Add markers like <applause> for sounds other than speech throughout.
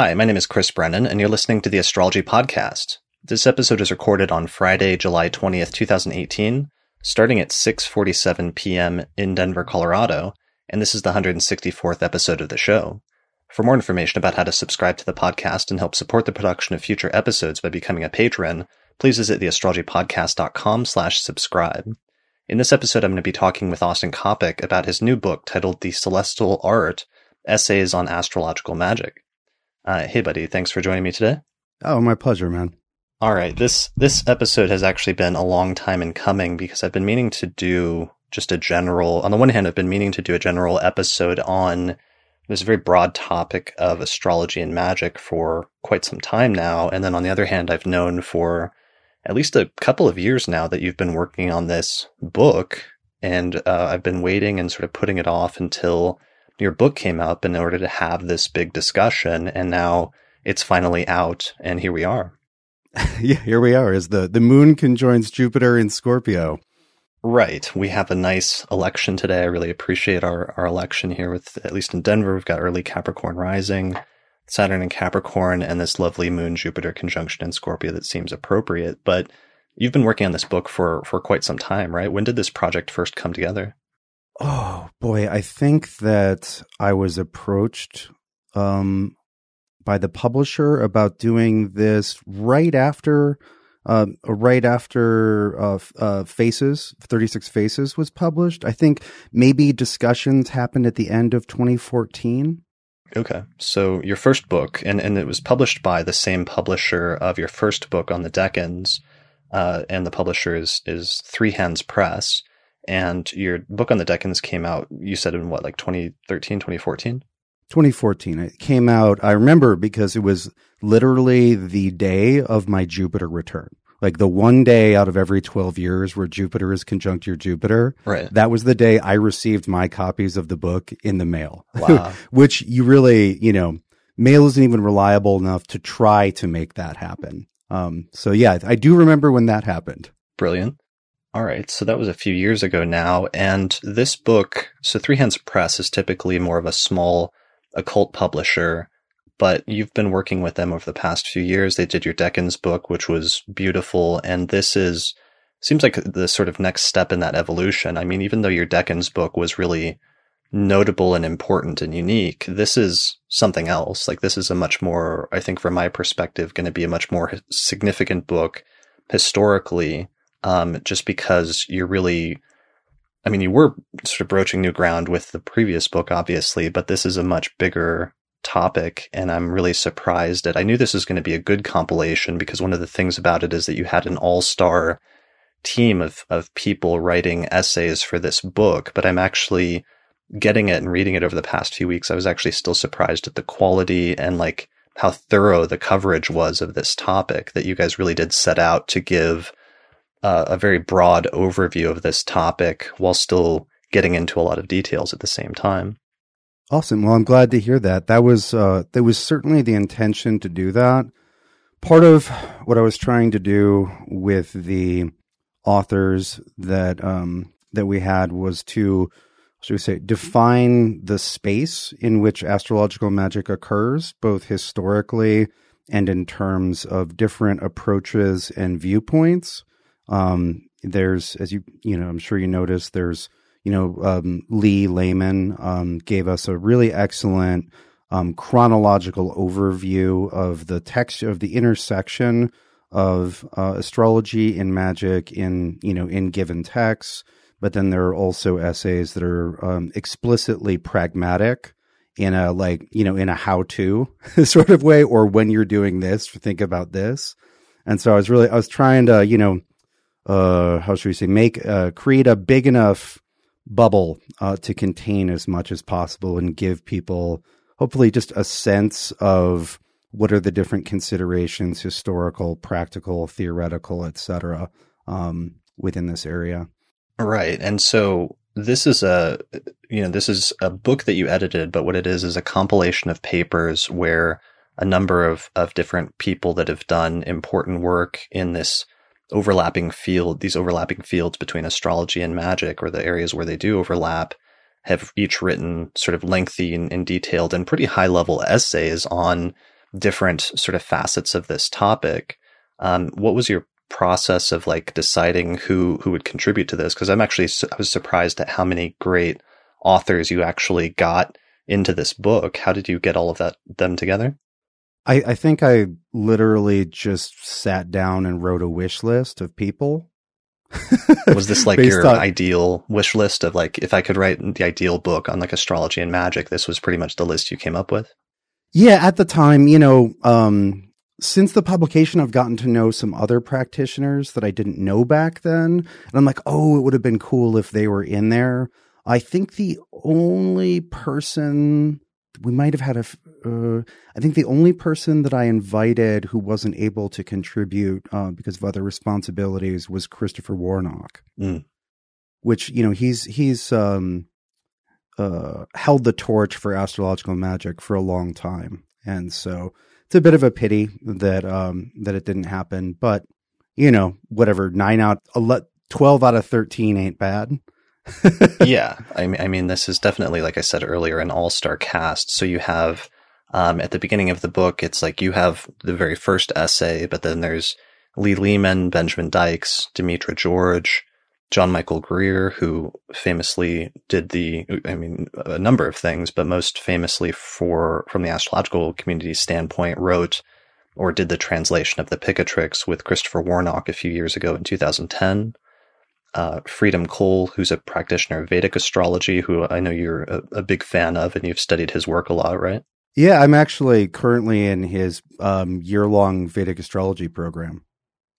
Hi, my name is Chris Brennan, and you're listening to the Astrology Podcast. This episode is recorded on Friday, July 20th, 2018, starting at 6:47 p.m. in Denver, Colorado, and this is the 164th episode of the show. For more information about how to subscribe to the podcast and help support the production of future episodes by becoming a patron, please visit theastrologypodcast.com slash subscribe. In this episode, I'm going to be talking with Austin Coppock about his new book titled The Celestial Art, Essays on Astrological Magic. Uh, hey, buddy, thanks for joining me today. Oh, my pleasure, man. All right, this this episode has actually been a long time in coming because I've been meaning to do just a general. On the one hand, I've been meaning to do a general episode on this very broad topic of astrology and magic for quite some time now, and then on the other hand, I've known for at least a couple of years now that you've been working on this book, and uh, I've been waiting and sort of putting it off until your book came up in order to have this big discussion, and now it's finally out, and here we are. <laughs> yeah, here we are. As the the moon conjoins Jupiter in Scorpio. Right. We have a nice election today. I really appreciate our, our election here with, at least in Denver, we've got early Capricorn rising, Saturn in Capricorn, and this lovely moon Jupiter conjunction in Scorpio that seems appropriate. But you've been working on this book for, for quite some time, right? When did this project first come together? Oh boy, I think that I was approached um, by the publisher about doing this right after, uh, right after uh, uh, Faces, Thirty Six Faces was published. I think maybe discussions happened at the end of 2014. Okay, so your first book, and and it was published by the same publisher of your first book on the Decans, uh, and the publisher is is Three Hands Press and your book on the Decans came out, you said in what, like 2013, 2014? 2014. It came out, I remember because it was literally the day of my Jupiter return. Like the one day out of every 12 years where Jupiter is conjunct your Jupiter. Right. That was the day I received my copies of the book in the mail. Wow. <laughs> Which you really, you know, mail isn't even reliable enough to try to make that happen. Um, so yeah, I do remember when that happened. Brilliant. All right, so that was a few years ago now, and this book, so Three Hands Press is typically more of a small occult publisher, but you've been working with them over the past few years. They did your Decans book, which was beautiful, and this is seems like the sort of next step in that evolution. I mean, even though your Decans book was really notable and important and unique, this is something else. Like this is a much more, I think, from my perspective, going to be a much more significant book historically um, just because you're really, I mean, you were sort of broaching new ground with the previous book, obviously, but this is a much bigger topic. And I'm really surprised that I knew this was going to be a good compilation because one of the things about it is that you had an all star team of, of people writing essays for this book, but I'm actually getting it and reading it over the past few weeks. I was actually still surprised at the quality and like how thorough the coverage was of this topic that you guys really did set out to give uh, a very broad overview of this topic while still getting into a lot of details at the same time. Awesome. Well, I'm glad to hear that. That was uh, that was certainly the intention to do that. Part of what I was trying to do with the authors that um, that we had was to, should we say, define the space in which astrological magic occurs, both historically and in terms of different approaches and viewpoints. Um, there's, as you, you know, I'm sure you noticed, there's, you know, um, Lee Lehman um, gave us a really excellent um, chronological overview of the text of the intersection of uh, astrology and magic in, you know, in given texts. But then there are also essays that are um, explicitly pragmatic in a like, you know, in a how to <laughs> sort of way, or when you're doing this, think about this. And so I was really, I was trying to, you know, uh, how should we say, make uh, create a big enough bubble uh, to contain as much as possible and give people hopefully just a sense of what are the different considerations, historical, practical, theoretical, etc., um, within this area. Right, and so this is a you know this is a book that you edited, but what it is is a compilation of papers where a number of of different people that have done important work in this overlapping field, these overlapping fields between astrology and magic, or the areas where they do overlap, have each written sort of lengthy and, and detailed and pretty high level essays on different sort of facets of this topic. Um, what was your process of like deciding who who would contribute to this? Because I'm actually I was surprised at how many great authors you actually got into this book. How did you get all of that them together? I, I think I literally just sat down and wrote a wish list of people. <laughs> was this like your on... ideal wish list of like if I could write the ideal book on like astrology and magic, this was pretty much the list you came up with? Yeah, at the time, you know, um, since the publication, I've gotten to know some other practitioners that I didn't know back then. And I'm like, oh, it would have been cool if they were in there. I think the only person we might have had a. Uh, I think the only person that I invited who wasn't able to contribute uh, because of other responsibilities was Christopher Warnock, mm. which you know he's he's um, uh, held the torch for astrological magic for a long time, and so it's a bit of a pity that um, that it didn't happen. But you know, whatever, nine out, 11, twelve out of thirteen ain't bad. <laughs> yeah, I mean, I mean, this is definitely, like I said earlier, an all-star cast. So you have um, at the beginning of the book, it's like you have the very first essay, but then there's Lee Lehman, Benjamin Dykes, Demetra George, John Michael Greer, who famously did the, I mean, a number of things, but most famously for, from the astrological community standpoint, wrote or did the translation of the Picatrix with Christopher Warnock a few years ago in 2010 uh, Freedom Cole, who's a practitioner of Vedic astrology, who I know you're a, a, big fan of, and you've studied his work a lot, right? Yeah, I'm actually currently in his um, year-long Vedic astrology program.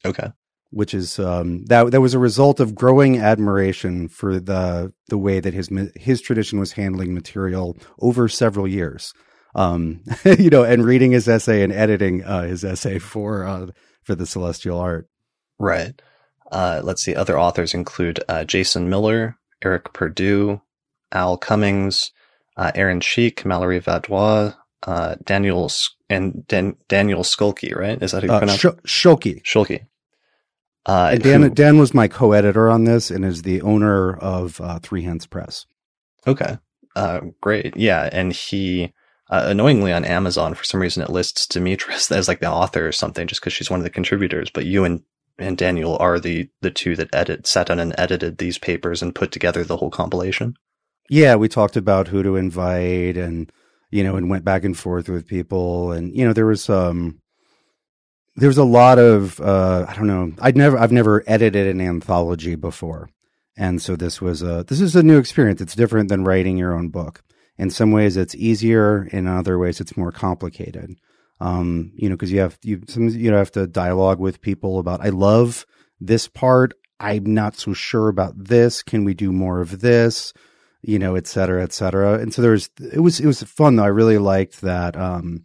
Okay, which is um, that that was a result of growing admiration for the the way that his his tradition was handling material over several years. Um, <laughs> you know, and reading his essay and editing uh, his essay for uh, for the Celestial Art. Right. Uh, let's see, other authors include uh, Jason Miller, Eric Purdue, Al Cummins, uh, Aaron Cheak, Mallory Vaudois, uh, Daniel and Dan- Daniel Skulke, right? Is that how you uh, pronounce it? Sh- Schulke. Schulke. Uh, Dan, who, Dan was my co-editor on this and is the owner of Three Hands Press. Okay. great. Yeah. And he, annoyingly on Amazon, for some reason, it lists Demetrius as like the author or something just because she's one of the contributors. But you and and Daniel are the the two that edit sat down and edited these papers and put together the whole compilation. Yeah, we talked about who to invite and you know and went back and forth with people and you know there was um there was a lot of uh I don't know I'd never I've never edited an anthology before. And so this was a this is a new experience. It's different than writing your own book. In some ways it's easier, in other ways it's more complicated um, you know, because you have you you know have to dialogue with people about. I love this part. I'm not so sure about this. Can we do more of this? You know, et cetera, et cetera. And so there's it was it was fun though. I really liked that um,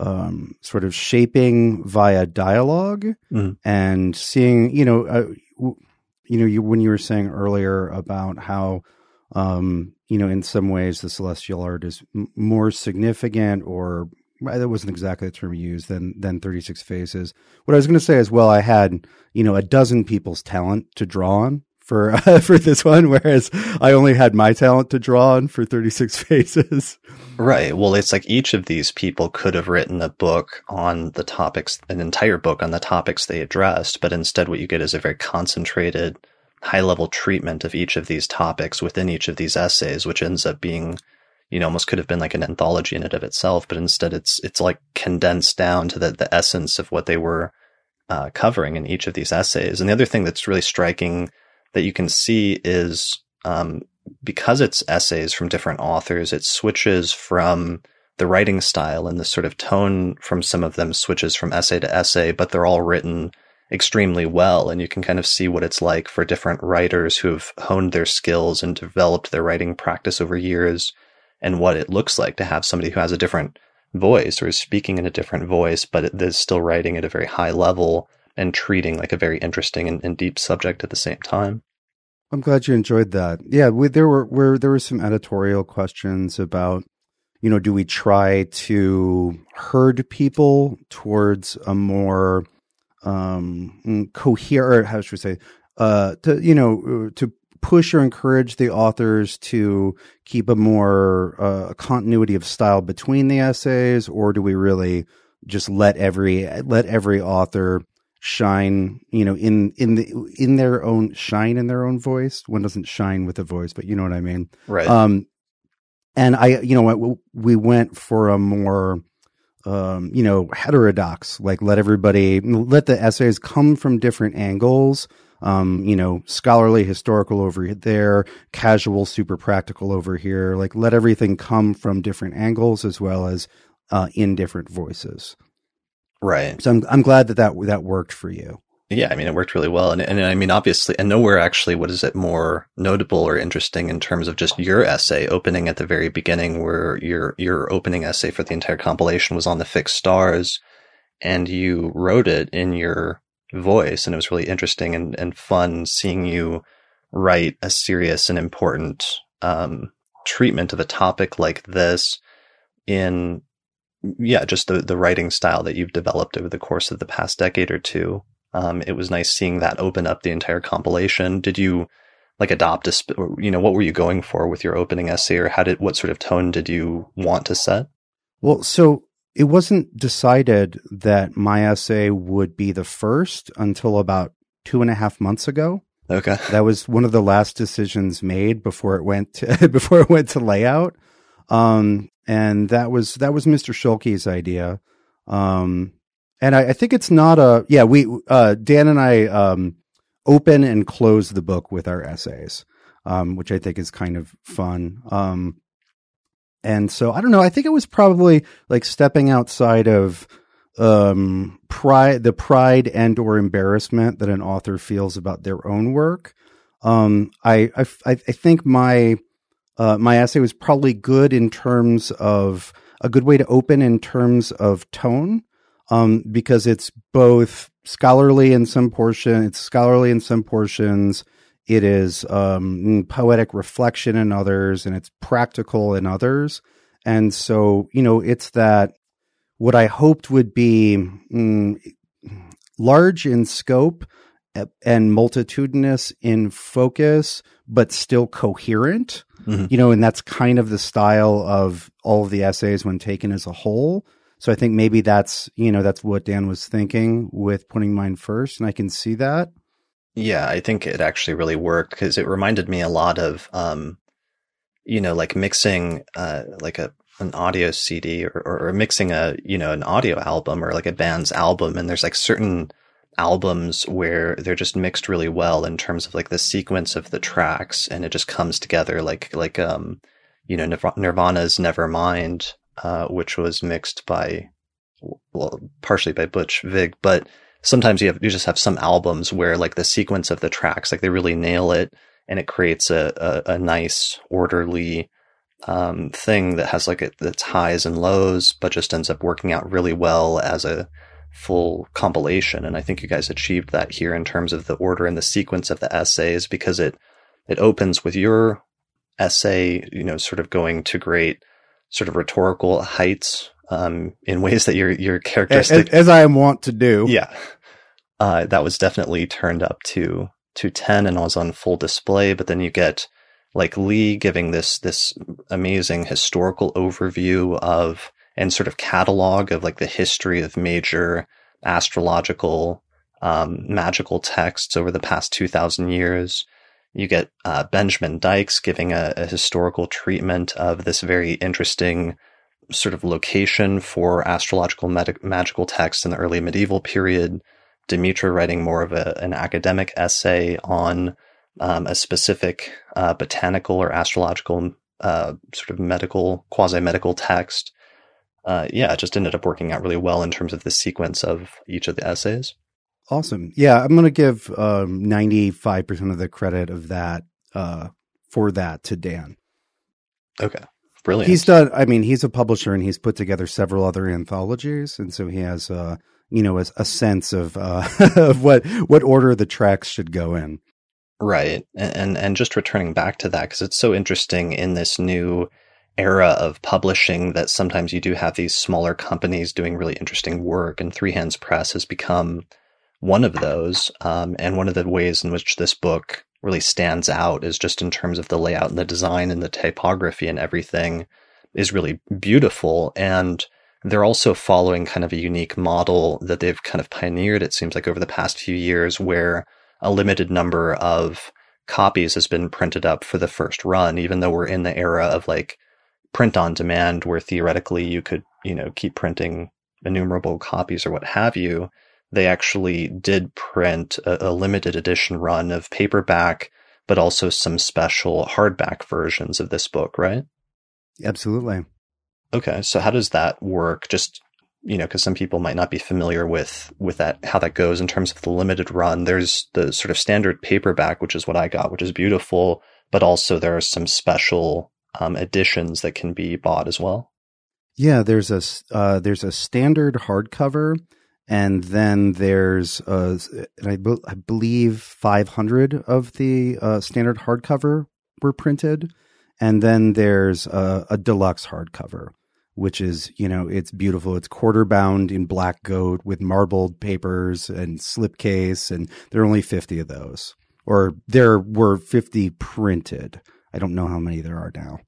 um, sort of shaping via dialogue mm-hmm. and seeing. You know, uh, you know, you when you were saying earlier about how um, you know, in some ways the celestial art is m- more significant or that wasn't exactly the term you used than than 36 faces what i was going to say as well i had you know a dozen people's talent to draw on for uh, <laughs> for this one whereas i only had my talent to draw on for 36 <laughs> faces right well it's like each of these people could have written a book on the topics an entire book on the topics they addressed but instead what you get is a very concentrated high level treatment of each of these topics within each of these essays which ends up being you know, almost could have been like an anthology in and of itself, but instead it's, it's like condensed down to the, the essence of what they were uh, covering in each of these essays. And the other thing that's really striking that you can see is, um, because it's essays from different authors, it switches from the writing style and the sort of tone from some of them switches from essay to essay, but they're all written extremely well. And you can kind of see what it's like for different writers who have honed their skills and developed their writing practice over years and what it looks like to have somebody who has a different voice or is speaking in a different voice, but is still writing at a very high level and treating like a very interesting and, and deep subject at the same time. I'm glad you enjoyed that. Yeah, we, there were where there were some editorial questions about, you know, do we try to herd people towards a more um, coherent, how should we say, uh, to you know, to push or encourage the authors to keep a more uh, continuity of style between the essays, or do we really just let every let every author shine you know in in the in their own shine in their own voice. One doesn't shine with a voice but you know what i mean. Right. Um and i you know we went for a more um you know heterodox like let everybody let the essays come from different angles. Um you know scholarly historical over there casual super practical over here. Like let everything come from different angles as well as uh in different voices Right. So I'm I'm glad that that that worked for you. Yeah, I mean, it worked really well, and and I mean, obviously, and nowhere actually, what is it more notable or interesting in terms of just your essay opening at the very beginning, where your your opening essay for the entire compilation was on the fixed stars, and you wrote it in your voice, and it was really interesting and and fun seeing you write a serious and important um, treatment of a topic like this in yeah, just the the writing style that you've developed over the course of the past decade or two. Um, it was nice seeing that open up the entire compilation. Did you like adopt a, sp- you know, what were you going for with your opening essay, or how did what sort of tone did you want to set? Well, so it wasn't decided that my essay would be the first until about two and a half months ago. Okay, that was one of the last decisions made before it went to, <laughs> before it went to layout. Um, and that was that was Mr. Schulke's idea. Um, and I, I, think it's not a yeah. We uh, Dan and I um, open and close the book with our essays, um, which I think is kind of fun. Um, and so I don't know. I think it was probably like stepping outside of um, pride, the pride and or embarrassment that an author feels about their own work. Um, I, I I think my uh, my essay was probably good in terms of a good way to open in terms of tone, um, because it's both scholarly in some portion, it's scholarly in some portions, it is um, poetic reflection in others, and it's practical in others. And so, you know, it's that what I hoped would be mm, large in scope and multitudinous in focus, but still coherent. Mm-hmm. You know, and that's kind of the style of all of the essays when taken as a whole. So I think maybe that's, you know, that's what Dan was thinking with putting mine first. And I can see that. Yeah, I think it actually really worked because it reminded me a lot of, um, you know, like mixing, uh, like a, an audio CD or, or, or mixing a, you know, an audio album or like a band's album. And there's like certain, albums where they're just mixed really well in terms of like the sequence of the tracks and it just comes together like like um you know Nirvana's Nevermind uh which was mixed by well partially by Butch Vig but sometimes you have you just have some albums where like the sequence of the tracks like they really nail it and it creates a a, a nice orderly um thing that has like its highs and lows but just ends up working out really well as a full compilation. And I think you guys achieved that here in terms of the order and the sequence of the essays because it it opens with your essay, you know, sort of going to great sort of rhetorical heights um, in ways that your your characteristic, as, as I am wont to do. Yeah, uh, that was definitely turned up to to ten and was on full display. But then you get like Lee giving this this amazing historical overview of and sort of catalog of like the history of major astrological um, magical texts over the past 2000 years. You get uh, Benjamin Dykes giving a, a, historical treatment of this very interesting sort of location for astrological med- magical texts in the early medieval period. Demetra writing more of a, an academic essay on um, a specific uh, botanical or astrological uh, sort of medical, quasi medical text uh, yeah, it just ended up working out really well in terms of the sequence of each of the essays. Awesome. Yeah, I'm going to give um, 95% of the credit of that uh, for that to Dan. Okay. Brilliant. He's done, I mean, he's a publisher and he's put together several other anthologies. And so he has, uh, you know, a, a sense of, uh, <laughs> of what, what order the tracks should go in. Right. And, and, and just returning back to that, because it's so interesting in this new era of publishing that sometimes you do have these smaller companies doing really interesting work, and Three Hands Press has become one of those. Um, and one of the ways in which this book really stands out is just in terms of the layout and the design and the typography and everything is really beautiful. And they're also following kind of a unique model that they've kind of pioneered, it seems like over the past few years, where a limited number of copies has been printed up for the first run, even though we're in the era of like print on demand where theoretically you could, you know, keep printing innumerable copies or what have you. They actually did print a, a limited edition run of paperback, but also some special hardback versions of this book, right? Absolutely. Okay, so how does that work? Just you know, because some people might not be familiar with with that how that goes in terms of the limited run. There's the sort of standard paperback, which is what I got, which is beautiful, but also there are some special um, editions that can be bought as well. Yeah, there's a uh, there's a standard hardcover, and then there's a, I, be- I believe 500 of the uh, standard hardcover were printed, and then there's a, a deluxe hardcover which is, you know, it's beautiful. It's quarter bound in black goat with marbled papers and slipcase, and there are only 50 of those. Or there were 50 printed. I don't know how many there are now.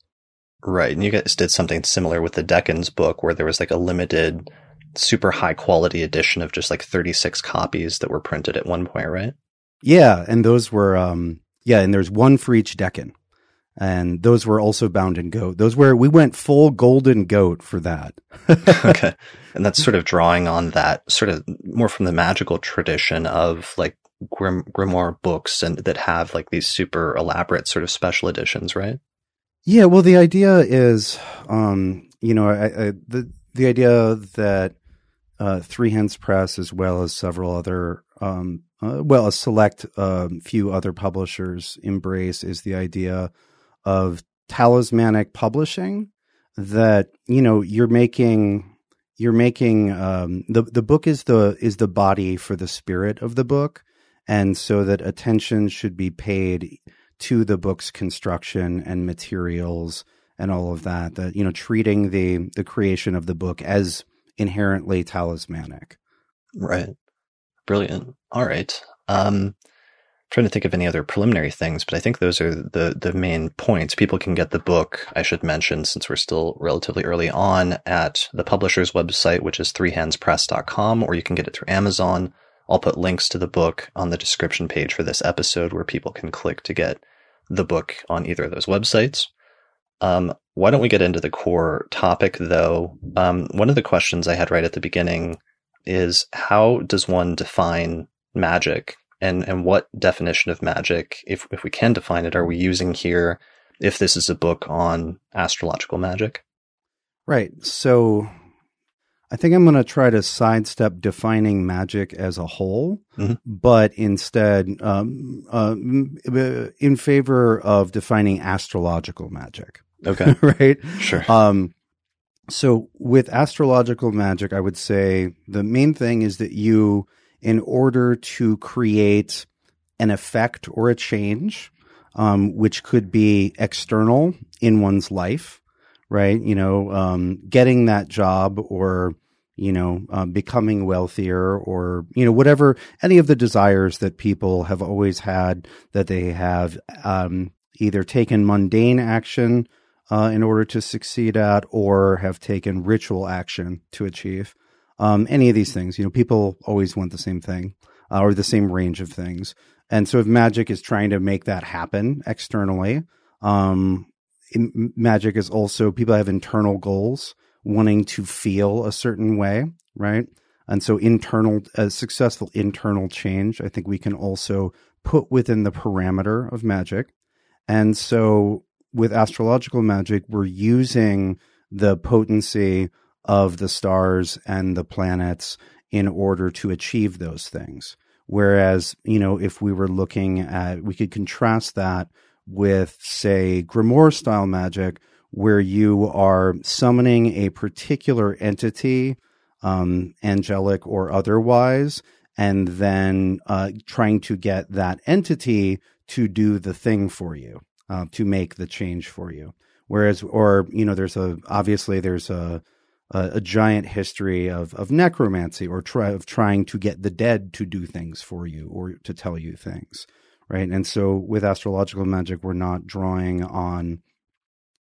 Right. And you guys did something similar with the Decans book where there was like a limited, super high quality edition of just like 36 copies that were printed at one point, right? Yeah. And those were, um, yeah. And there's one for each Decan and those were also bound in goat. Those were we went full golden goat for that. <laughs> <laughs> okay, and that's sort of drawing on that sort of more from the magical tradition of like grim, grimoire books and that have like these super elaborate sort of special editions, right? Yeah, well, the idea is, um, you know, I, I, the the idea that uh, Three Hands Press, as well as several other, um, uh, well, a select um, few other publishers embrace, is the idea of talismanic publishing that you know you're making you're making um, the the book is the is the body for the spirit of the book, and so that attention should be paid to the book's construction and materials and all of that. That you know, treating the the creation of the book as inherently talismanic. Right. Brilliant. All right. Um, trying to think of any other preliminary things, but I think those are the the main points. People can get the book, I should mention, since we're still relatively early on, at the publisher's website, which is threehandspress.com, or you can get it through Amazon. I'll put links to the book on the description page for this episode where people can click to get the book on either of those websites. Um, why don't we get into the core topic, though? Um, one of the questions I had right at the beginning is how does one define magic and and what definition of magic, if if we can define it, are we using here? If this is a book on astrological magic, right? So, I think I'm going to try to sidestep defining magic as a whole, mm-hmm. but instead, um, uh, in favor of defining astrological magic. Okay, <laughs> right? Sure. Um, so, with astrological magic, I would say the main thing is that you in order to create an effect or a change, um, which could be external in one's life, right? You know, um, getting that job or, you know, uh, becoming wealthier or, you know, whatever, any of the desires that people have always had that they have um, either taken mundane action uh, in order to succeed at or have taken ritual action to achieve. Um, any of these things, you know, people always want the same thing uh, or the same range of things. And so if magic is trying to make that happen externally, um, magic is also people have internal goals wanting to feel a certain way, right? And so internal, a successful internal change, I think we can also put within the parameter of magic. And so with astrological magic, we're using the potency of the stars and the planets in order to achieve those things. Whereas, you know, if we were looking at, we could contrast that with, say, Grimoire style magic, where you are summoning a particular entity, um, angelic or otherwise, and then uh, trying to get that entity to do the thing for you, uh, to make the change for you. Whereas, or, you know, there's a, obviously, there's a, a, a giant history of, of necromancy or try, of trying to get the dead to do things for you or to tell you things, right? And so with astrological magic, we're not drawing on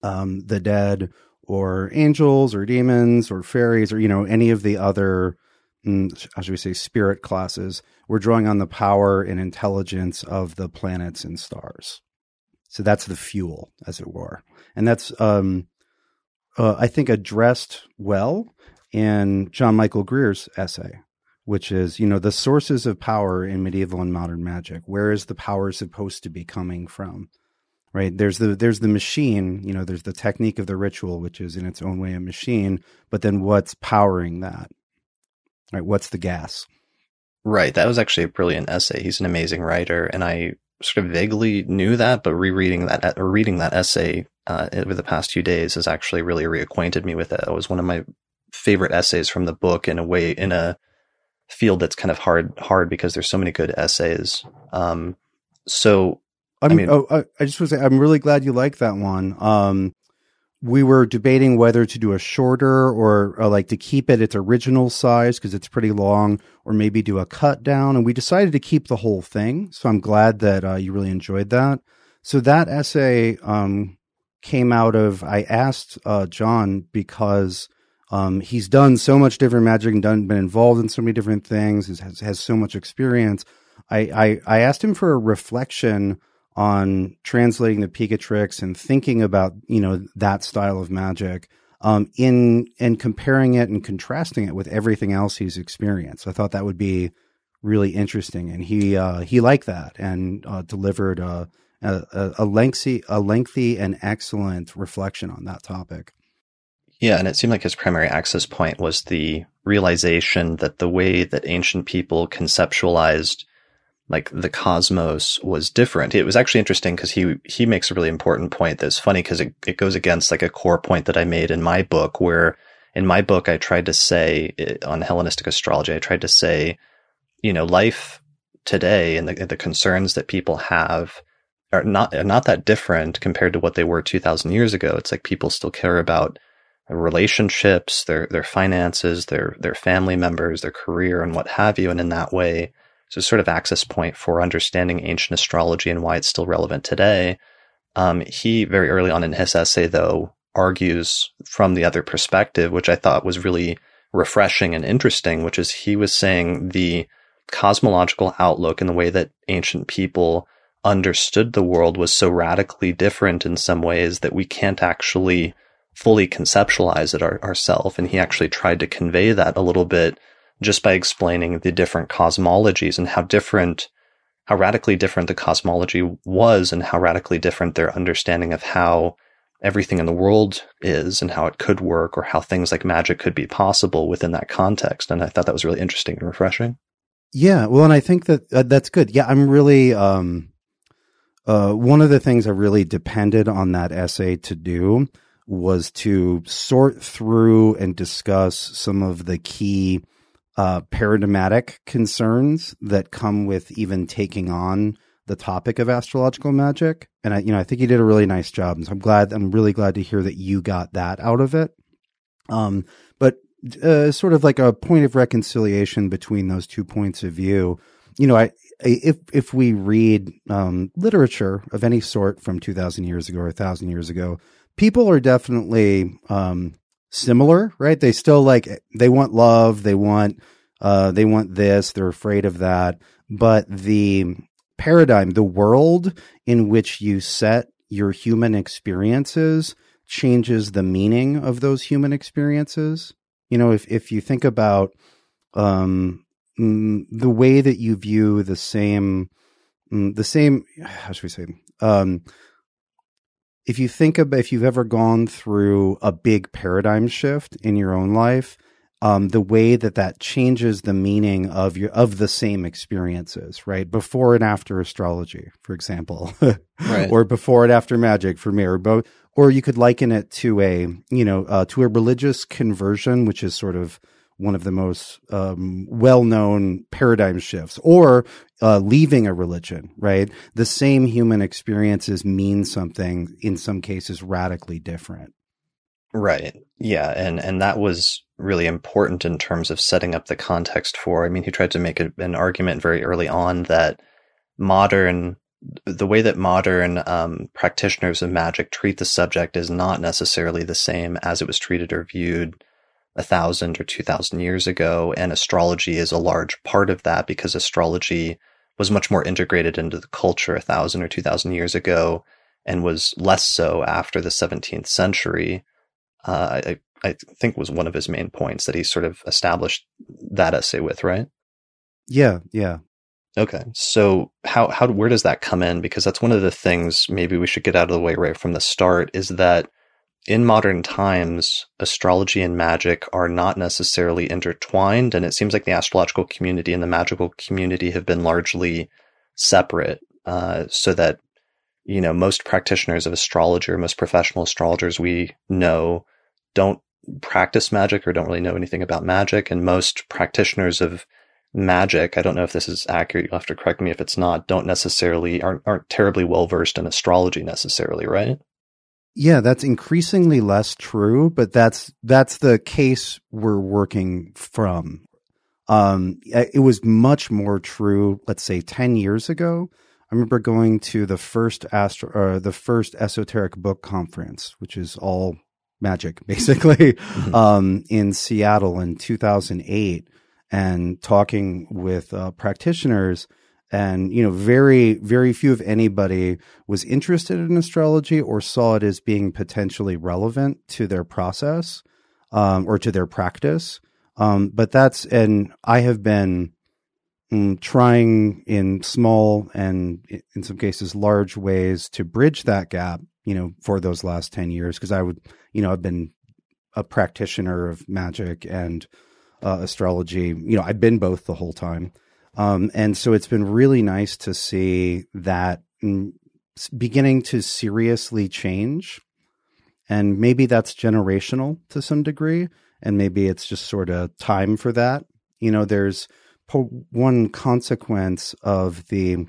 um, the dead or angels or demons or fairies or you know any of the other mm, how should we say spirit classes we're drawing on the power and intelligence of the planets and stars. So that's the fuel as it were. And that's um, uh, i think addressed well in john michael greer's essay which is you know the sources of power in medieval and modern magic. Where is the power supposed to be coming from right? There's the there's the machine you know there's the technique of the ritual which is in its own way a machine but then what's powering that right? What's the gas? Right. That was actually a brilliant essay. He's an amazing writer and i sort of vaguely knew that but rereading that or reading that essay uh, over the past few days has actually really reacquainted me with it. It was one of my favorite essays from the book in a way in a field that's kind of hard hard because there's so many good essays. Um, so I'm, I mean, oh, I just want to say, I'm really glad you like that one. Um, we were debating whether to do a shorter or, or like to keep it its original size because it's pretty long, or maybe do a cut down. And we decided to keep the whole thing. So I'm glad that uh, you really enjoyed that. So that essay um, came out of I asked uh, John because um, he's done so much different magic and done been involved in so many different things. Has has so much experience. I, I I asked him for a reflection on translating the Picatrix and thinking about you know that style of magic um, in and comparing it and contrasting it with everything else he's experienced. I thought that would be really interesting, and he uh, he liked that and uh, delivered a, a, a lengthy a lengthy and excellent reflection on that topic. Yeah, and it seemed like his primary access point was the realization that the way that ancient people conceptualized like the cosmos was different. It was actually interesting because he he makes a really important point that's funny because it, it goes against like a core point that I made in my book where in my book I tried to say eh, on Hellenistic astrology I tried to say you know life today and the, the concerns that people have are not are not that different compared to what they were 2000 years ago. It's like people still care about relationships, their their finances, their their family members, their career and what have you and in that way so sort of access point for understanding ancient astrology and why it's still relevant today. Um, he very early on in his essay, though, argues from the other perspective, which I thought was really refreshing and interesting, which is he was saying the cosmological outlook and the way that ancient people understood the world was so radically different in some ways that we can't actually fully conceptualize it our, ourselves. And he actually tried to convey that a little bit just by explaining the different cosmologies and how different, how radically different the cosmology was and how radically different their understanding of how everything in the world is and how it could work or how things like magic could be possible within that context. And I thought that was really interesting and refreshing. Yeah. Well, and I think that uh, that's good. Yeah. I'm really, um, uh, one of the things I really depended on that essay to do was to sort through and discuss some of the key uh, paradigmatic concerns that come with even taking on the topic of astrological magic. And I, you know, I think you did a really nice job. And so I'm glad, I'm really glad to hear that you got that out of it. Um, but, uh, sort of like a point of reconciliation between those two points of view. You know, I, if, if we read, um, literature of any sort from 2000 years ago or 1000 years ago, people are definitely, um, similar, right? They still like they want love, they want uh they want this, they're afraid of that, but the paradigm, the world in which you set your human experiences changes the meaning of those human experiences. You know, if if you think about um the way that you view the same mm, the same how should we say um if you think about if you've ever gone through a big paradigm shift in your own life, um, the way that that changes the meaning of your of the same experiences, right? Before and after astrology, for example, <laughs> right. or before and after magic for me, or both, or you could liken it to a you know uh, to a religious conversion, which is sort of one of the most um, well-known paradigm shifts or uh, leaving a religion right? The same human experiences mean something in some cases radically different. Right. Yeah and and that was really important in terms of setting up the context for i mean he tried to make a, an argument very early on that modern the way that modern um, practitioners of magic treat the subject is not necessarily the same as it was treated or viewed a thousand or two thousand years ago. And astrology is a large part of that because astrology was much more integrated into the culture a thousand or two thousand years ago and was less so after the 17th century. Uh, I, I think was one of his main points that he sort of established that essay with, right? Yeah, yeah. Okay. So how how where does that come in? Because that's one of the things maybe we should get out of the way right from the start is that in modern times, astrology and magic are not necessarily intertwined, and it seems like the astrological community and the magical community have been largely separate. Uh, so that you know most practitioners of astrology, or most professional astrologers we know, don't practice magic or don't really know anything about magic, and most practitioners of magic, I don't know if this is accurate. You'll have to correct me if it's not. Don't necessarily aren't aren't terribly well versed in astrology necessarily, right? Yeah, that's increasingly less true, but that's that's the case we're working from. Um, it was much more true, let's say, ten years ago. I remember going to the first astro, the first esoteric book conference, which is all magic, <laughs> basically, mm-hmm. um, in Seattle in 2008 and talking with uh, practitioners and you know very very few of anybody was interested in astrology or saw it as being potentially relevant to their process um, or to their practice um, but that's and i have been mm, trying in small and in some cases large ways to bridge that gap you know for those last 10 years because i would you know i've been a practitioner of magic and uh, astrology. You know, I've been both the whole time. Um, and so it's been really nice to see that beginning to seriously change. And maybe that's generational to some degree. And maybe it's just sort of time for that. You know, there's one consequence of the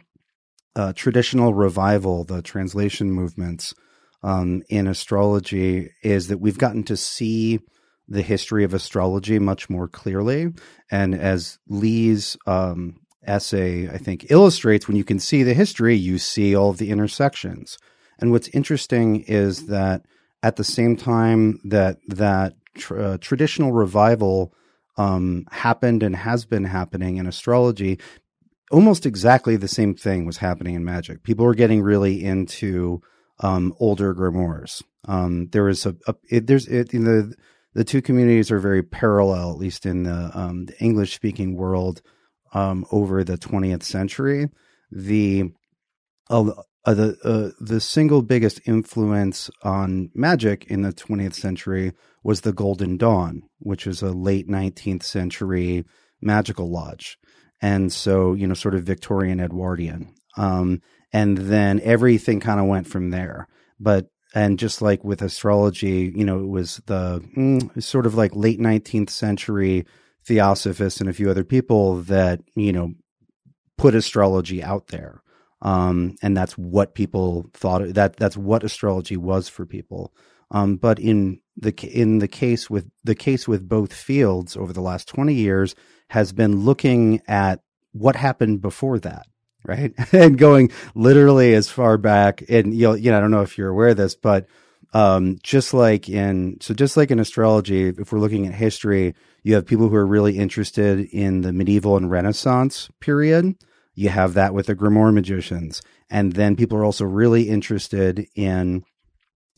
uh, traditional revival, the translation movements um, in astrology, is that we've gotten to see the history of astrology much more clearly. And as Lee's um, essay, I think, illustrates, when you can see the history, you see all of the intersections. And what's interesting is that at the same time that that tr- uh, traditional revival um, happened and has been happening in astrology, almost exactly the same thing was happening in magic. People were getting really into um, older grimoires. Um, there was a, a it, there's it, in the the two communities are very parallel, at least in the, um, the English speaking world um, over the 20th century. The uh, uh, the uh, the single biggest influence on magic in the 20th century was the Golden Dawn, which is a late 19th century magical lodge, and so you know, sort of Victorian Edwardian. Um, and then everything kind of went from there. But and just like with astrology, you know, it was the mm, sort of like late 19th century theosophists and a few other people that, you know, put astrology out there. Um, and that's what people thought that that's what astrology was for people. Um, but in the in the case with the case with both fields over the last 20 years has been looking at what happened before that right? <laughs> and going literally as far back, and you know, you know, I don't know if you're aware of this, but um, just like in so just like in astrology, if we're looking at history, you have people who are really interested in the medieval and Renaissance period. You have that with the Grimoire magicians, and then people are also really interested in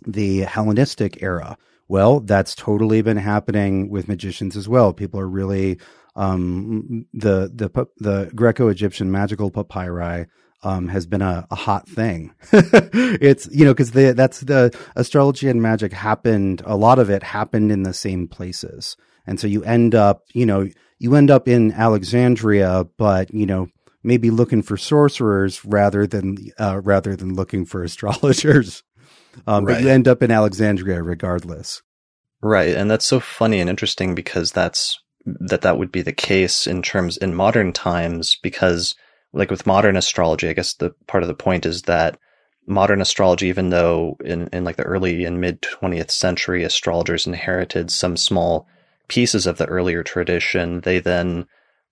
the Hellenistic era. Well, that's totally been happening with magicians as well. People are really um, the the the Greco-Egyptian magical papyri um, has been a, a hot thing. <laughs> it's you know because that's the astrology and magic happened. A lot of it happened in the same places, and so you end up you know you end up in Alexandria, but you know maybe looking for sorcerers rather than uh, rather than looking for <laughs> astrologers. Um, right. But you end up in Alexandria regardless. Right, and that's so funny and interesting because that's that that would be the case in terms in modern times because like with modern astrology, I guess the part of the point is that modern astrology, even though in, in like the early and mid 20th century astrologers inherited some small pieces of the earlier tradition, they then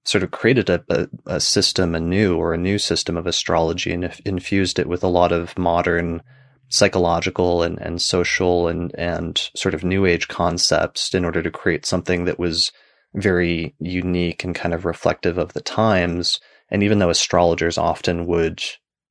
sort of created a, a, system anew or a new system of astrology and infused it with a lot of modern psychological and, and social and, and sort of new age concepts in order to create something that was very unique and kind of reflective of the times. And even though astrologers often would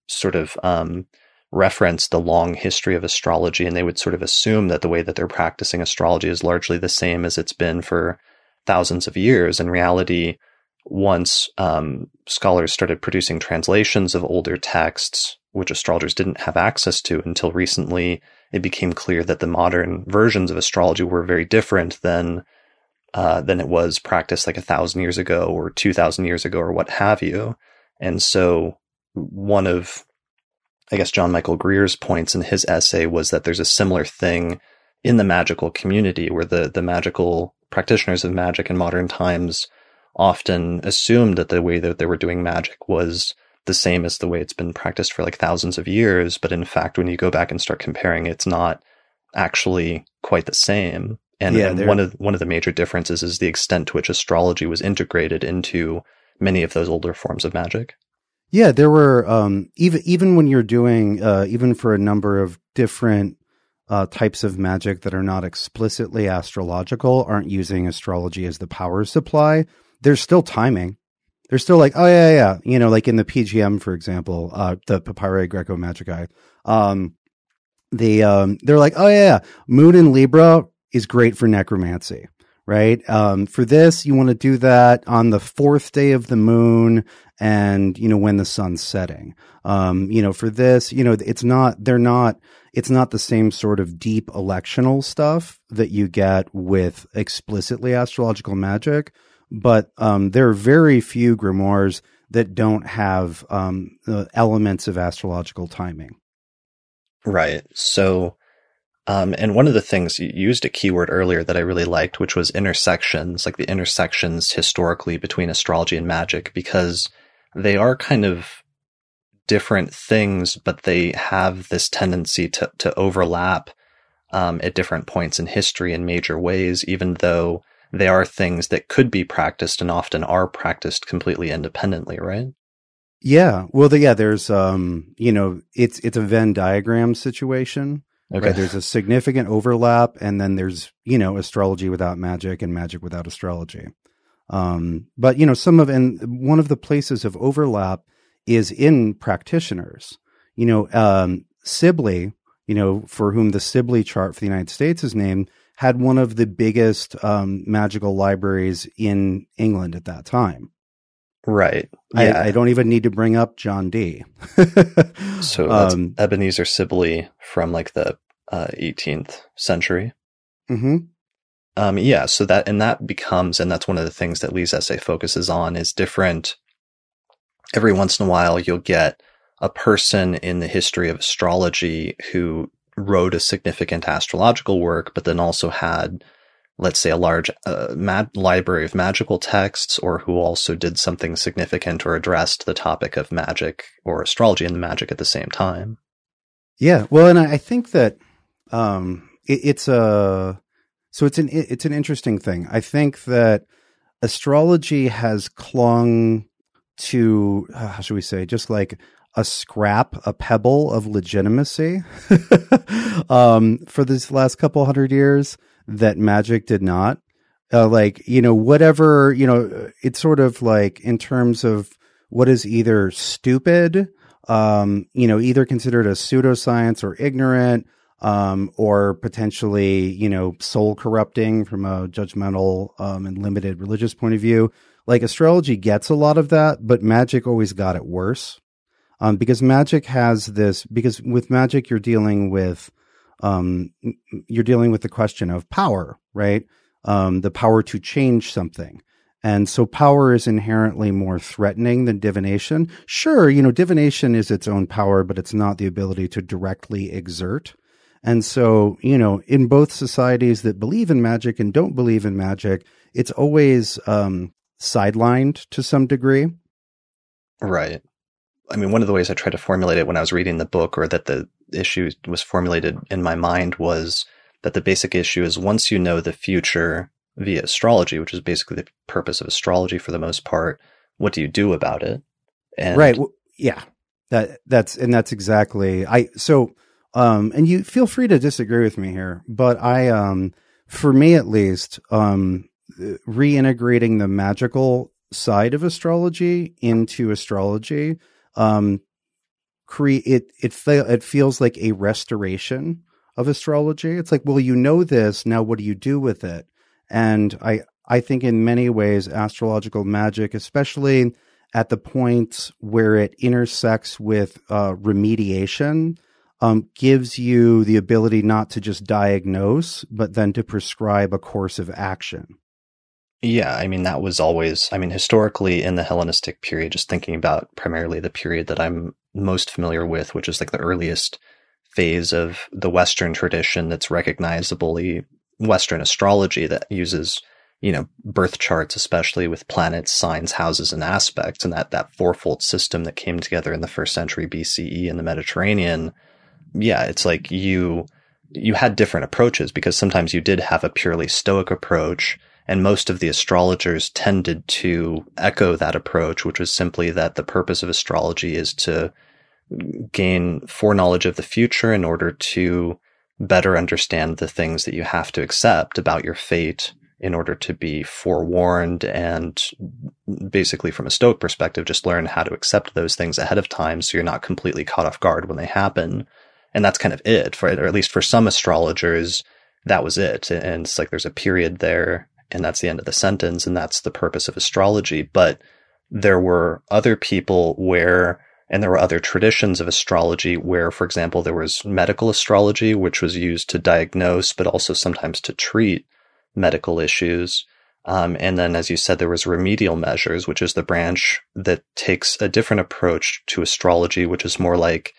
sort of um, reference the long history of astrology and they would sort of assume that the way that they're practicing astrology is largely the same as it's been for thousands of years. In reality, once um, scholars started producing translations of older texts, which astrologers didn't have access to until recently, it became clear that the modern versions of astrology were very different than uh, than it was practiced like a thousand years ago or two thousand years ago or what have you. And so, one of I guess John Michael Greer's points in his essay was that there's a similar thing in the magical community where the the magical practitioners of magic in modern times often assumed that the way that they were doing magic was the same as the way it's been practiced for like thousands of years. But in fact, when you go back and start comparing, it's not actually quite the same. And, yeah, and one of one of the major differences is the extent to which astrology was integrated into many of those older forms of magic. Yeah, there were um, even even when you're doing uh, even for a number of different uh, types of magic that are not explicitly astrological, aren't using astrology as the power supply. There's still timing they're still like, oh yeah, yeah, you know, like in the PGM, for example, uh, the Papyri Graecae Magicae. Um, the um, they're like, oh yeah, Moon in Libra is great for necromancy, right? Um, for this, you want to do that on the fourth day of the moon, and you know when the sun's setting. Um, you know, for this, you know, it's not they're not it's not the same sort of deep electional stuff that you get with explicitly astrological magic but um, there are very few grimoires that don't have um, elements of astrological timing. Right. So, um, and one of the things you used a keyword earlier that I really liked, which was intersections, like the intersections historically between astrology and magic, because they are kind of different things, but they have this tendency to, to overlap um, at different points in history in major ways, even though they are things that could be practiced and often are practiced completely independently, right? Yeah. Well, the, yeah, there's, um, you know, it's, it's a Venn diagram situation. Okay. Right? There's a significant overlap and then there's, you know, astrology without magic and magic without astrology. Um, but, you know, some of, and one of the places of overlap is in practitioners. You know, um, Sibly, you know, for whom the Sibly chart for the United States is named, had one of the biggest um, magical libraries in England at that time. Right. Yeah. I, I, don't even need to bring up John Dee. <laughs> so that's um, Ebenezer Sibly from like the uh, 18th century. Mm-hmm. Um, yeah. So that, and that becomes, and that's one of the things that Lee's essay focuses on is different. Every once in a while, you'll get a person in the history of astrology who wrote a significant astrological work, but then also had, let's say, a large uh, library of magical texts, or who also did something significant or addressed the topic of magic or astrology and the magic at the same time. Yeah, well, and I think that um, it, it's a so it's an it's an interesting thing. I think that astrology has clung to uh, how should we say just like a scrap, a pebble of legitimacy <laughs> um, for this last couple hundred years that magic did not. Uh, like, you know, whatever, you know, it's sort of like in terms of what is either stupid, um, you know, either considered a pseudoscience or ignorant, um, or potentially, you know, soul corrupting from a judgmental um, and limited religious point of view. Like astrology gets a lot of that, but magic always got it worse um, because magic has this because with magic you're dealing with um, you're dealing with the question of power right? Um, the power to change something. And so power is inherently more threatening than divination. Sure you know divination is its own power but it's not the ability to directly exert. And so you know in both societies that believe in magic and don't believe in magic it's always um, sidelined to some degree. Right I mean, one of the ways I tried to formulate it when I was reading the book, or that the issue was formulated in my mind, was that the basic issue is once you know the future via astrology, which is basically the purpose of astrology for the most part, what do you do about it? And right. Well, yeah. That that's and that's exactly I so um and you feel free to disagree with me here, but I um for me at least um reintegrating the magical side of astrology into astrology um create it it fe- it feels like a restoration of astrology. It's like, well, you know this, now what do you do with it? And I I think in many ways astrological magic, especially at the point where it intersects with uh, remediation, um, gives you the ability not to just diagnose, but then to prescribe a course of action. Yeah, I mean, that was always, I mean, historically in the Hellenistic period, just thinking about primarily the period that I'm most familiar with, which is like the earliest phase of the Western tradition that's recognizably Western astrology that uses you know, birth charts, especially with planets, signs, houses, and aspects, and that, that fourfold system that came together in the first century BCE in the Mediterranean. Yeah, it's like you, you had different approaches because sometimes you did have a purely stoic approach and most of the astrologers tended to echo that approach, which was simply that the purpose of astrology is to gain foreknowledge of the future in order to better understand the things that you have to accept about your fate in order to be forewarned and basically from a stoic perspective just learn how to accept those things ahead of time so you're not completely caught off guard when they happen. And that's kind of it. For or at least for some astrologers that was it. And it's like there's a period there and that's the end of the sentence and that's the purpose of astrology but there were other people where and there were other traditions of astrology where, for example, there was medical astrology, which was used to diagnose, but also sometimes to treat medical issues. Um, and then, as you said, there was remedial measures, which is the branch that takes a different approach to astrology, which is more like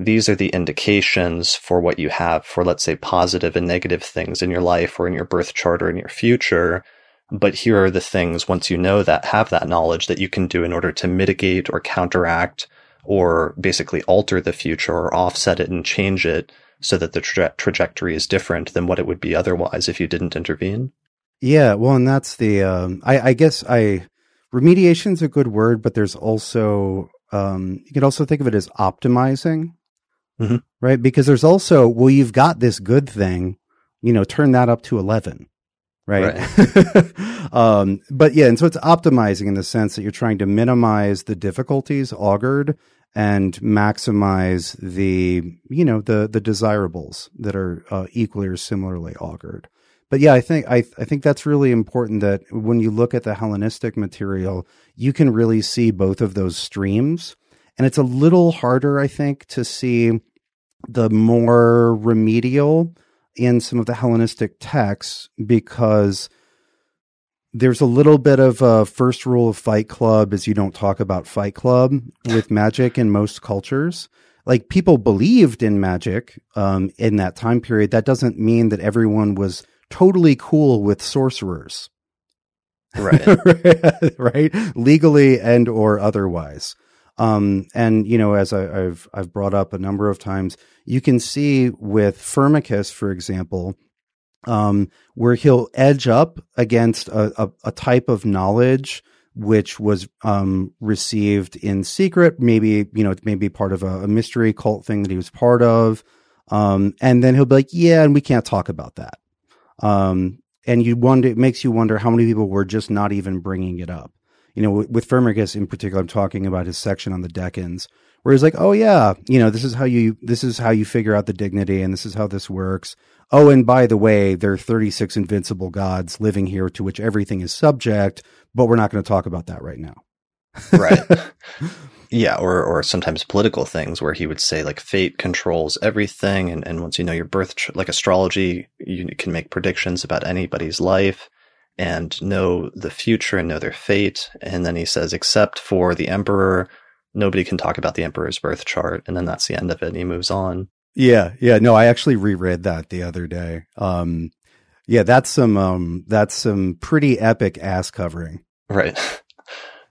these are the indications for what you have for, let's say, positive and negative things in your life or in your birth chart or in your future. But here are the things, once you know that, have that knowledge that you can do in order to mitigate or counteract or basically alter the future or offset it and change it so that the tra- trajectory is different than what it would be otherwise if you didn't intervene. Yeah, well, and that's the um, I, I guess I remediation is a good word, but there's also um, you can also think of it as optimizing, mm-hmm. right? Because there's also well, you've got this good thing, you know, turn that up to eleven, right? right. <laughs> um, but yeah, and so it's optimizing in the sense that you're trying to minimize the difficulties augured and maximize the you know the the desirables that are uh, equally or similarly augured. But yeah, I think I I think that's really important that when you look at the Hellenistic material, you can really see both of those streams, and it's a little harder, I think, to see the more remedial in some of the Hellenistic texts because there's a little bit of a first rule of Fight Club is you don't talk about Fight Club with <laughs> magic in most cultures. Like people believed in magic um, in that time period. That doesn't mean that everyone was totally cool with sorcerers, right? <laughs> right, legally and or otherwise. Um, and you know, as I, have I've brought up a number of times, you can see with Firmicus, for example, um, where he'll edge up against a, a, a type of knowledge which was um, received in secret. Maybe you know, it may be part of a, a mystery cult thing that he was part of. Um, and then he'll be like, "Yeah, and we can't talk about that." Um, and you wonder, it makes you wonder how many people were just not even bringing it up. You know, with, Firmicus in particular, I'm talking about his section on the Decans, where he's like, "Oh yeah, you know, this is how you this is how you figure out the dignity, and this is how this works." Oh, and by the way, there are 36 invincible gods living here to which everything is subject, but we're not going to talk about that right now. right. <laughs> Yeah, or or sometimes political things where he would say like fate controls everything, and, and once you know your birth, like astrology, you can make predictions about anybody's life and know the future and know their fate. And then he says, except for the emperor, nobody can talk about the emperor's birth chart, and then that's the end of it. And he moves on. Yeah, yeah. No, I actually reread that the other day. Um, yeah, that's some um, that's some pretty epic ass covering. Right. <laughs>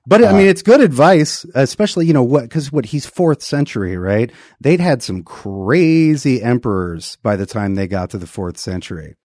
But I mean, uh, it's good advice, especially you know what because what he's fourth century, right? They'd had some crazy emperors by the time they got to the fourth century.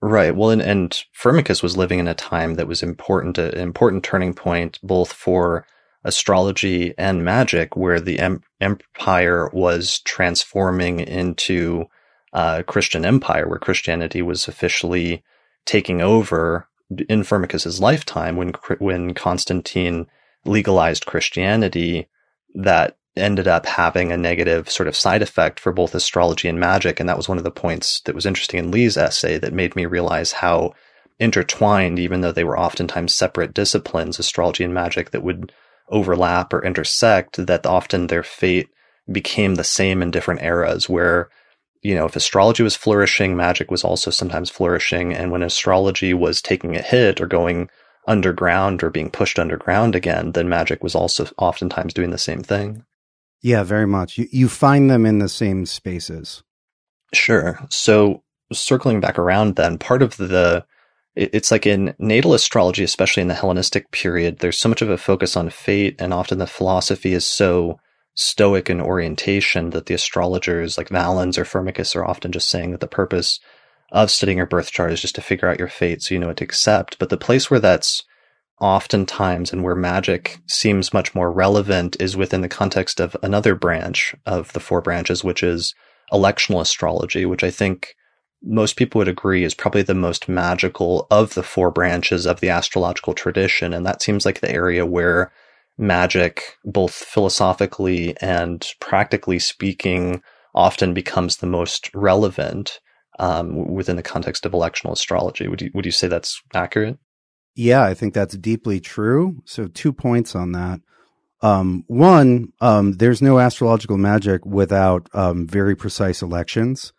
Right. Well, and, and Firmicus was living in a time that was important, an important turning point both for astrology and magic, where the em- empire was transforming into a Christian empire, where Christianity was officially taking over in Firmicus's lifetime when when Constantine legalized Christianity. That ended up having a negative sort of side effect for both astrology and magic. And that was one of the points that was interesting in Lee's essay that made me realize how intertwined, even though they were oftentimes separate disciplines, astrology and magic that would overlap or intersect, that often their fate became the same in different eras where, you know, if astrology was flourishing, magic was also sometimes flourishing. And when astrology was taking a hit or going underground or being pushed underground again, then magic was also oftentimes doing the same thing. Yeah, very much. You, you find them in the same spaces. Sure. So circling back around then, part of the it's like in natal astrology, especially in the Hellenistic period, there's so much of a focus on fate, and often the philosophy is so stoic in orientation that the astrologers like Valens or Firmicus are often just saying that the purpose of studying your birth chart is just to figure out your fate so you know what to accept. But the place where that's oftentimes and where magic seems much more relevant is within the context of another branch of the four branches, which is electional astrology, which I think most people would agree is probably the most magical of the four branches of the astrological tradition. And that seems like the area where magic, both philosophically and practically speaking, often becomes the most relevant um, within the context of electional astrology. Would you would you say that's accurate? Yeah, I think that's deeply true. So, two points on that. Um, one, um, there's no astrological magic without um, very precise elections.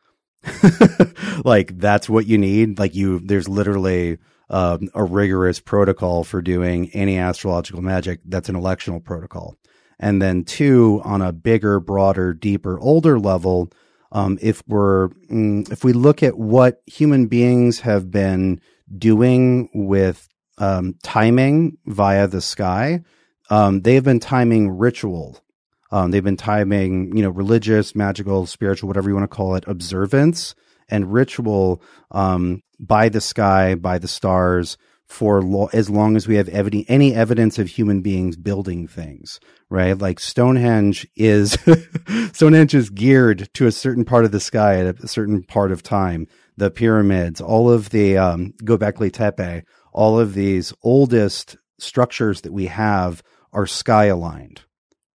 <laughs> like that's what you need. Like you, there's literally um, a rigorous protocol for doing any astrological magic. That's an electional protocol. And then two, on a bigger, broader, deeper, older level, um, if we're mm, if we look at what human beings have been doing with um, timing via the sky. Um, they've been timing ritual. Um, they've been timing, you know, religious, magical, spiritual, whatever you want to call it, observance and ritual um, by the sky, by the stars, for lo- as long as we have evi- any evidence of human beings building things, right? Like Stonehenge is <laughs> Stonehenge is geared to a certain part of the sky at a certain part of time. The pyramids, all of the um, Göbekli Tepe, all of these oldest structures that we have are sky aligned,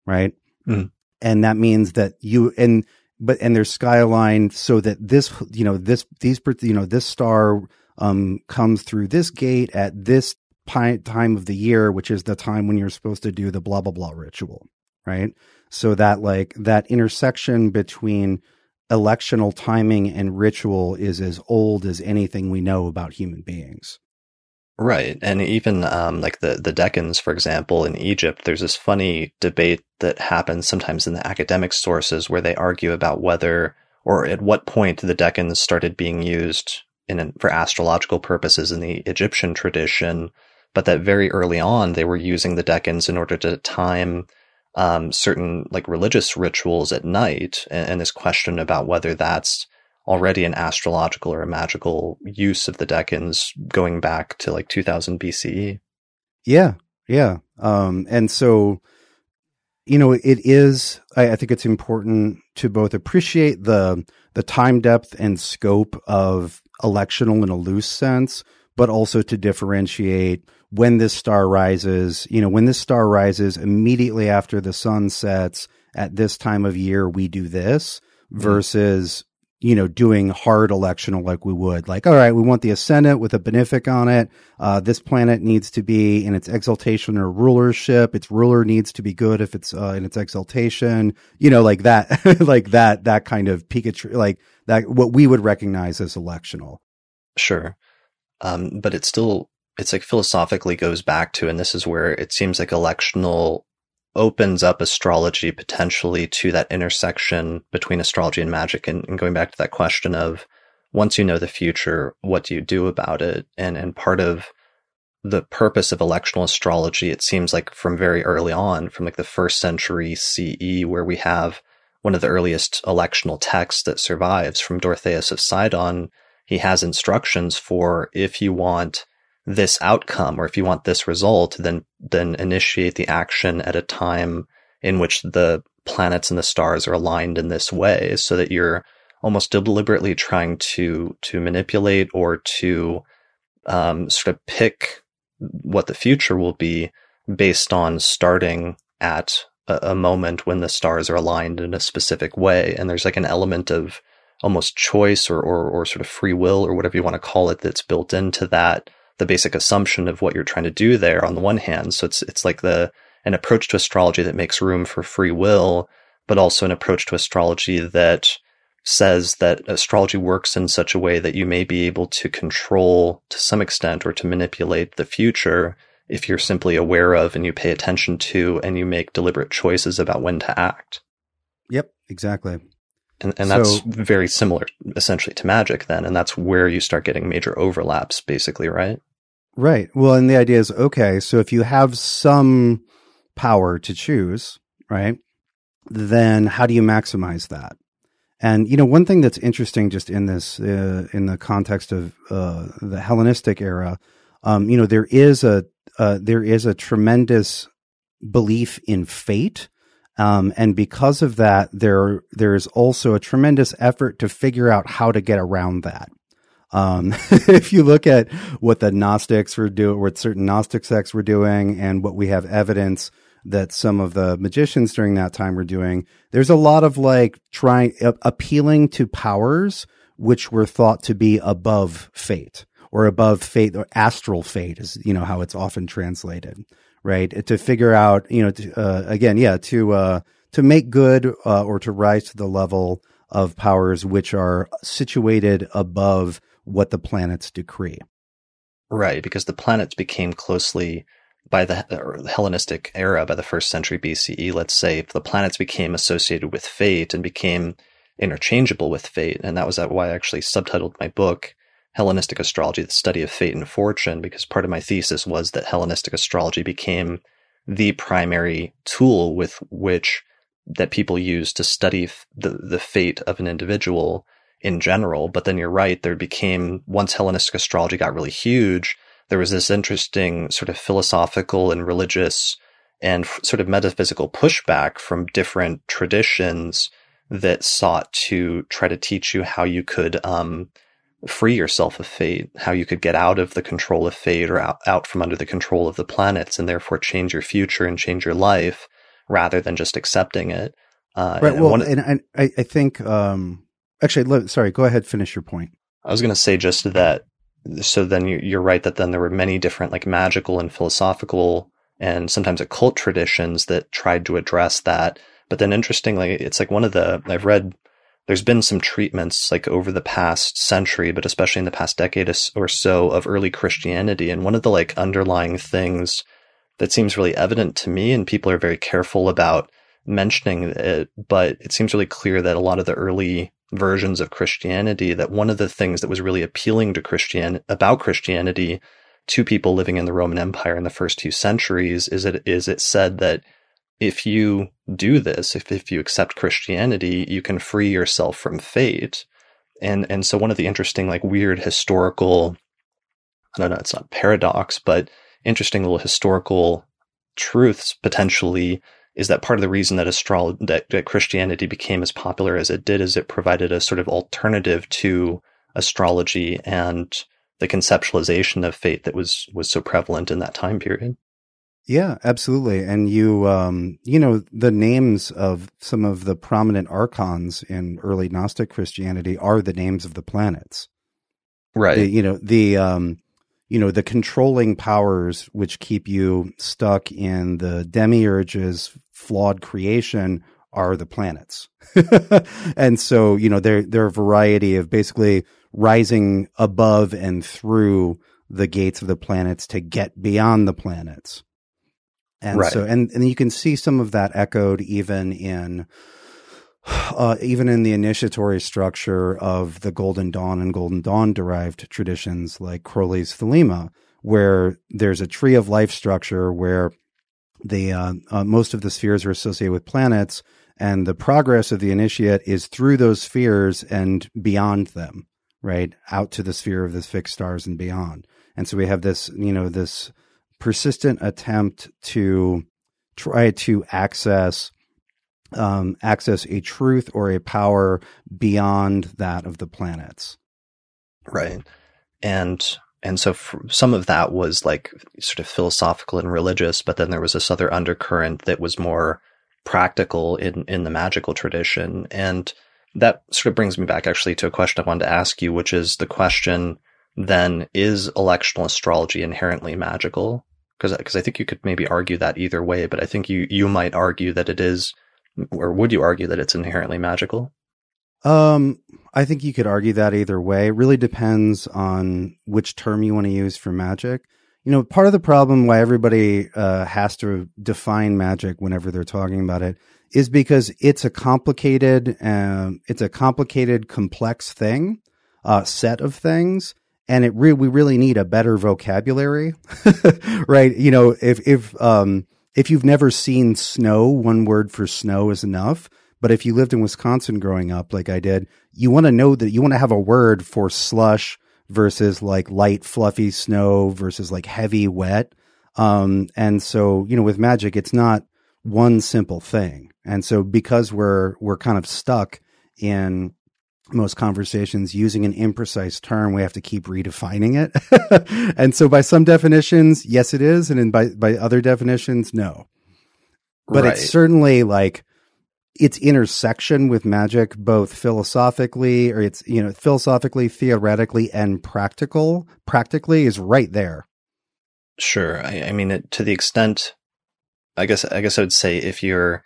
right? Mm. And that means that you and but and they're sky aligned so that this you know this these you know this star um comes through this gate at this time of the year, which is the time when you're supposed to do the blah blah blah ritual, right? So that like that intersection between electional timing and ritual is as old as anything we know about human beings. Right. And even um, like the, the Decans, for example, in Egypt, there's this funny debate that happens sometimes in the academic sources where they argue about whether or at what point the Decans started being used in for astrological purposes in the Egyptian tradition, but that very early on they were using the Decans in order to time um, certain like religious rituals at night. And, and this question about whether that's already an astrological or a magical use of the decans going back to like 2000 BCE. Yeah, yeah. Um, and so, you know, it is. I, I, think it's important to both appreciate the the time depth and scope of electional in a loose sense, but also to differentiate when this star rises. You know, when this star rises immediately after the sun sets at this time of year, we do this mm-hmm. versus you know, doing hard electional like we would. Like, all right, we want the ascendant with a benefic on it. Uh, this planet needs to be in its exaltation or rulership. Its ruler needs to be good if it's uh, in its exaltation. You know, like that, <laughs> like that, that kind of Pikachu, like that, what we would recognize as electional. Sure. Um, but it still, it's like philosophically goes back to, and this is where it seems like electional opens up astrology potentially to that intersection between astrology and magic. And, and, going back to that question of once you know the future what do you do about it? And and part of the purpose of electional astrology it seems like from very early on from like the first century CE where we have one of the earliest electional texts that survives from Dorotheus of Sidon he has instructions for if you want this outcome or if you want this result, then, then initiate the action at a time in which the planets and the stars are aligned in this way so that you're almost deliberately trying to, to manipulate or to, um, sort of pick what the future will be based on starting at a, a moment when the stars are aligned in a specific way. And there's like an element of almost choice or, or, or sort of free will or whatever you want to call it that's built into that the basic assumption of what you're trying to do there on the one hand. So it's it's like the an approach to astrology that makes room for free will, but also an approach to astrology that says that astrology works in such a way that you may be able to control to some extent or to manipulate the future if you're simply aware of and you pay attention to and you make deliberate choices about when to act. Yep, exactly. And, and so, that's very similar essentially to magic then. And that's where you start getting major overlaps, basically, right? Right. Well, and the idea is okay, so if you have some power to choose, right, then how do you maximize that? And you know, one thing that's interesting, just in this, uh, in the context of uh, the Hellenistic era, um, you know, there is a uh, there is a tremendous belief in fate um, and because of that, there there is also a tremendous effort to figure out how to get around that. Um, <laughs> if you look at what the Gnostics were doing, what certain Gnostic sects were doing, and what we have evidence that some of the magicians during that time were doing, there's a lot of like trying uh, appealing to powers which were thought to be above fate or above fate or astral fate is you know how it's often translated right? To figure out, you know, to, uh, again, yeah, to uh, to make good uh, or to rise to the level of powers which are situated above what the planets decree. Right, because the planets became closely by the, Hellenistic era, by the first century BCE, let's say, the planets became associated with fate and became interchangeable with fate. And that was why I actually subtitled my book Hellenistic astrology, the study of fate and fortune, because part of my thesis was that Hellenistic astrology became the primary tool with which that people use to study the, the fate of an individual in general. But then you're right, there became, once Hellenistic astrology got really huge, there was this interesting sort of philosophical and religious and sort of metaphysical pushback from different traditions that sought to try to teach you how you could um, free yourself of fate, how you could get out of the control of fate or out, out from under the control of the planets and therefore change your future and change your life rather than just accepting it. Uh, right. And well, and, and I, I think, um, actually, sorry, go ahead, finish your point. I was going to say just that. So then you're right that then there were many different like magical and philosophical and sometimes occult traditions that tried to address that. But then interestingly, it's like one of the, I've read there's been some treatments like over the past century, but especially in the past decade or so of early Christianity. And one of the like underlying things that seems really evident to me, and people are very careful about mentioning it, but it seems really clear that a lot of the early versions of Christianity, that one of the things that was really appealing to Christian about Christianity to people living in the Roman Empire in the first two centuries is it is it said that if you do this, if, if you accept Christianity, you can free yourself from fate. And, and so one of the interesting, like weird historical, I don't know, it's not paradox, but interesting little historical truths potentially is that part of the reason that astrology, that, that Christianity became as popular as it did is it provided a sort of alternative to astrology and the conceptualization of fate that was was so prevalent in that time period. Yeah, absolutely. And you, um, you know, the names of some of the prominent archons in early Gnostic Christianity are the names of the planets. Right. The, you know, the, um, you know, the controlling powers which keep you stuck in the demiurge's flawed creation are the planets. <laughs> and so, you know, there, there are a variety of basically rising above and through the gates of the planets to get beyond the planets. And right. so, and, and you can see some of that echoed even in, uh, even in the initiatory structure of the Golden Dawn and Golden Dawn derived traditions like Crowley's Thelema, where there's a tree of life structure where the uh, uh, most of the spheres are associated with planets, and the progress of the initiate is through those spheres and beyond them right? Out to the sphere of the fixed stars and beyond. And so we have this, you know, this persistent attempt to try to access um, access a truth or a power beyond that of the planets. Right. And and so some of that was like sort of philosophical and religious, but then there was this other undercurrent that was more practical in in the magical tradition. And that sort of brings me back actually to a question I wanted to ask you, which is the question then is electional astrology inherently magical? Because because I think you could maybe argue that either way, but I think you you might argue that it is, or would you argue that it's inherently magical? Um, I think you could argue that either way. It really depends on which term you want to use for magic. You know, part of the problem why everybody uh, has to define magic whenever they're talking about it is because it's a complicated, um, it's a complicated, complex thing, uh, set of things, and it re- we really need a better vocabulary, <laughs> right? You know, if if um, if you've never seen snow, one word for snow is enough. But if you lived in Wisconsin growing up, like I did, you want to know that you want to have a word for slush versus like light, fluffy snow versus like heavy, wet. Um, and so, you know, with magic, it's not one simple thing. And so because we're, we're kind of stuck in most conversations using an imprecise term, we have to keep redefining it. <laughs> and so by some definitions, yes, it is. And in by, by other definitions, no. But right. it's certainly like its intersection with magic, both philosophically or it's, you know, philosophically, theoretically, and practical, practically is right there. Sure. I, I mean, it, to the extent, I guess, I guess I would say if you're,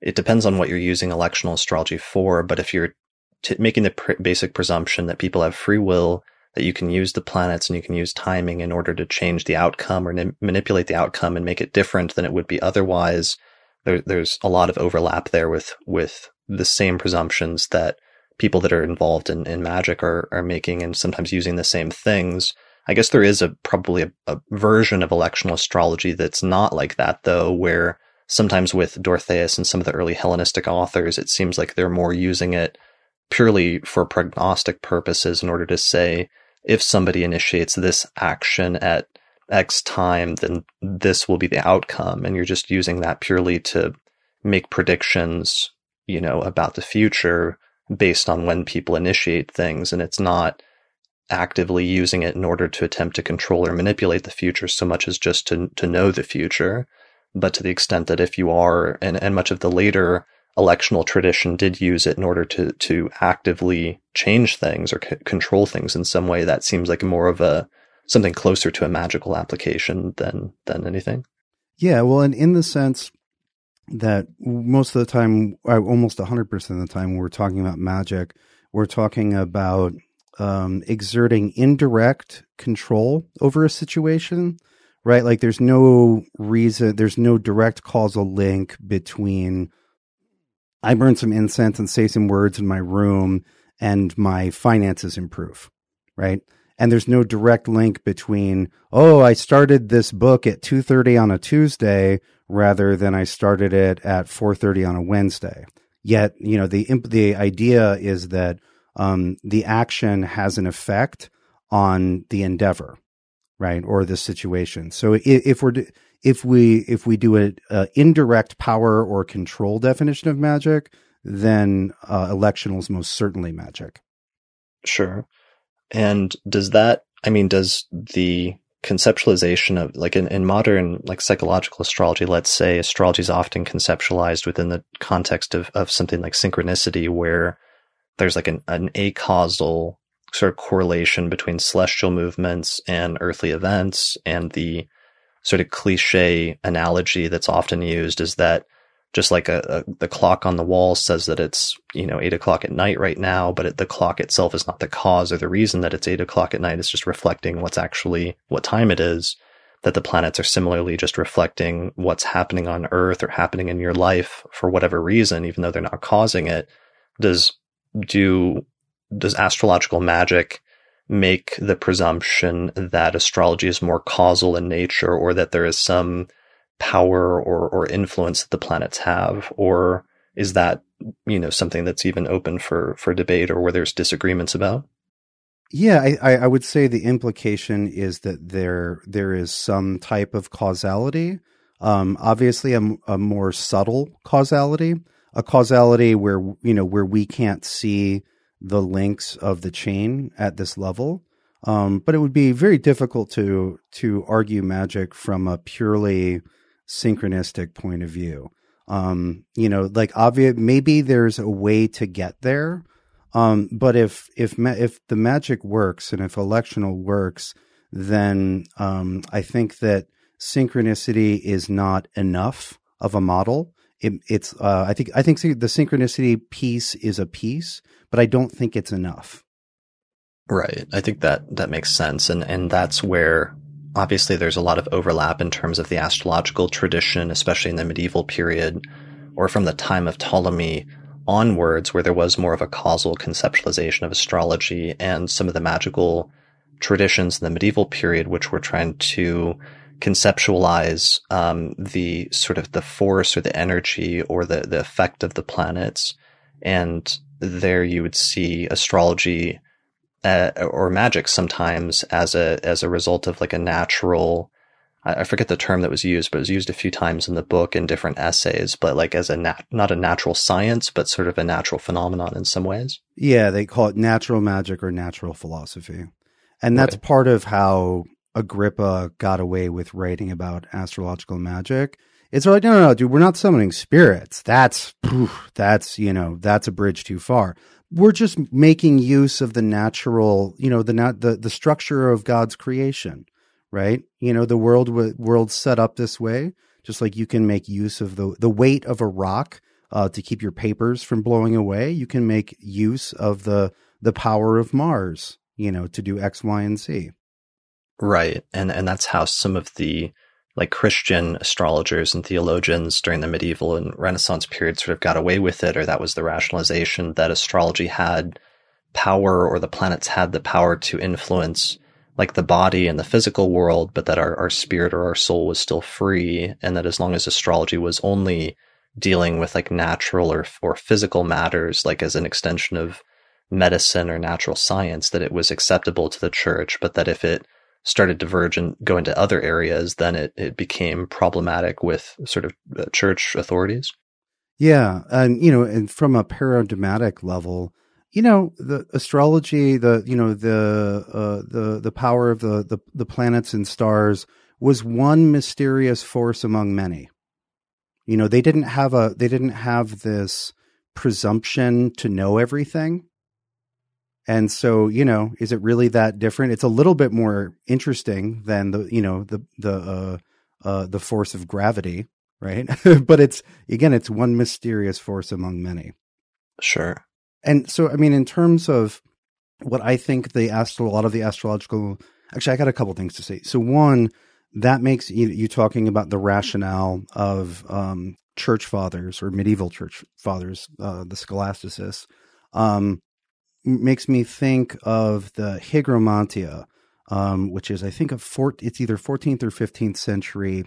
it depends on what you're using electional astrology for, but if you're t- making the pr- basic presumption that people have free will, that you can use the planets and you can use timing in order to change the outcome or n- manipulate the outcome and make it different than it would be otherwise. There, there's a lot of overlap there with with the same presumptions that people that are involved in, in magic are are making and sometimes using the same things. I guess there is a probably a, a version of electional astrology that's not like that though, where sometimes with Dorotheus and some of the early Hellenistic authors, it seems like they're more using it purely for prognostic purposes in order to say if somebody initiates this action at X time, then this will be the outcome. And you're just using that purely to make predictions, you know, about the future based on when people initiate things. And it's not actively using it in order to attempt to control or manipulate the future so much as just to, to know the future. But to the extent that if you are, and, and much of the later electional tradition did use it in order to to actively change things or c- control things in some way that seems like more of a something closer to a magical application than than anything? Yeah well and in the sense that most of the time almost 100% of the time we're talking about magic. We're talking about um, exerting indirect control over a situation right? Like there's no reason there's no direct causal link between I burn some incense and say some words in my room and my finances improve, right? And there's no direct link between, oh, I started this book at 2:30 on a Tuesday rather than I started it at 4:30 on a Wednesday. Yet, you know, the the idea is that um, the action has an effect on the endeavor, right, or the situation. So if, if we're if we if we do an indirect power or control definition of magic, then uh, is most certainly magic. Sure. And does that? I mean, does the conceptualization of like in, in modern like psychological astrology let's say astrology is often conceptualized within the context of, of something like synchronicity where there's like an, an acausal sort of correlation between celestial movements and earthly events and the sort of cliche analogy that's often used is that just like a, a, the clock on the wall says that it's you know eight o'clock at night right now, but it, the clock itself is not the cause or the reason that it's eight o'clock at night. It's just reflecting what's actually what time it is. That the planets are similarly just reflecting what's happening on Earth or happening in your life for whatever reason, even though they're not causing it. Does do does astrological magic make the presumption that astrology is more causal in nature or that there is some power or, or influence that the planets have? Or is that, you know, something that's even open for, for debate or where there's disagreements about? Yeah, I, I, would say the implication is that there there is some type of causality. Um, obviously, a, a more subtle causality, a causality where you know where we can't see the links of the chain at this level. Um, but it would be very difficult to to argue magic from a purely synchronistic point of view. Um, you know, like obvious, maybe there's a way to get there. Um, but if if ma- if the magic works and if electional works, then um, I think that synchronicity is not enough of a model. It, it's uh, I think I think the synchronicity piece is a piece, but I don't think it's enough. Right. I think that that makes sense, and and that's where obviously there's a lot of overlap in terms of the astrological tradition, especially in the medieval period, or from the time of Ptolemy onwards, where there was more of a causal conceptualization of astrology and some of the magical traditions in the medieval period, which were trying to conceptualize um, the sort of the force or the energy or the, the effect of the planets. And there you would see astrology uh, or magic sometimes as a as a result of like a natural I forget the term that was used, but it was used a few times in the book in different essays, but like as a nat- not a natural science, but sort of a natural phenomenon in some ways. Yeah, they call it natural magic or natural philosophy. And that's right. part of how Agrippa got away with writing about astrological magic. It's like, no, no, no, dude, we're not summoning spirits. That's, that's, you know, that's a bridge too far we're just making use of the natural, you know, the the the structure of God's creation, right? You know, the world world set up this way, just like you can make use of the the weight of a rock uh, to keep your papers from blowing away. You can make use of the the power of Mars, you know, to do X, Y, and Z. Right, and and that's how some of the like Christian astrologers and theologians during the medieval and Renaissance period sort of got away with it, or that was the rationalization that astrology had power or the planets had the power to influence like the body and the physical world, but that our, our spirit or our soul was still free. And that as long as astrology was only dealing with like natural or, or physical matters, like as an extension of medicine or natural science, that it was acceptable to the church, but that if it started to diverge and go into other areas, then it, it became problematic with sort of uh, church authorities. Yeah. And, you know, and from a paradigmatic level, you know, the astrology, the, you know, the, uh, the, the power of the, the, the planets and stars was one mysterious force among many. You know, they didn't have a, they didn't have this presumption to know everything and so, you know, is it really that different? It's a little bit more interesting than the, you know, the the uh, uh, the force of gravity, right? <laughs> but it's again, it's one mysterious force among many. Sure. And so, I mean, in terms of what I think the astro, a lot of the astrological, actually, I got a couple things to say. So, one, that makes you, you talking about the rationale of um, church fathers or medieval church fathers, uh, the scholasticis. Um, makes me think of the Hygromanteia, um, which is I think a four, it's either 14th or 15th century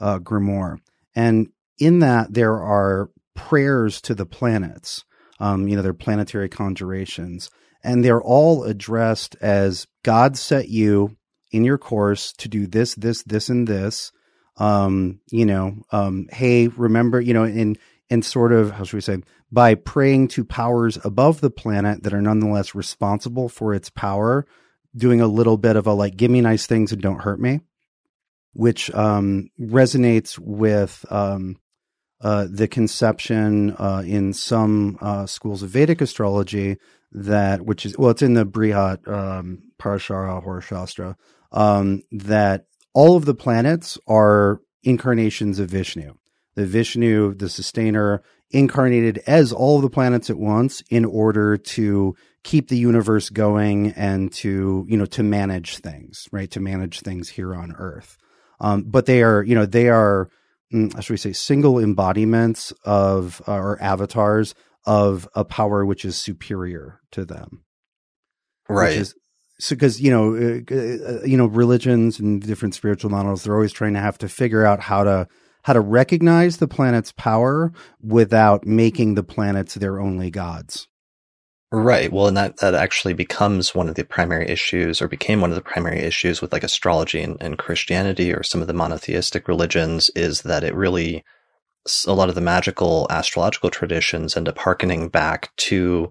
uh, grimoire, and in that there are prayers to the planets. Um, you know, they're planetary conjurations, and they're all addressed as God set you in your course to do this, this, this, and this. Um, you know, um, hey, remember, you know, in and sort of, how should we say, by praying to powers above the planet that are nonetheless responsible for its power, doing a little bit of a like, give me nice things and don't hurt me, which um, resonates with um, uh, the conception uh, in some uh, schools of Vedic astrology that, which is, well, it's in the Brihat um, Parashara Hora Shastra, um, that all of the planets are incarnations of Vishnu the Vishnu, the sustainer, incarnated as all of the planets at once in order to keep the universe going and to, you know, to manage things, right? To manage things here on Earth. Um, but they are, you know, they are, mm, should we say, single embodiments of, uh, or avatars of a power which is superior to them. Right. So, because you know, uh, uh, you know, religions and different spiritual models, they're always trying to have to figure out how to how to recognize the planet's power without making the planets their only gods. Right. Well, and that, that actually becomes one of the primary issues or became one of the primary issues with like astrology and, and Christianity or some of the monotheistic religions is that it really, a lot of the magical astrological traditions end up harkening back to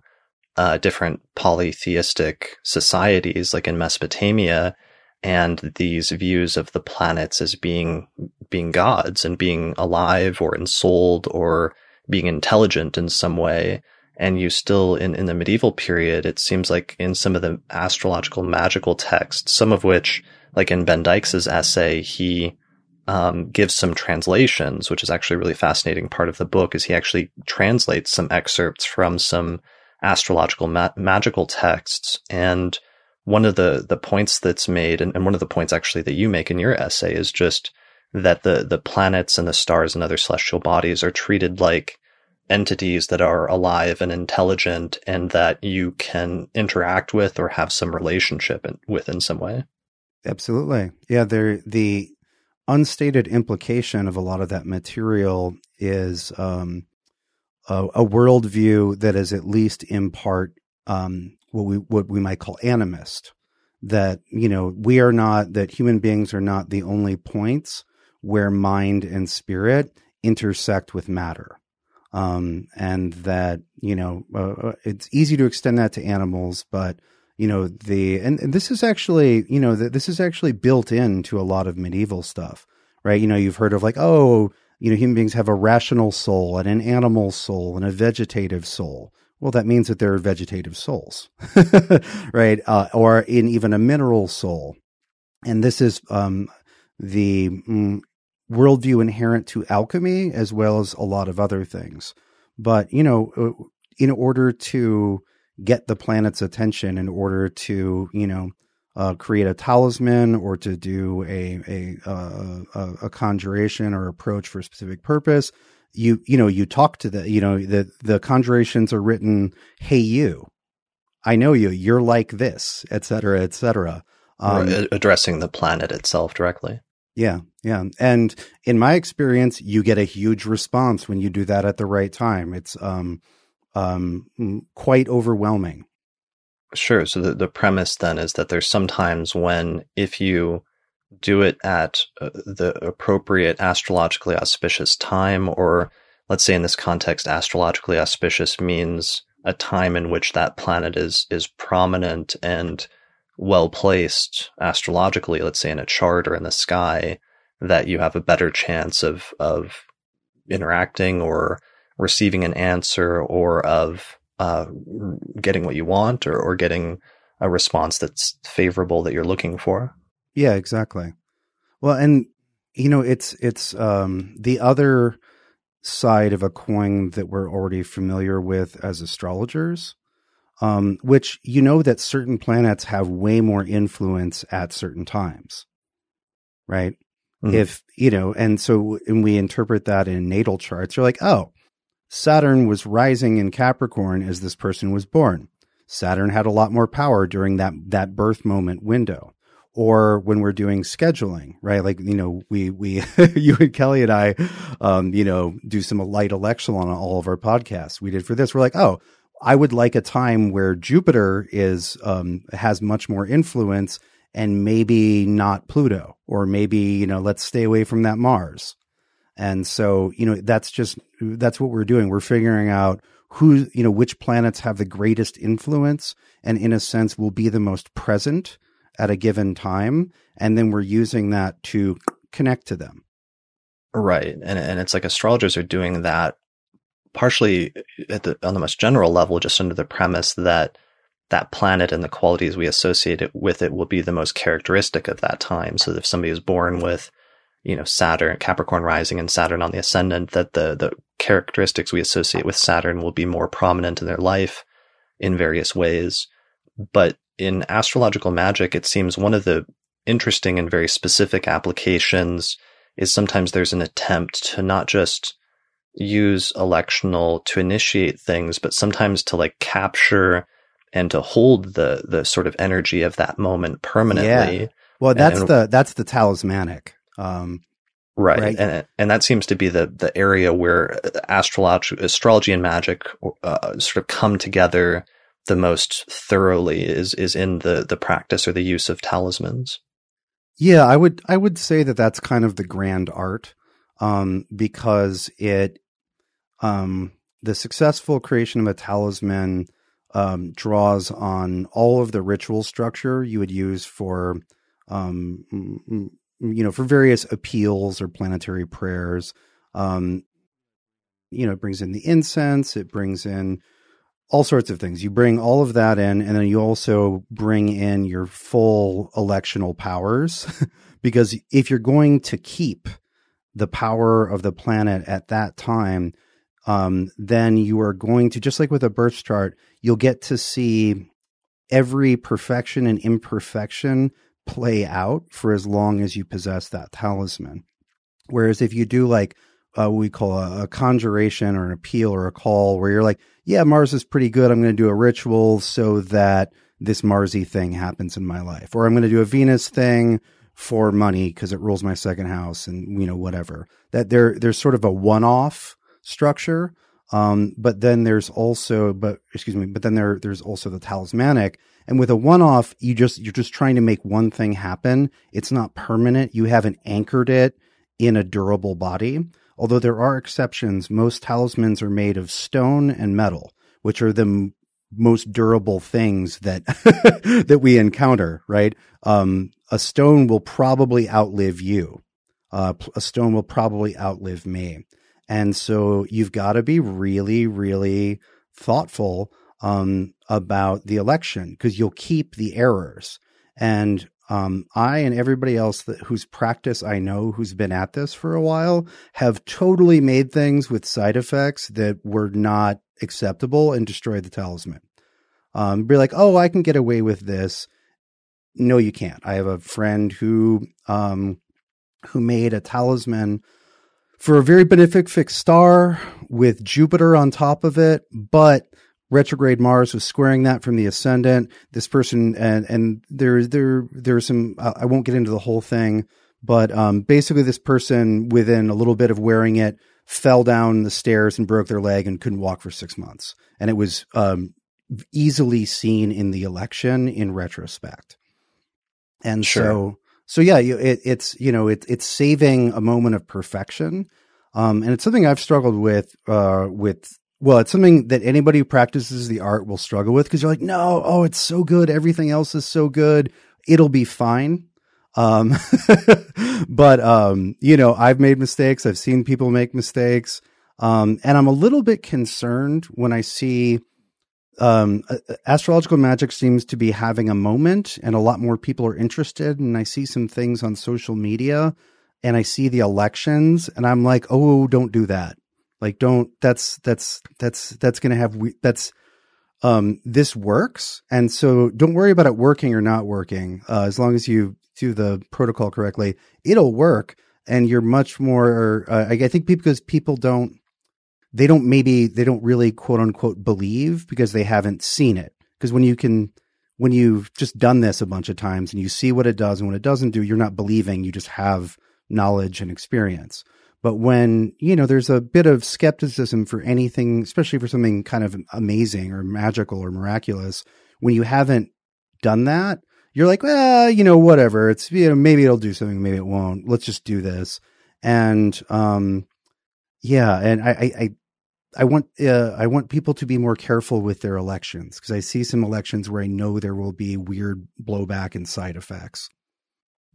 uh, different polytheistic societies like in Mesopotamia and these views of the planets as being being gods and being alive or ensouled or being intelligent in some way and you still in, in the medieval period, it seems like in some of the astrological magical texts, some of which, like in Ben Dykes's essay, he um, gives some translations, which is actually a really fascinating part of the book, is he actually translates some excerpts from some astrological ma- magical texts. And one of the, the points that's made, and, and one of the points actually that you make in your essay is just that the, the planets and the stars and other celestial bodies are treated like entities that are alive and intelligent and that you can interact with or have some relationship with in some way. Absolutely. Yeah, there the unstated implication of a lot of that material is um, a, a worldview that is at least in part um, what we what we might call animist. That you know we are not that human beings are not the only points where mind and spirit intersect with matter um, and that you know uh, uh, it's easy to extend that to animals, but you know the and, and this is actually you know the, this is actually built into a lot of medieval stuff, right? You know, you've heard of like oh, you know, human beings have a rational soul and an animal soul and a vegetative soul. Well, that means that there are vegetative souls, <laughs> right? Uh, or in even a mineral soul. And this is um, the mm, worldview inherent to alchemy as well as a lot of other things. But, you know, uh, in order to get the planet's attention, in order to, you know, uh, create a talisman or to do a a, uh, a a conjuration or approach for a specific purpose, you you know you talk to the you know the the conjurations are written, hey you, I know you, you're like this, et cetera, et cetera. Um, addressing the planet itself directly. Yeah, yeah. And in my experience, you get a huge response when you do that at the right time. It's um um quite overwhelming. Sure. So the, the premise then is that there's sometimes when if you do it at uh, the appropriate astrologically auspicious time, or let's say in this context, astrologically auspicious means a time in which that planet is is prominent and well placed astrologically, let's say in a chart or in the sky, that you have a better chance of of interacting or receiving an answer or of uh, getting what you want or, or getting a response that's favorable that you're looking for. Yeah, exactly. Well, and you know, it's it's um, the other side of a coin that we're already familiar with as astrologers um, which you know that certain planets have way more influence at certain times, right? Mm-hmm. If, you know, and so, and we interpret that in natal charts, you're like, oh, Saturn was rising in Capricorn as this person was born. Saturn had a lot more power during that, that birth moment window. Or when we're doing scheduling, right? Like, you know, we, we, <laughs> you and Kelly and I, um, you know, do some light election on all of our podcasts we did for this. We're like, oh, I would like a time where Jupiter is um, has much more influence and maybe not Pluto or maybe you know let's stay away from that Mars. And so, you know, that's just that's what we're doing. We're figuring out who, you know, which planets have the greatest influence and in a sense will be the most present at a given time and then we're using that to connect to them. Right. And and it's like astrologers are doing that partially at the, on the most general level, just under the premise that that planet and the qualities we associate it with it will be the most characteristic of that time. So if somebody is born with, you know, Saturn, Capricorn rising and Saturn on the ascendant, that the, the characteristics we associate with Saturn will be more prominent in their life in various ways. But in astrological magic, it seems one of the interesting and very specific applications is sometimes there's an attempt to not just use electional to initiate things, but sometimes to like capture and to hold the the sort of energy of that moment permanently. Yeah. Well, that's and, the that's the talismanic. Um, right. right. And and that seems to be the the area where astrology astrology and magic uh, sort of come together the most thoroughly is is in the the practice or the use of talismans. Yeah, I would I would say that that's kind of the grand art um, because it um, the successful creation of a talisman um, draws on all of the ritual structure you would use for um, you know for various appeals or planetary prayers. Um, you know, it brings in the incense, it brings in all sorts of things. You bring all of that in, and then you also bring in your full electional powers. <laughs> because if you're going to keep the power of the planet at that time, um, then you are going to, just like with a birth chart, you'll get to see every perfection and imperfection play out for as long as you possess that talisman. Whereas if you do like uh, we call a, a, conjuration or an appeal or a call where you're like, yeah, Mars is pretty good. I'm going to do a ritual so that this Marsy thing happens in my life, or I'm going to do a Venus thing for money because it rules my second house and you know whatever. That there there's sort of a one off structure. Um, but then there's also, but excuse me, but then there there's also the talismanic. And with a one off, you just you're just trying to make one thing happen. It's not permanent. You haven't anchored it in a durable body. Although there are exceptions, most talismans are made of stone and metal, which are the m- most durable things that <laughs> that we encounter. Right? Um, a stone will probably outlive you. Uh, a stone will probably outlive me, and so you've got to be really, really thoughtful um, about the election because you'll keep the errors. And um, I and everybody else that whose practice I know who's been at this for a while have totally made things with side effects that were not acceptable and destroyed the talisman. Um, be like, oh, I can get away with this. No, you can't. I have a friend who um, who made a talisman for a very benefic fixed star with Jupiter on top of it, but retrograde Mars was squaring that from the ascendant. This person and and there there there's some uh, I won't get into the whole thing, but um, basically this person within a little bit of wearing it fell down the stairs and broke their leg and couldn't walk for six months, and it was um, easily seen in the election in retrospect. And sure. so so yeah, it, it's you know it, it's saving a moment of perfection. Um, and it's something I've struggled with uh, with well, it's something that anybody who practices the art will struggle with because you're like, no, oh, it's so good. Everything else is so good. It'll be fine. Um, <laughs> but, um, you know, I've made mistakes. I've seen people make mistakes. Um, and I'm a little bit concerned when I see, um, astrological magic seems to be having a moment and a lot more people are interested. And I see some things on social media and I see the elections and I'm like, oh, don't do that like, don't, that's, that's, that's, that's going to have, we that's, um, this works. And so don't worry about it working or not working. Uh, as long as you do the protocol correctly, it'll work. And you're much more, uh, I, I think because people don't, they don't maybe, they don't really quote unquote believe because they haven't seen it. Because when you can, when you've just done this a bunch of times and you see what it does and what it doesn't do, you're not believing, you just have knowledge and experience. But when, you know, there's a bit of skepticism for anything, especially for something kind of amazing or magical or miraculous, when you haven't done that, you're like, well, you know, whatever. It's, you know, maybe it'll do something, maybe it won't. Let's just do this. And, um, yeah. And I, I, I I want uh, I want people to be more careful with their elections because I see some elections where I know there will be weird blowback and side effects.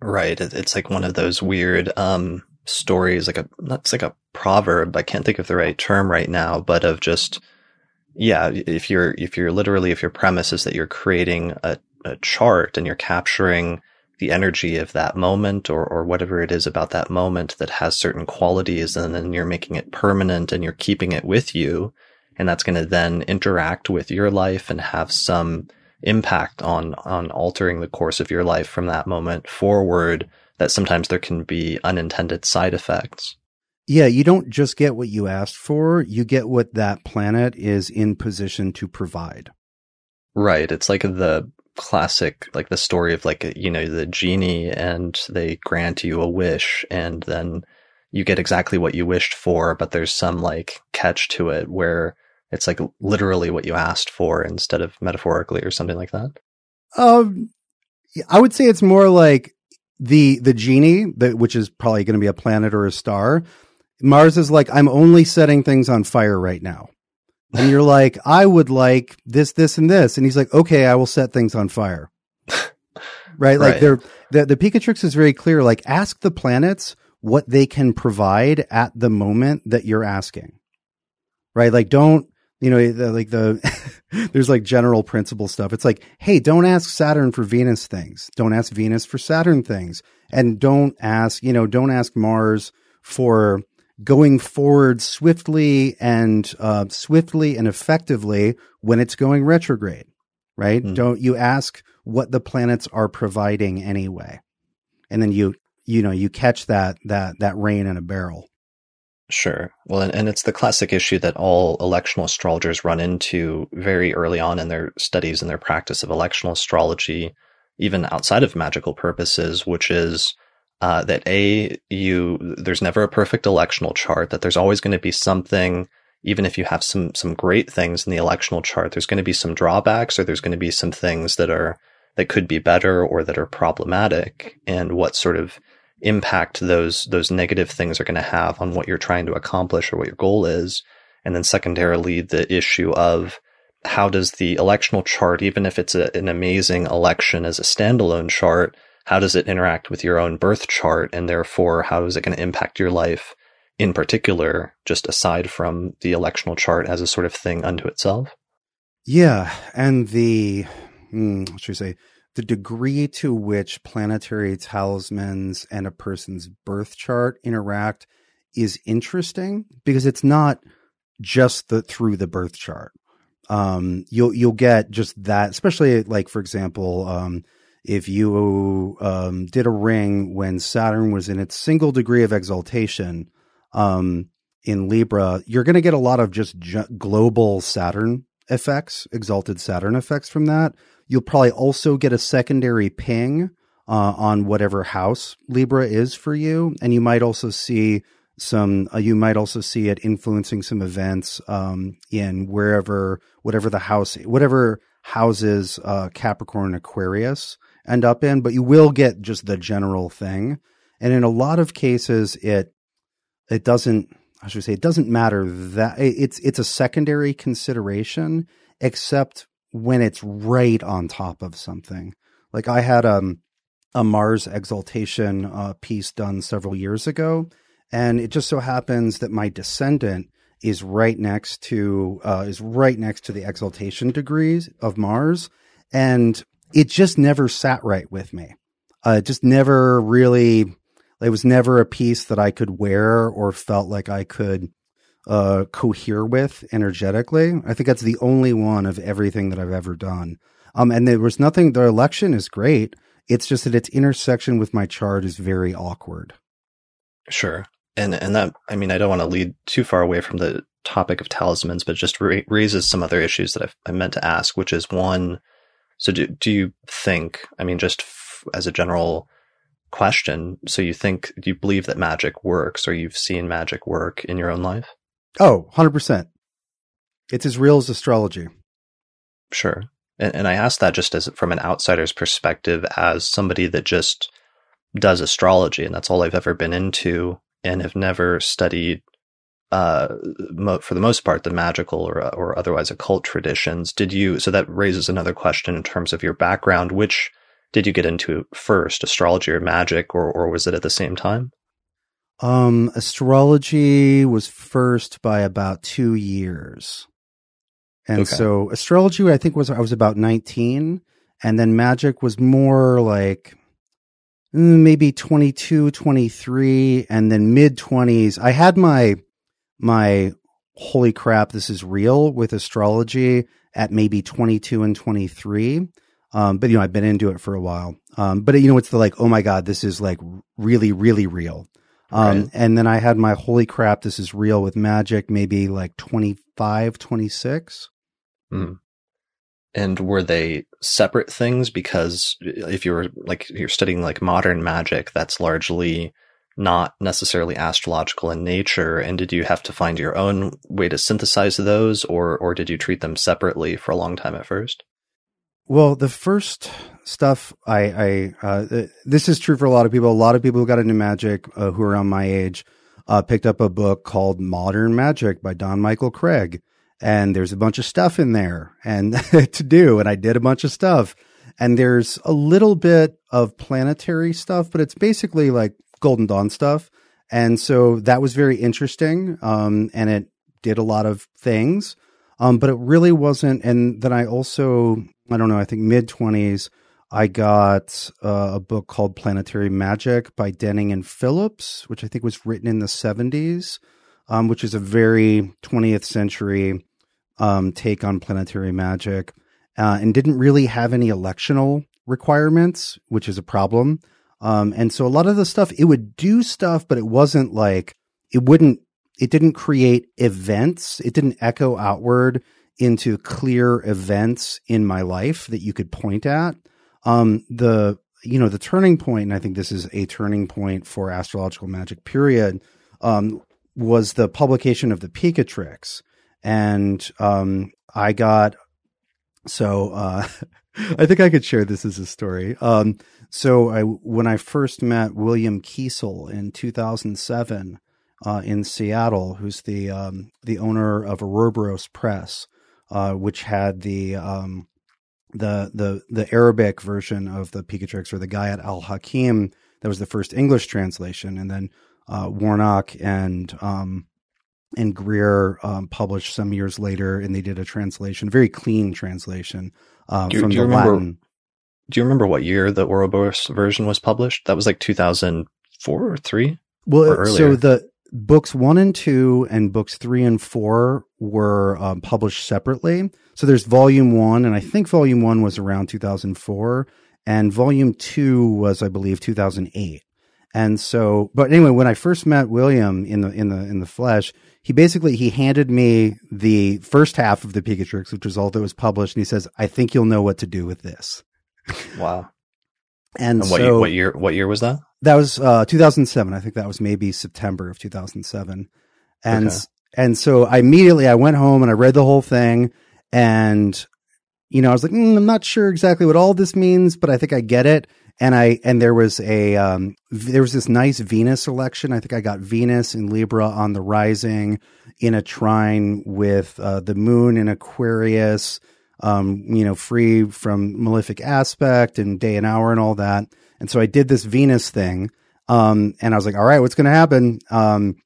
Right, it's like one of those weird um, stories, like a that's like a proverb. I can't think of the right term right now, but of just yeah, if you're if you're literally if your premise is that you're creating a, a chart and you're capturing the energy of that moment or or whatever it is about that moment that has certain qualities and then you're making it permanent and you're keeping it with you and that's going to then interact with your life and have some impact on on altering the course of your life from that moment forward that sometimes there can be unintended side effects. Yeah, you don't just get what you asked for, you get what that planet is in position to provide. Right. It's like the classic, like the story of like, you know, the genie and they grant you a wish and then you get exactly what you wished for, but there's some like catch to it where It's like literally what you asked for instead of metaphorically or something like that. Um, I would say it's more like the the genie, that which is probably going to be a planet or a star. Mars is like, I'm only setting things on fire right now. And you're <laughs> like, I would like this, this, and this. And he's like, okay, I will set things on fire. <laughs> right? Like Right. they're, the, the Picatrix is very clear. Like ask the planets what they can provide at the moment that you're asking. Right? Like don't, you know, like the, there's like general principle stuff. It's like, hey, don't ask Saturn for Venus things. Don't ask Venus for Saturn things. And don't ask, you know, don't ask Mars for going forward swiftly and uh, swiftly and effectively when it's going retrograde, right? Hmm. Don't you ask what the planets are providing anyway, and then you you know you catch that that that rain in a barrel. Sure. Well, and, and it's the classic issue that all electional astrologers run into very early on in their studies and their practice of electional astrology, even outside of magical purposes, which is uh, that a you there's never a perfect electional chart. That there's always going to be something, even if you have some some great things in the electional chart, there's going to be some drawbacks, or there's going to be some things that are that could be better or that are problematic, and what sort of impact those those negative things are going to have on what you're trying to accomplish or what your goal is. And then secondarily the issue of how does the electional chart even if it's a, an amazing election as a standalone chart how does it interact with your own birth chart? And therefore how is it going to impact your life in particular just aside from the electional chart as a sort of thing unto itself? Yeah, and the hmm, what should we say the degree to which planetary talismans and a person's birth chart interact is interesting because it's not just the through the birth chart. Um, you'll you'll get just that, especially like for example, um, if you um, did a ring when Saturn was in its single degree of exaltation um, in Libra, you're going to get a lot of just ju- global Saturn effects, exalted Saturn effects from that. You'll probably also get a secondary ping uh, on whatever house Libra is for you, and you might also see some. Uh, you might also see it influencing some events um, in wherever, whatever the house, whatever houses uh, Capricorn, Aquarius end up in. But you will get just the general thing, and in a lot of cases, it it doesn't. I should say it doesn't matter that it's it's a secondary consideration, except when it's right on top of something. Like I had um, a Mars exaltation uh, piece done several years ago, and it just so happens that my descendant is right next to uh, is right next to the exaltation degrees of Mars, and it just never sat right with me. Uh, it just never really. It was never a piece that I could wear or felt like I could uh, cohere with energetically. I think that's the only one of everything that I've ever done. Um, and there was nothing. The election is great. It's just that its intersection with my chart is very awkward. Sure. And and that I mean I don't want to lead too far away from the topic of talismans, but just ra- raises some other issues that I've, I meant to ask, which is one. So do do you think? I mean, just f- as a general question, so you think do you believe that magic works, or you've seen magic work in your own life? Oh, 100%. It's as real as astrology. Sure. And, and I ask that just as from an outsider's perspective, as somebody that just does astrology, and that's all I've ever been into, and have never studied, uh, mo- for the most part, the magical or or otherwise occult traditions. Did you? So that raises another question in terms of your background. Which did you get into first, astrology or magic, or or was it at the same time? Um, astrology was first by about two years. And Okay. so astrology, I think was, I was about 19 and then magic was more like mm, maybe 22, 23 and then mid twenties. I had my, my holy crap, this is real with astrology at maybe 22 and 23. Um, but you know, I've been into it for a while. Um, but you know, it's the like, oh my God, this is like really, really real. Um, Right. and then I had my holy crap, this is real with magic, maybe like 25, 26. Mm. And were they separate things? Because if you were like you're studying like modern magic, that's largely not necessarily astrological in nature? And did you have to find your own way to synthesize those, or or did you treat them separately for a long time at first? Well, the first stuff I, I uh, this is true for a lot of people. A lot of people who got into magic uh, who are around my age uh, picked up a book called Modern Magic by Don Michael Kraig, and there's a bunch of stuff in there and <laughs> to do, and I did a bunch of stuff, and there's a little bit of planetary stuff, but it's basically like Golden Dawn stuff, and so that was very interesting, um, and it did a lot of things. Um, but it really wasn't. And then I also I don't know, I think mid 20s, I got uh, a book called Planetary Magic by Denning and Phillips, which I think was written in the 70s, um, which is a very 20th century um, take on planetary magic uh, and didn't really have any electional requirements, which is a problem. Um, and so a lot of the stuff, it would do stuff, but it wasn't like, it wouldn't, it didn't create events. It didn't echo outward into clear events in my life that you could point at. Um, the you know the turning point, and I think this is a turning point for astrological magic. Period. Um, was the publication of the Picatrix, and um, I got so uh, <laughs> I think I could share this as a story. Um, so I when I first met William Kiesel in 2007 uh, in Seattle, who's the um, the owner of Ouroboros Press, uh, which had the um, the the the Arabic version of the Picatrix or the Gayat al Hakim. That was the first English translation, and then uh, Warnock and um, and Greer um, published some years later, and they did a translation, very clean translation uh, from do the remember, Latin. Do you remember what year the Ouroboros version was published? That was like 2004 or three. Well, or so the books one and two and books three and four were um, published separately. So there's volume one, and I think volume one was around 2004, and volume two was, I believe, 2008. And so, but anyway, when I first met William in the in the in the flesh, he basically he handed me the first half of the Picatrix, which was all that was published, and he says, "I think you'll know what to do with this." Wow. And, And what, so year, what year? What year was that? that was uh, 2007. I think that was maybe September of 2007. And Okay. and so I immediately I went home and I read the whole thing, and you know I was like, mm, I'm not sure exactly what all this means, but I think I get it. And I and there was a um, there was this nice Venus election. I think I got Venus in Libra on the rising in a trine with uh, the Moon in Aquarius. Um, you know, free from malefic aspect and day and hour and all that. And so I did this Venus thing. Um, and I was like, all right, what's going to happen? Um,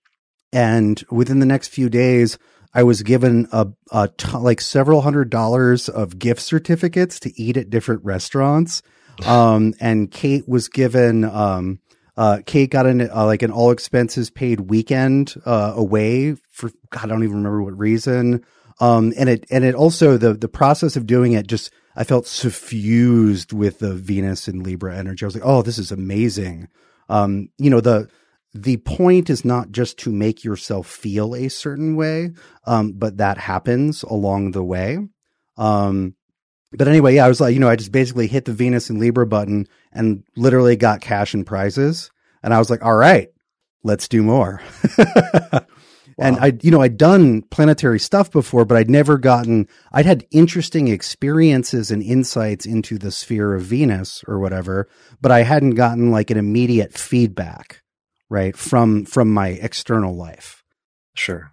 and within the next few days, I was given a, a like several hundred dollars of gift certificates to eat at different restaurants. <sighs> Um, and Kate was given, um, uh, Kate got an, uh, like an all expenses paid weekend, uh, away for, God, I don't even remember what reason. Um, and it, and it also, the, the process of doing it just, I felt suffused with the Venus and Libra energy. I was like, oh, this is amazing. Um, you know, the, the point is not just to make yourself feel a certain way, um, but that happens along the way. Um, but anyway, yeah, I was like, you know, I just basically hit the Venus and Libra button and literally got cash and prizes. And I was like, all right, let's do more. <laughs> And I, you know, I'd done planetary stuff before, but I'd never gotten, I'd had interesting experiences and insights into the sphere of Venus or whatever, but I hadn't gotten like an immediate feedback, right, from, from my external life. Sure.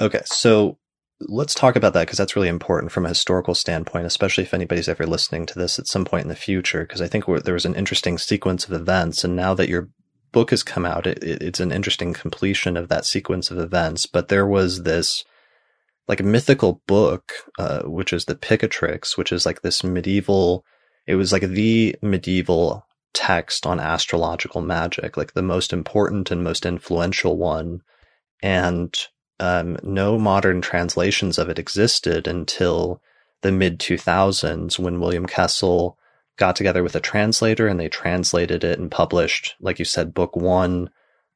Okay, so let's talk about that because that's really important from a historical standpoint, especially if anybody's ever listening to this at some point in the future. Because I think we're- there was an interesting sequence of events, and now that your book has come out, it, it, it's an interesting completion of that sequence of events. But there was this like mythical book, uh, which is the Picatrix, which is like this medieval. It was like the medieval text on astrological magic, like the most important and most influential one and um, no modern translations of it existed until the mid 2000s when William Kiesel got together with a translator and they translated it and published, like you said, book one,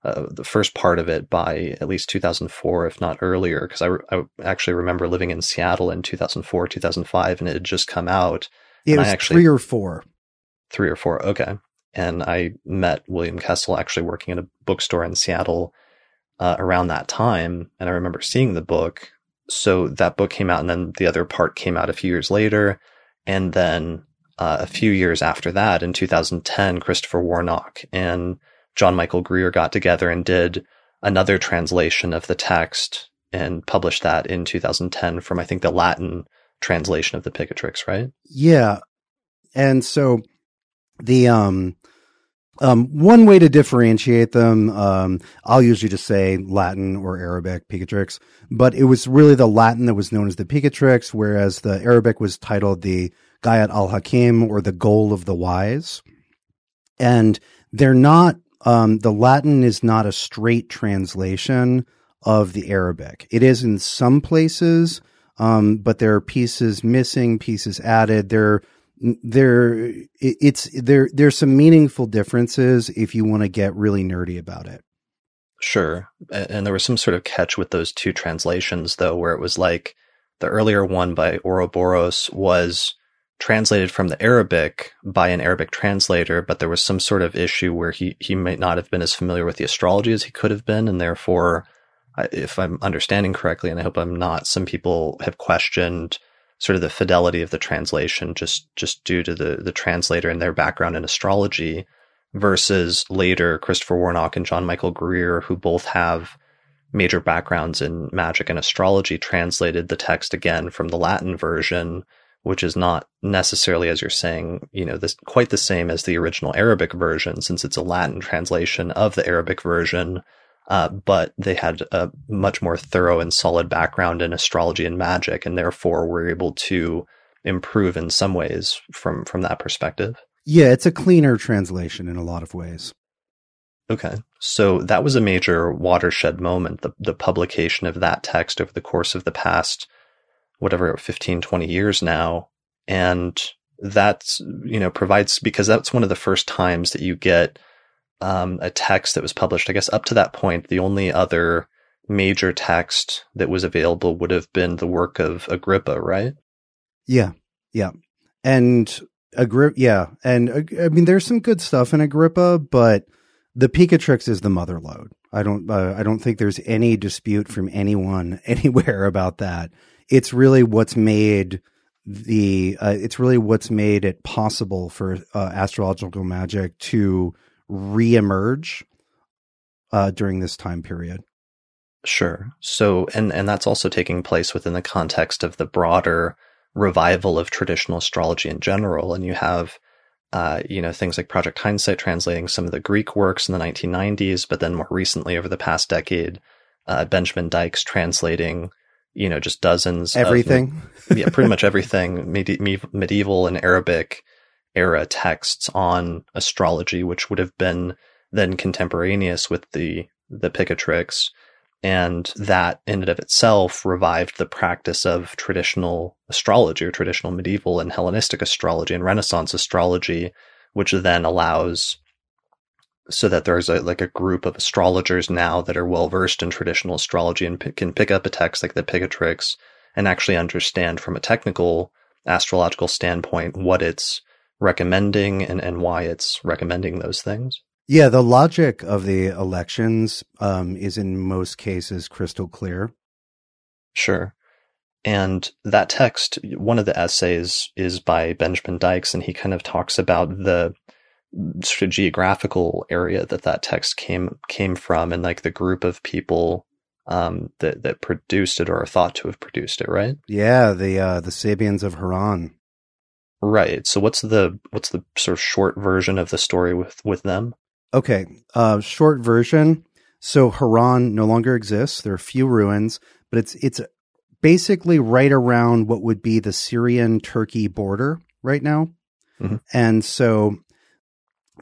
uh, the first part of it by at least 2004, if not earlier, because I, re- I actually remember living in Seattle in 2004, 2005, and it had just come out. It was actually- three or four. Three or four. Okay. and I met William Kiesel actually working at a bookstore in Seattle uh, around that time, and I remember seeing the book. So that book came out, and then the other part came out a few years later, and then uh, a few years after that, in 2010, Christopher Warnock and John Michael Greer got together and did another translation of the text and published that in 2010 from I think the Latin translation of the Picatrix, right? Yeah. And so the um um, one way to differentiate them, um, I'll usually just say Latin or Arabic Picatrix, but it was really the Latin that was known as the Picatrix, whereas the Arabic was titled the Gayat al Hakim or the Goal of the Wise. And they're not, um, the Latin is not a straight translation of the Arabic. It is in some places, um, but there are pieces missing, pieces added. There, there, it's there. There's some meaningful differences if you want to get really nerdy about it. Sure, and there was some sort of catch with those two translations, though, where it was like the earlier one by Ouroboros was translated from the Arabic by an Arabic translator, but there was some sort of issue where he he might not have been as familiar with the astrology as he could have been, and therefore if I'm understanding correctly, and I hope I'm not, some people have questioned sort of the fidelity of the translation just just due to the the translator and their background in astrology versus later Christopher Warnock and John Michael Greer, who both have major backgrounds in magic and astrology, translated the text again from the Latin version, which is not necessarily, as you're saying, you know, this quite the same as the original Arabic version, since it's a Latin translation of the Arabic version uh, but they had a much more thorough and solid background in astrology and magic, and therefore were able to improve in some ways from from that perspective. Yeah, it's a cleaner translation in a lot of ways. Okay. So that was a major watershed moment, the, the publication of that text over the course of the past, whatever, 15, 20 years now. And that's, you know, provides, because that's one of the first times that you get um, a text that was published. I guess up to that point, the only other major text that was available would have been the work of Agrippa, right? Yeah, yeah, and Agrippa, yeah, and uh, I mean, there's some good stuff in Agrippa, but the Picatrix is the mother lode. I don't, uh, I don't think there's any dispute from anyone <laughs> anywhere about that. It's really what's made the, uh, it's really what's made it possible for uh, astrological magic to reemerge uh, during this time period. Sure. So, and and that's also taking place within the context of the broader revival of traditional astrology in general. And you have, uh, you know, things like Project Hindsight translating some of the Greek works in the 1990s, but then more recently, over the past decade, uh, Benjamin Dykes translating, you know, just dozens everything. Of, <laughs> yeah, pretty much everything medieval and Arabic era texts on astrology, which would have been then contemporaneous with the the Picatrix. And that in and of itself revived the practice of traditional astrology or traditional medieval and Hellenistic astrology and Renaissance astrology, which then allows so that there's a, like a group of astrologers now that are well versed in traditional astrology and p- can pick up a text like the Picatrix and actually understand from a technical astrological standpoint what its recommending and, and why it's recommending those things? Yeah, the logic of the elections um, is in most cases crystal clear. Sure. And that text, one of the essays is by Benjamin Dykes, and he kind of talks about the sort of geographical area that that text came came from, and like the group of people um, that that produced it or are thought to have produced it, right? Yeah, the uh, the Sabians of Haran. Right. So what's the what's the sort of short version of the story with with them? Okay. Uh short version. So Haran no longer exists. There are few ruins, but it's it's basically right around what would be the Syrian Turkey border right now. Mm-hmm. And so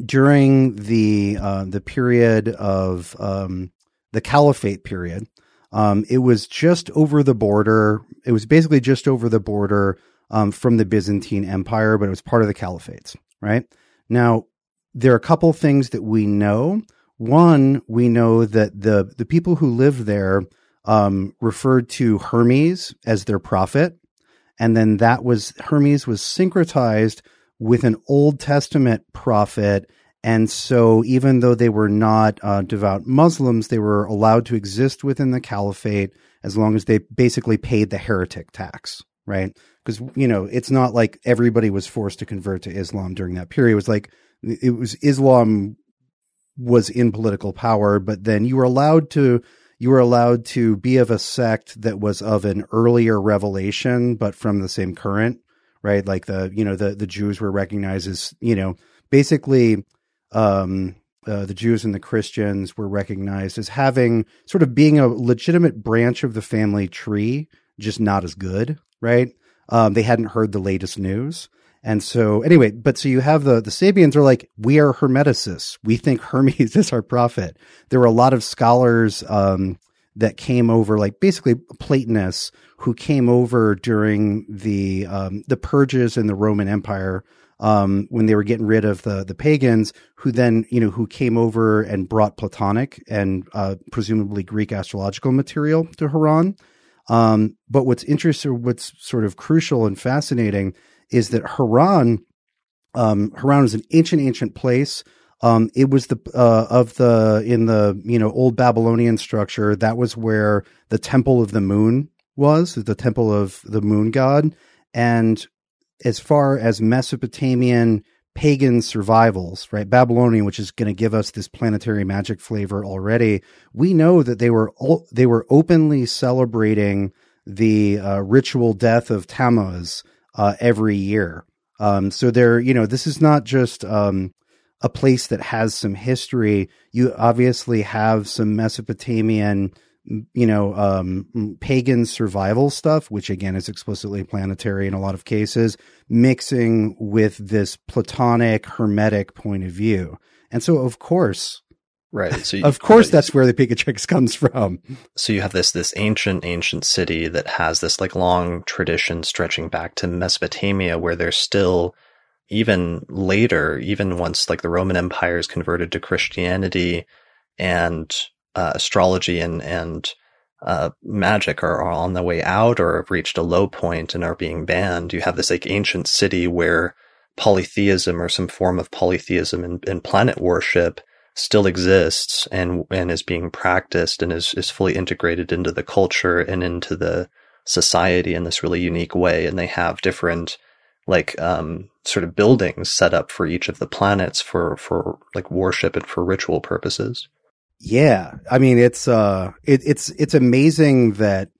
during the uh, the period of um, the Caliphate period, um, it was just over the border. It was basically just over the border um, from the Byzantine Empire, but it was part of the caliphates, right? Now, there are a couple things that we know. One, we know that the, the people who lived there um, referred to Hermes as their prophet. And then that was, Hermes was syncretized with an Old Testament prophet And so, even though they were not uh, devout Muslims, they were allowed to exist within the caliphate as long as they basically paid the heretic tax, right? Because, you know, it's not like everybody was forced to convert to Islam during that period. It was like, it was Islam was in political power, but then you were allowed to you were allowed to be of a sect that was of an earlier revelation, but from the same current, right? Like the you know the the Jews were recognized as you know basically um, uh, the Jews and the Christians were recognized as having sort of being a legitimate branch of the family tree, just not as good, right? Um, they hadn't heard the latest news. And so, anyway, but so you have the, the Sabians are like, we are Hermeticists. We think <laughs> Hermes is our prophet. There were a lot of scholars, um, that came over, like basically Platonists who came over during the, um, the purges in the Roman Empire um, when they were getting rid of the the pagans, who then you know who came over and brought Platonic and uh, presumably Greek astrological material to Haran. Um, but what's interesting, what's sort of crucial and fascinating, is that Haran, um, Haran is an ancient, ancient place. Um, it was the uh, of the in the you know old Babylonian structure. That was where the Temple of the Moon was, the Temple of the Moon God, and as far as Mesopotamian pagan survivals, right? Babylonian, which is going to give us this planetary magic flavor already. We know that they were they were openly celebrating the uh, ritual death of Tammuz uh, every year. Um, so there, you know, this is not just um, a place that has some history. You obviously have some Mesopotamian you know, um, pagan survival stuff, which again is explicitly planetary in a lot of cases, mixing with this Platonic Hermetic point of view. And so, of course, right. So, you, <laughs> of course, that's where the Picatrix comes from. So you have this this ancient ancient city that has this like long tradition stretching back to Mesopotamia, where there's still even later, even once like the Roman Empire is converted to Christianity and uh, astrology and and uh, magic are, are, on the way out or have reached a low point and are being banned. You have this like ancient city where polytheism or some form of polytheism and, and planet worship still exists and and is being practiced and is is fully integrated into the culture and into the society in this really unique way. And they have different like um, sort of buildings set up for each of the planets for for like worship and for ritual purposes. Yeah, I mean it's uh it, it's it's amazing that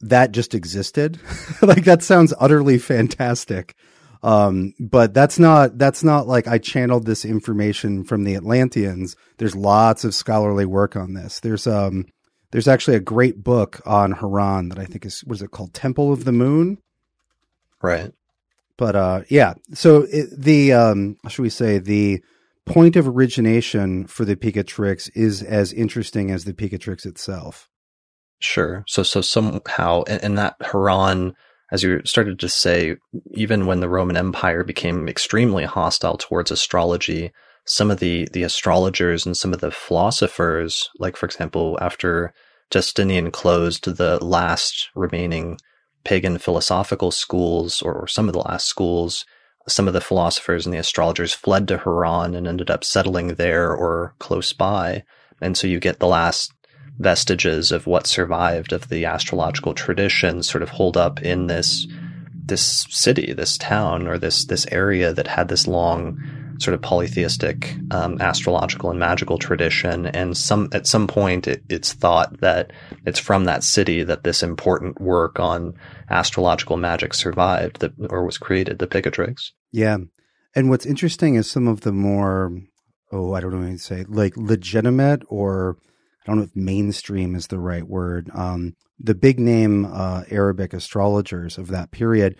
that just existed. <laughs> like that sounds utterly fantastic. Um, but that's not that's not like I channeled this information from the Atlanteans. There's lots of scholarly work on this. There's um there's actually a great book on Haran that I think is was it called Temple of the Moon? Right. But uh yeah, so it, the um should we say the point of origination for the Picatrix is as interesting as the Picatrix itself. Sure. So so somehow in that Haran, as you started to say, even when the Roman Empire became extremely hostile towards astrology, some of the the astrologers and some of the philosophers, like for example, after Justinian closed the last remaining pagan philosophical schools, or, or some of the last schools, some of the philosophers and the astrologers fled to Haran and ended up settling there or close by. And so you get the last vestiges of what survived of the astrological tradition sort of hold up in this this city, this town, or this this area that had this long sort of polytheistic um, astrological and magical tradition. And some at some point, it, it's thought that it's from that city that this important work on astrological magic survived, that or was created, the Picatrix. Yeah, and what's interesting is some of the more oh, I don't know what to say, like legitimate or I don't know if mainstream is the right word. Um, the big name uh, Arabic astrologers of that period,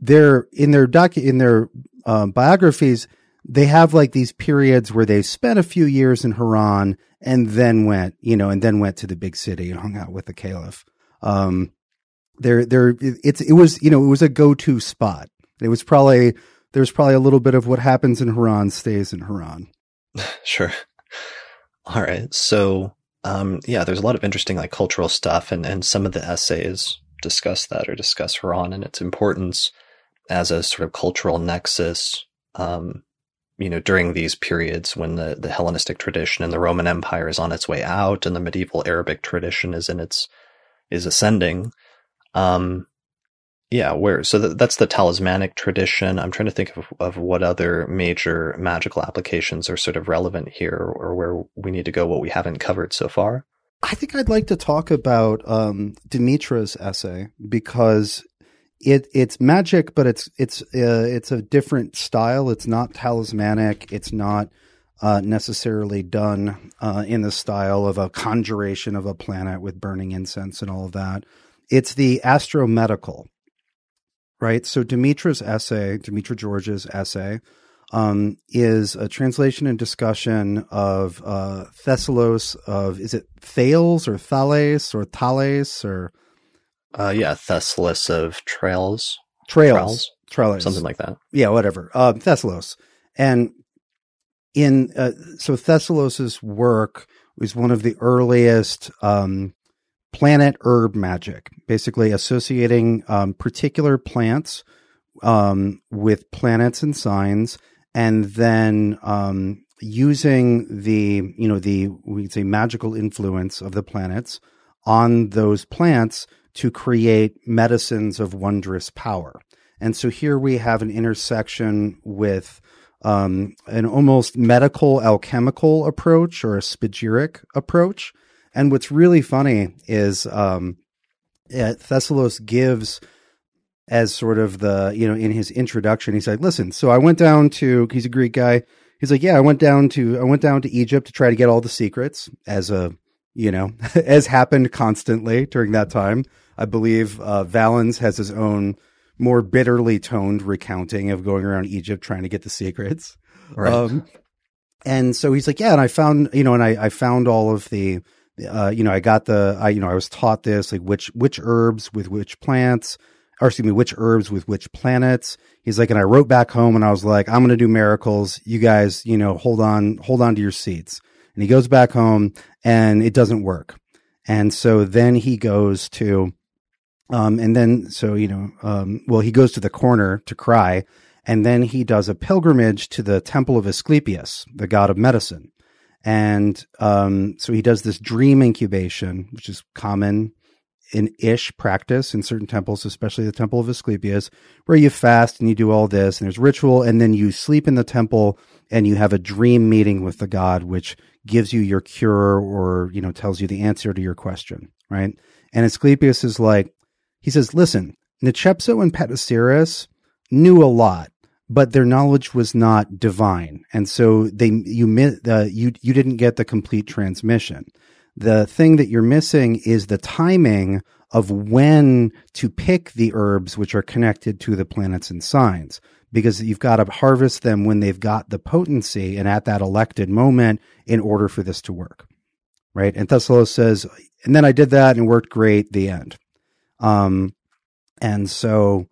they're in their docu- in their uh, biographies they have like these periods where they spent a few years in Haran and then went, you know, and then went to the big city and hung out with the caliph. Um, there, there, it's, it was, you know, it was a go-to spot. It was probably, there's probably a little bit of what happens in Haran stays in Haran. <laughs> Sure. All right. So, um, yeah, there's a lot of interesting like cultural stuff and, and some of the essays discuss that or discuss Haran and its importance as a sort of cultural nexus um, you know, during these periods when the, the Hellenistic tradition and the Roman Empire is on its way out and the medieval Arabic tradition is in its, is ascending. Um, yeah, where, so th- that's the talismanic tradition. I'm trying to think of, of what other major magical applications are sort of relevant here or where we need to go, what we haven't covered so far. I think I'd like to talk about um, Demetra's essay because it it's magic, but it's it's uh, it's a different style. It's not talismanic. It's not uh, necessarily done uh, in the style of a conjuration of a planet with burning incense and all of that. It's the astromedical, right? So Demetra's essay, Demetra George's essay, um, is a translation and discussion of uh, Thessalos of is it Thales or Thales or Thales or uh, yeah, Thessalos of Tralles. Trails. Trails. Something like that. Yeah, whatever. Uh, Thessalos. And in, uh, so Thessalos's work was one of the earliest, um, planet herb magic, basically associating, um, particular plants, um, with planets and signs, and then, um, using the, you know, the, we'd say magical influence of the planets on those plants to create medicines of wondrous power. And so here we have an intersection with um, an almost medical alchemical approach or a spagyric approach. And what's really funny is um, Thessalos gives as sort of the, you know, in his introduction, he's like, listen, so I went down to, he's a Greek guy. He's like, yeah, I went down to, I went down to Egypt to try to get all the secrets as a, you know, <laughs> as happened constantly during that time. I believe uh, Valens has his own more bitterly toned recounting of going around Egypt trying to get the secrets. Right. Um, and so he's like, yeah, and I found, you know, and I, I found all of the, uh, you know, I got the, I, you know, I was taught this, like which, which herbs with which plants, or excuse me, which herbs with which planets. He's like, and I wrote back home and I was like, I'm going to do miracles. You guys, you know, hold on, hold on to your seats. And he goes back home and it doesn't work. And so then he goes to, um, and then, so, you know, um, well, he goes to the corner to cry, and then he does a pilgrimage to the temple of Asclepius, the god of medicine. And um, so he does this dream incubation, which is common in ish practice in certain temples, especially the temple of Asclepius, where you fast and you do all this, and there's ritual, and then you sleep in the temple and you have a dream meeting with the god, which gives you your cure or, you know, tells you the answer to your question, right? And Asclepius is like, he says, listen, Nechepso and Petosiris knew a lot, but their knowledge was not divine. And so they, you, uh, you, you didn't get the complete transmission. The thing that you're missing is the timing of when to pick the herbs which are connected to the planets and signs because you've got to harvest them when they've got the potency and at that elected moment in order for this to work. Right. And Thessalos says, and then I did that and it worked great. The end. Um, and so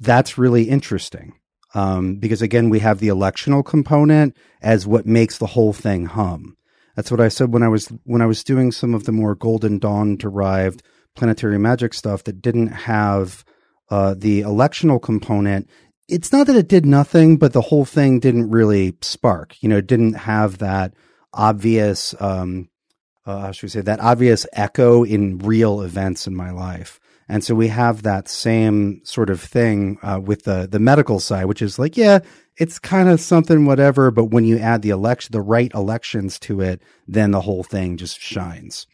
that's really interesting. Um, because again, we have the electional component as what makes the whole thing hum. That's what I said when I was, when I was doing some of the more Golden Dawn derived planetary magic stuff that didn't have, uh, the electional component. It's not that it did nothing, but the whole thing didn't really spark. You know, it didn't have that obvious, um, uh, how should we say that obvious echo in real events in my life. And so we have that same sort of thing uh, with the the medical side, which is like, yeah, it's kind of something whatever, but when you add the election, the right elections to it, then the whole thing just shines.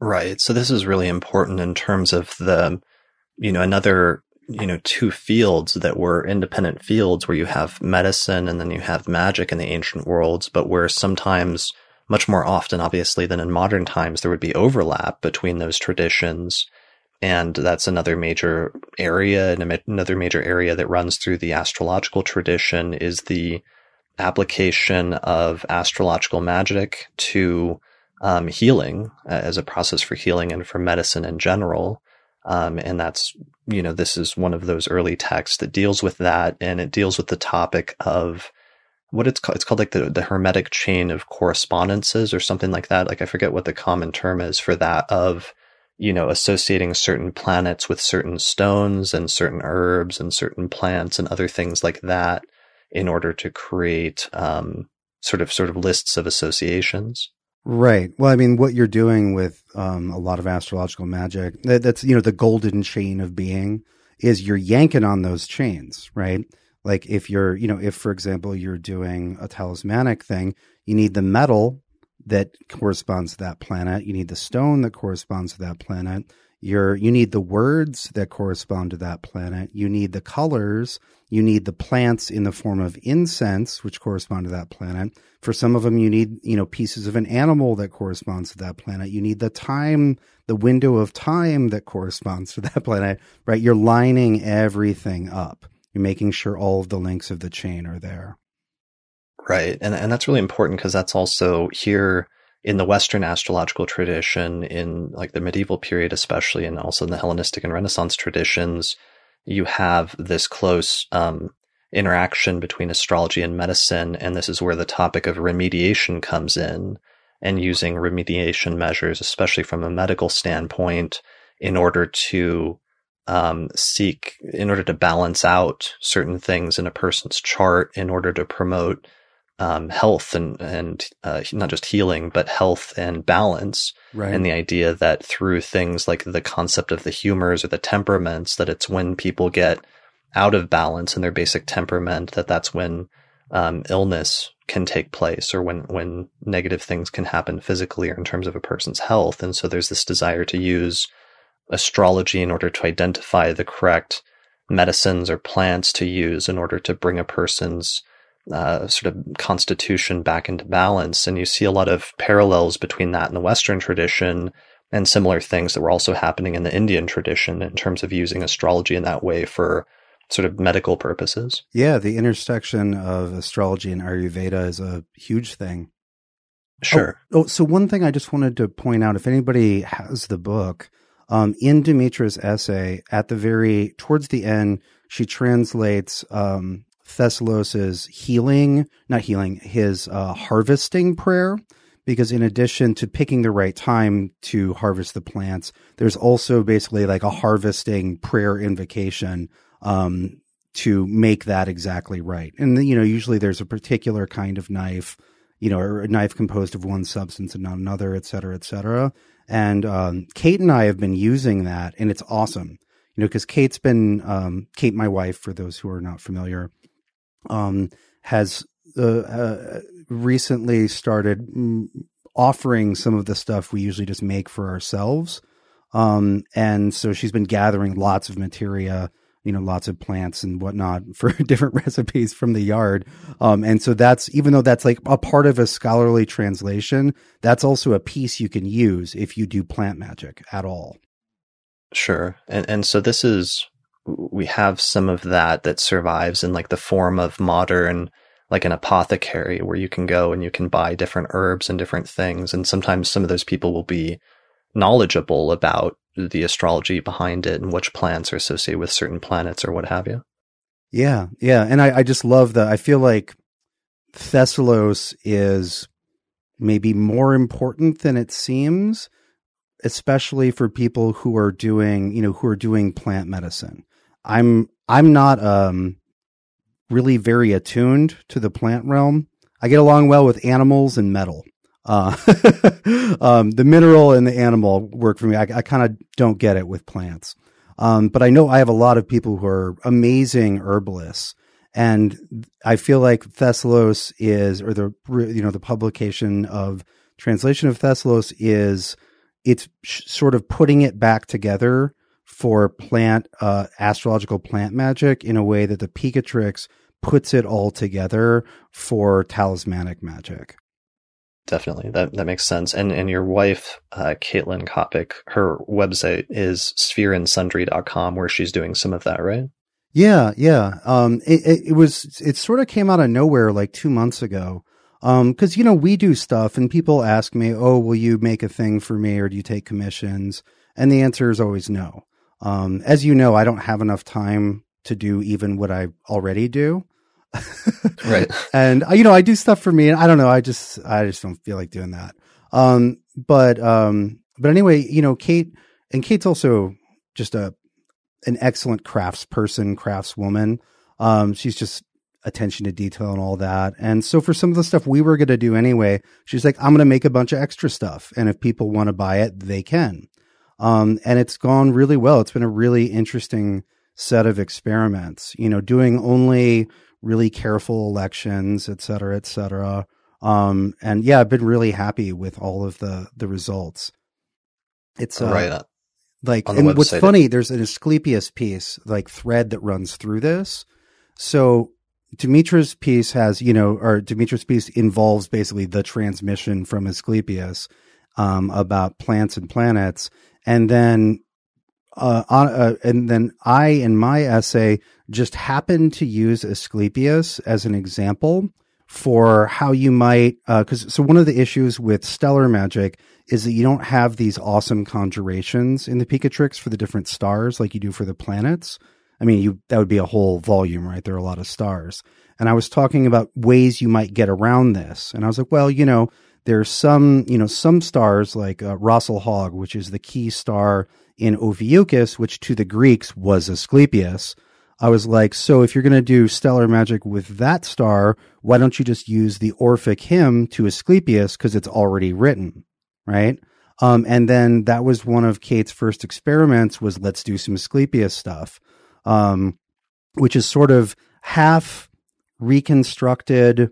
Right. So this is really important in terms of the, you know, another, you know, two fields that were independent fields where you have medicine and then you have magic in the ancient worlds, but where sometimes much more often, obviously, than in modern times, there would be overlap between those traditions. And that's another major area, and another major area that runs through the astrological tradition is the application of astrological magic to um, healing as a process for healing and for medicine in general. Um, and that's, you know, this is one of those early texts that deals with that. And it deals with the topic of what it's called. It's called like the, the hermetic chain of correspondences or something like that. Like I forget what the common term is for that of, you know, associating certain planets with certain stones and certain herbs and certain plants and other things like that in order to create um, sort of sort of lists of associations. Right. Well, I mean, what you're doing with um, a lot of astrological magic, that, that's, you know, the golden chain of being is you're yanking on those chains, right? Like if you're, you know, if for example, you're doing a talismanic thing, you need the metal that corresponds to that planet. You need the stone that corresponds to that planet. You're, you need the words that correspond to that planet. You need the colors. You need the plants in the form of incense, which correspond to that planet. For some of them, you need, you know, pieces of an animal that corresponds to that planet. You need the time, the window of time that corresponds to <laughs> that planet, right? You're lining everything up. You're making sure all of the links of the chain are there. Right. And, and that's really important because that's also here in the Western astrological tradition, in like the medieval period, especially, and also in the Hellenistic and Renaissance traditions, you have this close um, interaction between astrology and medicine. And this is where the topic of remediation comes in and using remediation measures, especially from a medical standpoint, in order to um, seek, in order to balance out certain things in a person's chart, in order to promote um, health and and uh, not just healing, but health and balance. Right. And the idea that through things like the concept of the humors or the temperaments, that it's when people get out of balance in their basic temperament that that's when um, illness can take place or when when negative things can happen physically or in terms of a person's health. And so there's this desire to use astrology in order to identify the correct medicines or plants to use in order to bring a person's uh, sort of constitution back into balance. And you see a lot of parallels between that and the Western tradition and similar things that were also happening in the Indian tradition in terms of using astrology in that way for sort of medical purposes. Yeah, the intersection of astrology and Ayurveda is a huge thing. Sure. Oh, oh so one thing I just wanted to point out if anybody has the book, um, in Demetra's essay, at the very towards the end, she translates um, Thessalos's healing, not healing, his uh, harvesting prayer. Because in addition to picking the right time to harvest the plants, there's also basically like a harvesting prayer invocation um, to make that exactly right. And you know, usually there's a particular kind of knife, you know, or a knife composed of one substance and not another, et cetera, et cetera. And um, Kate and I have been using that, and it's awesome. You know, because Kate's been um, Kate, my wife, for those who are not familiar, um, has uh, uh, recently started offering some of the stuff we usually just make for ourselves. Um, and so she's been gathering lots of materia, you know, lots of plants and whatnot <laughs> for different recipes from the yard. Um, and so that's, even though that's like a part of a scholarly translation, that's also a piece you can use if you do plant magic at all. Sure. And, and so this is we have some of that that survives in like the form of modern like an apothecary where you can go and you can buy different herbs and different things and sometimes some of those people will be knowledgeable about the astrology behind it and which plants are associated with certain planets or what have you yeah yeah and i, I just love that i feel like thessalos is maybe more important than it seems especially for people who are doing you know who are doing plant medicine I'm I'm not um really very attuned to the plant realm. I get along well with animals and metal. Uh, <laughs> um, the mineral and the animal work for me. I, I kind of don't get it with plants. Um, but I know I have a lot of people who are amazing herbalists. And I feel like Thessalos is, or the, you know, the publication of translation of Thessalos is, it's sort of putting it back together for plant uh, astrological plant magic in a way that the Picatrix puts it all together for talismanic magic. Definitely, that that makes sense. And and your wife, uh, Caitlin Coppock, her website is sphereandsundry.com, where she's doing some of that, right? Yeah, yeah. Um, it, it, it was it sort of came out of nowhere like two months ago. Um, cause you know, we do stuff and people ask me, Oh, will you make a thing for me or do you take commissions? And the answer is always no. Um, as you know, I don't have enough time to do even what I already do. <laughs> right. And you know, I do stuff for me and I don't know, I just I just don't feel like doing that. Um, but um, but anyway, you know, Kate and Kate's also just a an excellent crafts person, craftswoman. Um, she's just attention to detail and all that. And so for some of the stuff we were going to do anyway, she's like, I'm going to make a bunch of extra stuff. And if people want to buy it, they can. Um, and it's gone really well. It's been a really interesting set of experiments, you know, doing only really careful elections, et cetera, et cetera. Um, and yeah, I've been really happy with all of the, the results. It's uh, right. Like, and what's funny, there's an Asclepius piece, like thread that runs through this. So Demetra's piece has, you know, or Demetra's piece involves basically the transmission from Asclepius um, about plants and planets, and then uh, on, uh, and then I in my essay just happened to use Asclepius as an example for how you might because uh, so one of the issues with stellar magic is that you don't have these awesome conjurations in the Picatrix for the different stars like you do for the planets. I mean, you that would be a whole volume, right? There are a lot of stars. And I was talking about ways you might get around this. And I was like, well, you know, there's some, you know, some stars like uh, Hog, which is the key star in Ophiuchus, which to the Greeks was Asclepius. I was like, so if you're going to do stellar magic with that star, why don't you just use the Orphic hymn to Asclepius because it's already written, right? Um, and then that was one of Kate's first experiments was let's do some Asclepius stuff, um, which is sort of half reconstructed.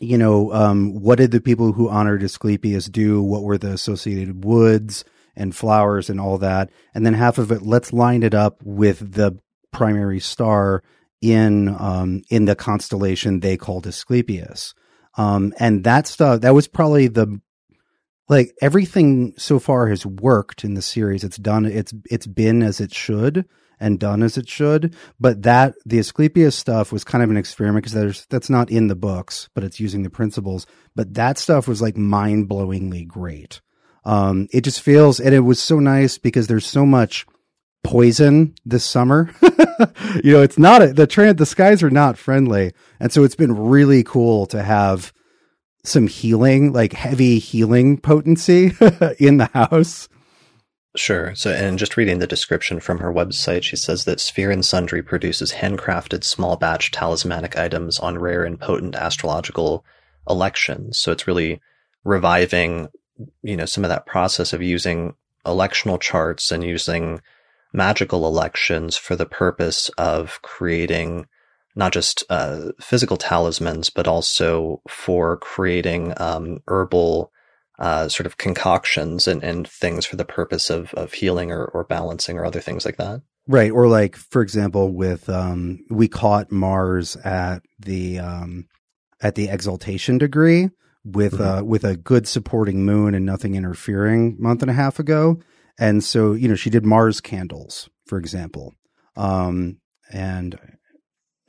You know, um, what did the people who honored Asclepius do? What were the associated woods and flowers and all that? And then half of it, let's line it up with the primary star in um, in the constellation they called Asclepius. Um, and that stuff that was probably the like everything so far has worked in the series. It's done. It's it's been as it should and done as it should. But that the Asclepius stuff was kind of an experiment because there's that's not in the books, but it's using the principles. But that stuff was like mind blowingly great. Um, it just feels, and it was so nice because there's so much poison this summer. <laughs> you know, it's not a, the trend. The skies are not friendly, and so it's been really cool to have some healing, like heavy healing potency <laughs> in the house. Sure. So, and just reading the description from her website, she says that Sphere and Sundry produces handcrafted small batch talismanic items on rare and potent astrological elections. So it's really reviving, you know, some of that process of using electional charts and using magical elections for the purpose of creating not just uh, physical talismans, but also for creating um, herbal uh, sort of concoctions and, and things for the purpose of, of healing or, or balancing or other things like that. Right. Or like, for example, with, um, we caught Mars at the, um, at the exaltation degree with, mm-hmm. uh, with a good supporting moon and nothing interfering month and a half ago. And so, you know, she did Mars candles, for example. Um, and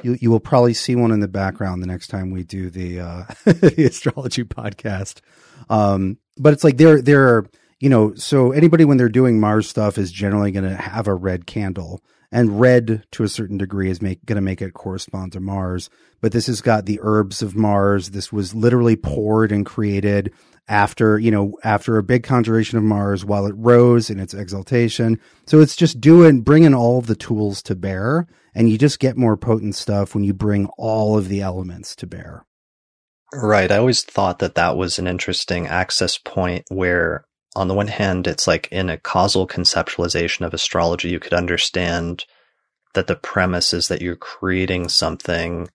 you, you will probably see one in the background the next time we do the, uh, <laughs> the astrology podcast. Um, but it's like there, there are, you know, so anybody when they're doing Mars stuff is generally going to have a red candle and red to a certain degree is going to make it correspond to Mars. But this has got the herbs of Mars. This was literally poured and created after, you know, after a big conjuration of Mars while it rose in its exaltation. So it's just doing, bringing all of the tools to bear and you just get more potent stuff when you bring all of the elements to bear. Right. I always thought that that was an interesting access point where, on the one hand, it's like in a causal conceptualization of astrology, you could understand that the premise is that you're creating something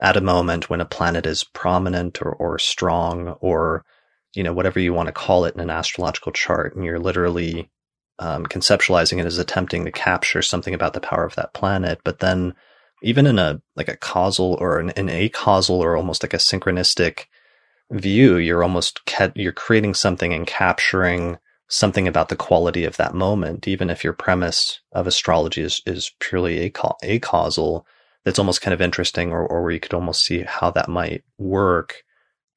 at a moment when a planet is prominent or, or strong or, you know, whatever you want to call it in an astrological chart. And you're literally um, conceptualizing it as attempting to capture something about the power of that planet. But then even in a like a causal or an, an acausal or almost like a synchronistic view, you're almost ca- you're creating something and capturing something about the quality of that moment, even if your premise of astrology is is purely acausal. That's almost kind of interesting, or or where you could almost see how that might work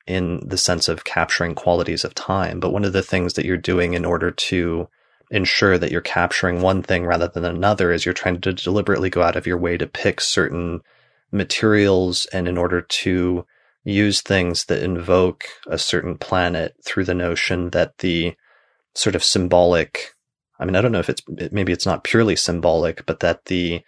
in the sense of capturing qualities of time. But one of the things that you're doing in order to ensure that you're capturing one thing rather than another is you're trying to deliberately go out of your way to pick certain materials and in order to use things that invoke a certain planet through the notion that the sort of symbolic I mean I don't know if it's maybe it's not purely symbolic but that the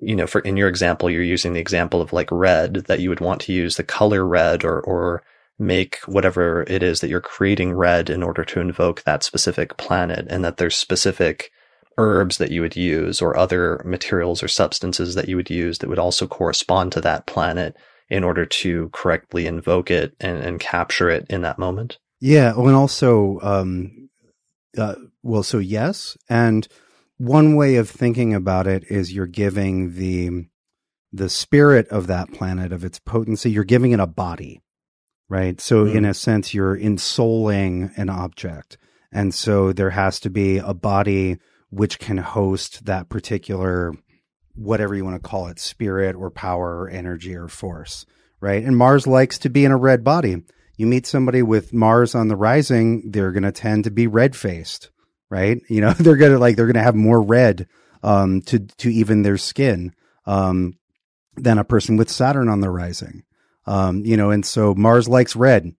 you know, for in your example, you're using the example of like red that you would want to use the color red or, or make whatever it is that you're creating red in order to invoke that specific planet and that there's specific herbs that you would use or other materials or substances that you would use that would also correspond to that planet in order to correctly invoke it and, and capture it in that moment. Yeah. and also, um, uh, well, so yes. And one way of thinking about it is you're giving the, the spirit of that planet of its potency, you're giving it a body, right? So mm. in a sense, you're ensouling an object. And so there has to be a body which can host that particular whatever you want to call it spirit or power or energy or force right and mars likes to be in a red body you meet somebody with mars on the rising they're going to tend to be red faced right you know <laughs> they're going to like they're going to have more red um to to even their skin um than a person with saturn on the rising um you know and so mars likes red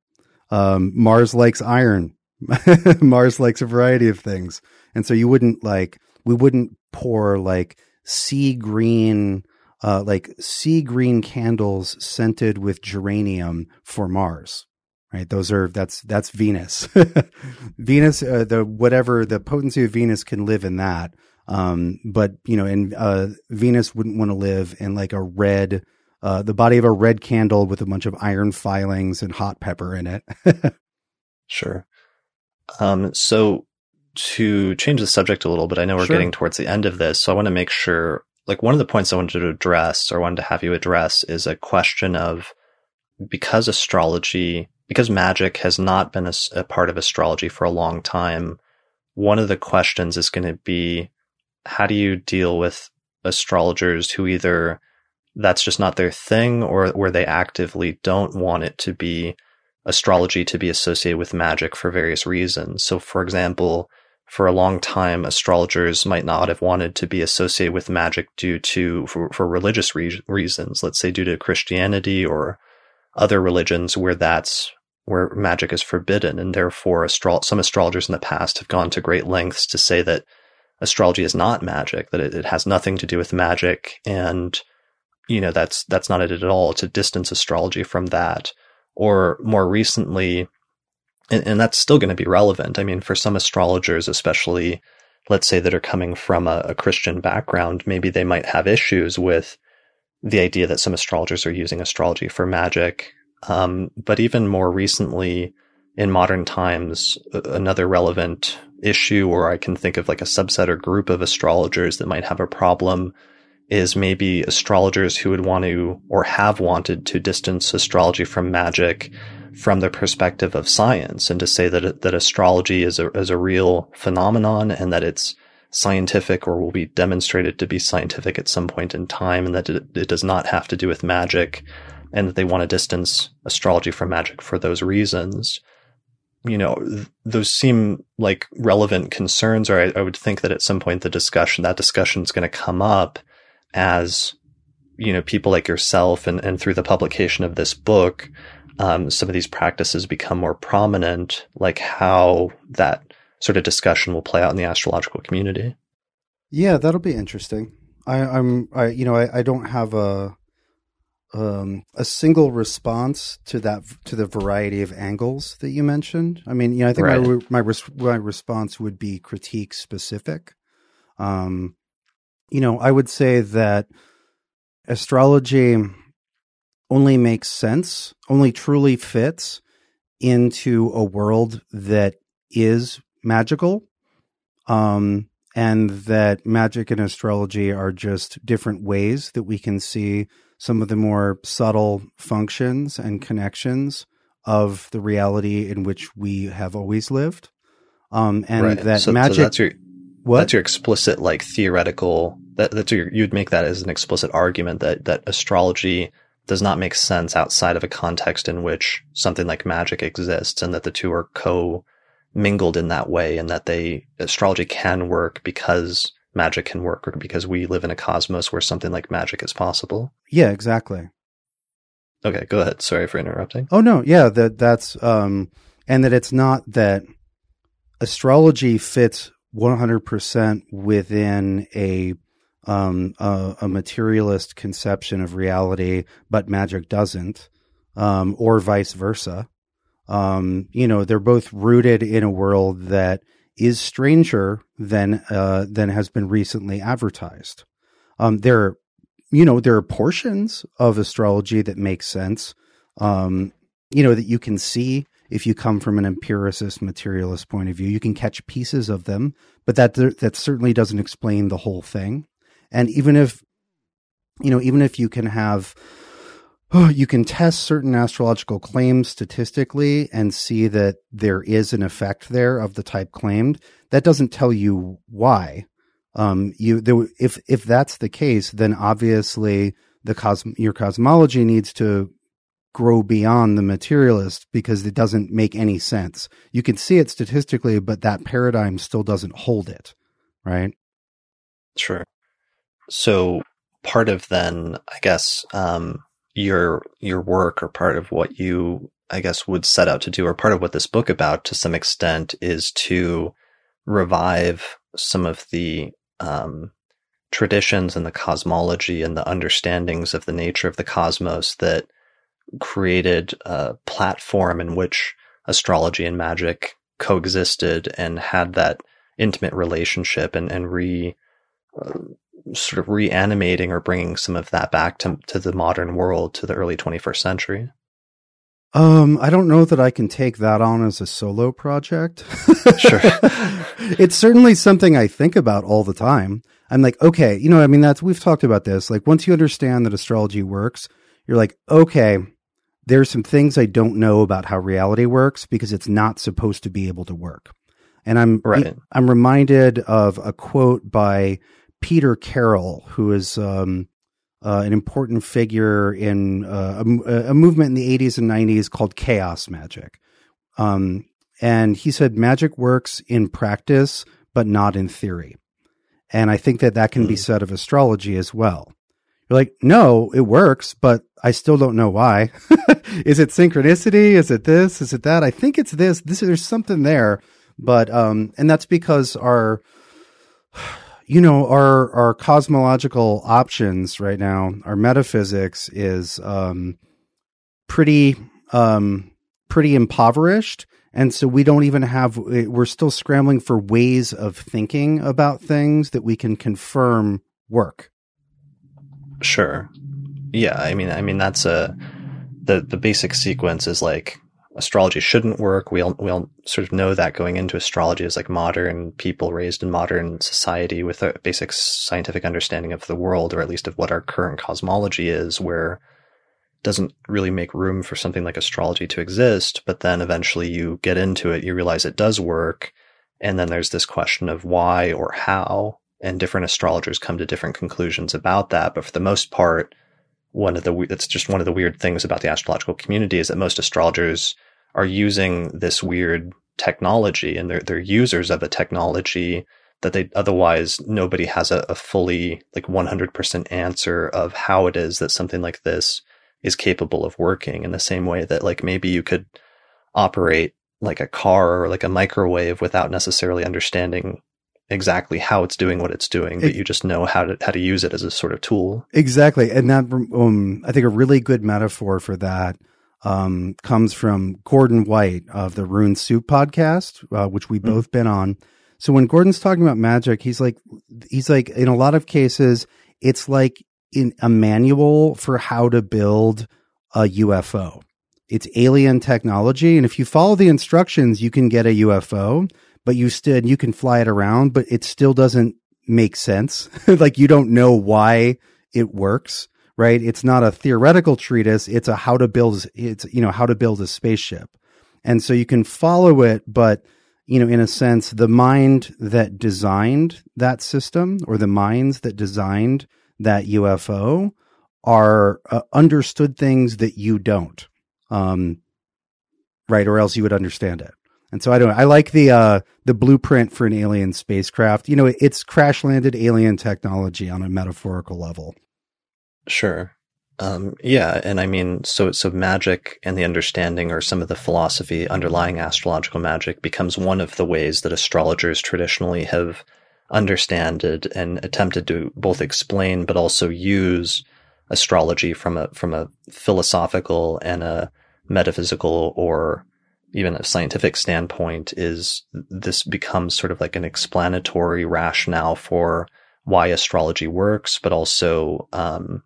um mars likes iron <laughs> mars likes a variety of things and so you wouldn't like, we wouldn't pour like sea green, uh, like sea green candles scented with geranium for Mars. Right. Those are, that's, that's Venus. <laughs> Venus, uh, the, whatever the potency of Venus can live in that. Um, but you know, and, uh, Venus wouldn't want to live in like a red, uh, the body of a red candle with a bunch of iron filings and hot pepper in it. <laughs> sure. Um, so to change the subject a little bit, I know we're sure. getting towards the end of this, so I want to make sure, like one of the points I wanted to address or wanted to have you address is a question of because astrology, because magic has not been a, a part of astrology for a long time, one of the questions is going to be, how do you deal with astrologers who either that's just not their thing or where they actively don't want it to be astrology to be associated with magic for various reasons. So, for example, for a long time, astrologers might not have wanted to be associated with magic due to, for, for religious re- reasons, let's say due to Christianity or other religions where that's where magic is forbidden. And therefore, astro- some astrologers in the past have gone to great lengths to say that astrology is not magic, that it, it has nothing to do with magic. And, you know, that's, that's not it at all to distance astrology from that. Or more recently, and, and that's still going to be relevant. I mean, for some astrologers, especially, let's say that are coming from a, a Christian background, maybe they might have issues with the idea that some astrologers are using astrology for magic. Um, but even more recently, in modern times, another relevant issue, or I can think of like a subset or group of astrologers that might have a problem is maybe astrologers who would want to or have wanted to distance astrology from magic from the perspective of science and to say that that astrology is a is a real phenomenon and that it's scientific or will be demonstrated to be scientific at some point in time and that it, it does not have to do with magic and that they want to distance astrology from magic for those reasons. You know th- those seem like relevant concerns or I, I would think that at some point the discussion that discussion is going to come up as you know people like yourself and, and through the publication of this book um, some of these practices become more prominent, like how that sort of discussion will play out in the astrological community. Yeah, that'll be interesting. I, i'm I, you know, I, I don't have a, um, a single response to that to the variety of angles that you mentioned. I mean, you know, I think right. my my my response would be critique specific. Um, you know, I would say that astrology only makes sense, only truly fits into a world that is magical. Um, and that magic and astrology are just different ways that we can see some of the more subtle functions and connections of the reality in which we have always lived. Um, and right. that so, magic. So that's your, what? That's your explicit, like theoretical. That that's your, you'd make that as an explicit argument that that astrology does not make sense outside of a context in which something like magic exists and that the two are co mingled in that way and that they astrology can work because magic can work or because we live in a cosmos where something like magic is possible. Yeah, exactly. Okay, go ahead. Sorry for interrupting. Oh no, yeah, that that's um and that it's not that astrology fits 100% within a um, a, a, materialist conception of reality, but magic doesn't, um, or vice versa. Um, you know, they're both rooted in a world that is stranger than uh, than has been recently advertised. Um, there, you know, there are portions of astrology that make sense. Um, you know, that you can see if you come from an empiricist materialist point of view. You can catch pieces of them, but that that certainly doesn't explain the whole thing. And even if you know, even if you can have <sighs> you can test certain astrological claims statistically and see that there is an effect there of the type claimed. That doesn't tell you why. Um, you there, if if that's the case, then obviously the cos your cosmology needs to grow beyond the materialist because it doesn't make any sense. You can see it statistically, but that paradigm still doesn't hold it, right? Sure. So part of then, I guess, um, your your work or part of what you I guess would set out to do or part of what this book about to some extent is to revive some of the um, traditions and the cosmology and the understandings of the nature of the cosmos that created a platform in which astrology and magic coexisted and had that intimate relationship and, and re uh, sort of reanimating or bringing some of that back to, to the modern world to the early 21st century? Um, I don't know that I can take that on as a solo project. sure. <laughs> it's certainly something I think about all the time. I'm like, okay, you know, I mean, that's, we've talked about this. Like, once you understand that astrology works, you're like, okay, there's some things I don't know about how reality works because it's not supposed to be able to work. And I'm, right. I'm reminded of a quote by Peter Carroll, who is um, uh, an important figure in uh, a, a, movement in the 80s and 90s called chaos magic. Um, and he said magic works in practice, but not in theory. And I think that that can mm. be hmm. said of astrology as well. You're like, no, it works, but I still don't know why. <laughs> is it synchronicity? Is it this? Is it that? I think it's this. This there's something there, but um, and that's because our <sighs> you know our our cosmological options right now our metaphysics is um pretty um pretty impoverished and so we don't even have we're still scrambling for ways of thinking about things that we can confirm work sure yeah i mean i mean that's a the the basic sequence is like astrology shouldn't work. We all, we all sort of know that going into astrology as like modern people raised in modern society with a basic scientific understanding of the world, or at least of what our current cosmology is, where doesn't really make room for something like astrology to exist. But then eventually you get into it, you realize it does work. And then there's this question of why or how, and different astrologers come to different conclusions about that. But for the most part, one of the that's just one of the weird things about the astrological community is that most astrologers are using this weird technology and they're they're users of a technology that they otherwise nobody has a, a fully like 100% answer of how it is that something like this is capable of working in the same way that like maybe you could operate like a car or like a microwave without necessarily understanding exactly how it's doing what it's doing, but it, you just know how to how to use it as a sort of tool. Exactly, and that um, I think a really good metaphor for that um, comes from Gordon White of the Rune Soup podcast, uh, which we've mm-hmm. both been on. So when Gordon's talking about magic, he's like, he's like, in a lot of cases, it's like in a manual for how to build a UFO. It's alien technology, and if you follow the instructions, you can get a UFO but you still you can fly it around, but it still doesn't make sense. <laughs> like you don't know why it works, right? It's not a theoretical treatise. It's a how to build, it's, you know, how to build a spaceship. And so you can follow it, but, you know, in a sense, the mind that designed that system or the minds that designed that UFO are uh, understood things that you don't. Um, right. Or else you would understand it. And so I don't. I like the uh, the blueprint for an alien spacecraft. You know, it's crash landed alien technology on a metaphorical level. Sure. Um, yeah, and I mean, so so magic and the understanding, or some of the philosophy underlying astrological magic, becomes one of the ways that astrologers traditionally have understood and attempted to both explain but also use astrology from a from a philosophical and a metaphysical or even a scientific standpoint is this becomes sort of like an explanatory rationale for why astrology works, but also um,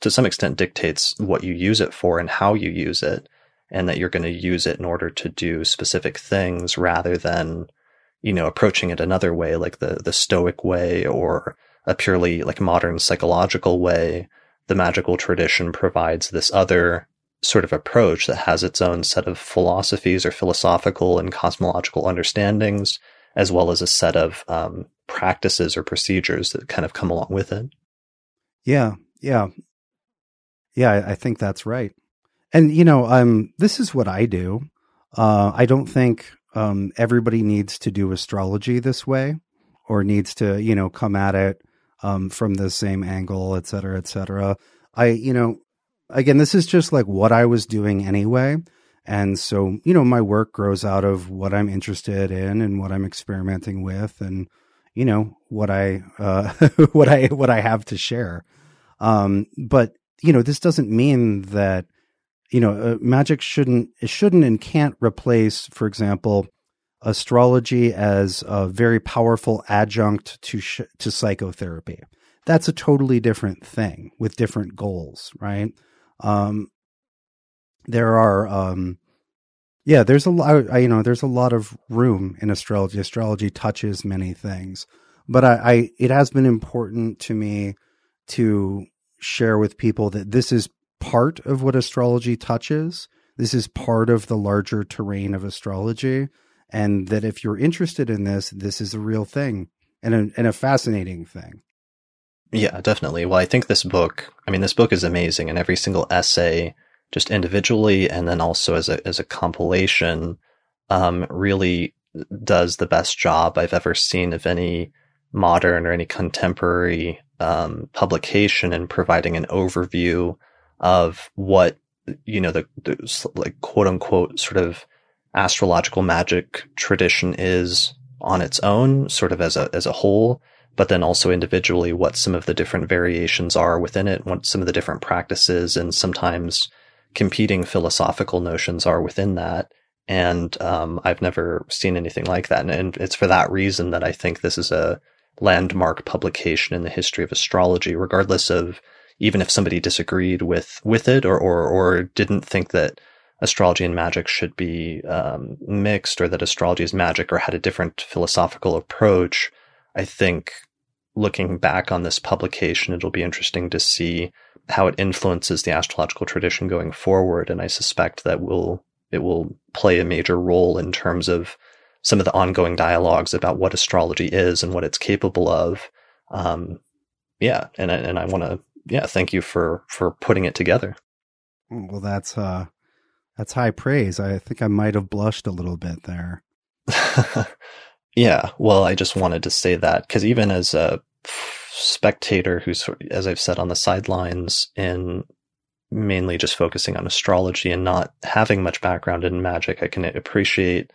to some extent dictates what you use it for and how you use it, and that you're going to use it in order to do specific things rather than you know approaching it another way, like the the Stoic way or a purely like modern psychological way. The magical tradition provides this other sort of approach that has its own set of philosophies or philosophical and cosmological understandings, as well as a set of um, practices or procedures that kind of come along with it. Yeah, yeah, yeah. I think that's right. And you know, um, this is what I do. Uh, I don't think um, everybody needs to do astrology this way, or needs to, you know, come at it um, from the same angle, et cetera, et cetera. I, you know, again, this is just like what I was doing anyway. And so, you know, my work grows out of what I'm interested in and what I'm experimenting with and, you know, what I, uh, <laughs> what I, what I have to share. Um, but, you know, this doesn't mean that, you know, uh, magic shouldn't, it shouldn't and can't replace, for example, astrology as a very powerful adjunct to, sh- to psychotherapy. That's a totally different thing with different goals, right? Um, there are, um, yeah, there's a lot, you know, there's a lot of room in astrology. Astrology touches many things, but I, I, it has been important to me to share with people that this is part of what astrology touches. This is part of the larger terrain of astrology. And that if you're interested in this, this is a real thing and a, and a fascinating thing. Yeah, definitely. Well, I think this book, I mean, this book is amazing and every single essay, just individually and then also as a, as a compilation, um, really does the best job I've ever seen of any modern or any contemporary, um, publication in providing an overview of what, you know, the, the like quote unquote sort of astrological magic tradition is on its own, sort of as a, as a whole but then also individually what some of the different variations are within it, what some of the different practices and sometimes competing philosophical notions are within that. And um, I've never seen anything like that. And it's for that reason that I think this is a landmark publication in the history of astrology, regardless of even if somebody disagreed with, with it or, or, or didn't think that astrology and magic should be um, mixed or that astrology is magic or had a different philosophical approach. I think looking back on this publication, it'll be interesting to see how it influences the astrological tradition going forward. And I suspect that will it will play a major role in terms of some of the ongoing dialogues about what astrology is and what it's capable of. Um, yeah, and and I want to yeah thank you for for putting it together. Well, that's uh that's high praise. I think I might have blushed a little bit there. <laughs> Yeah, well, I just wanted to say that because even as a spectator who's, as I've said, on the sidelines and mainly just focusing on astrology and not having much background in magic, I can appreciate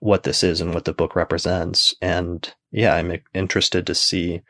what this is and what the book represents. And yeah, I'm interested to see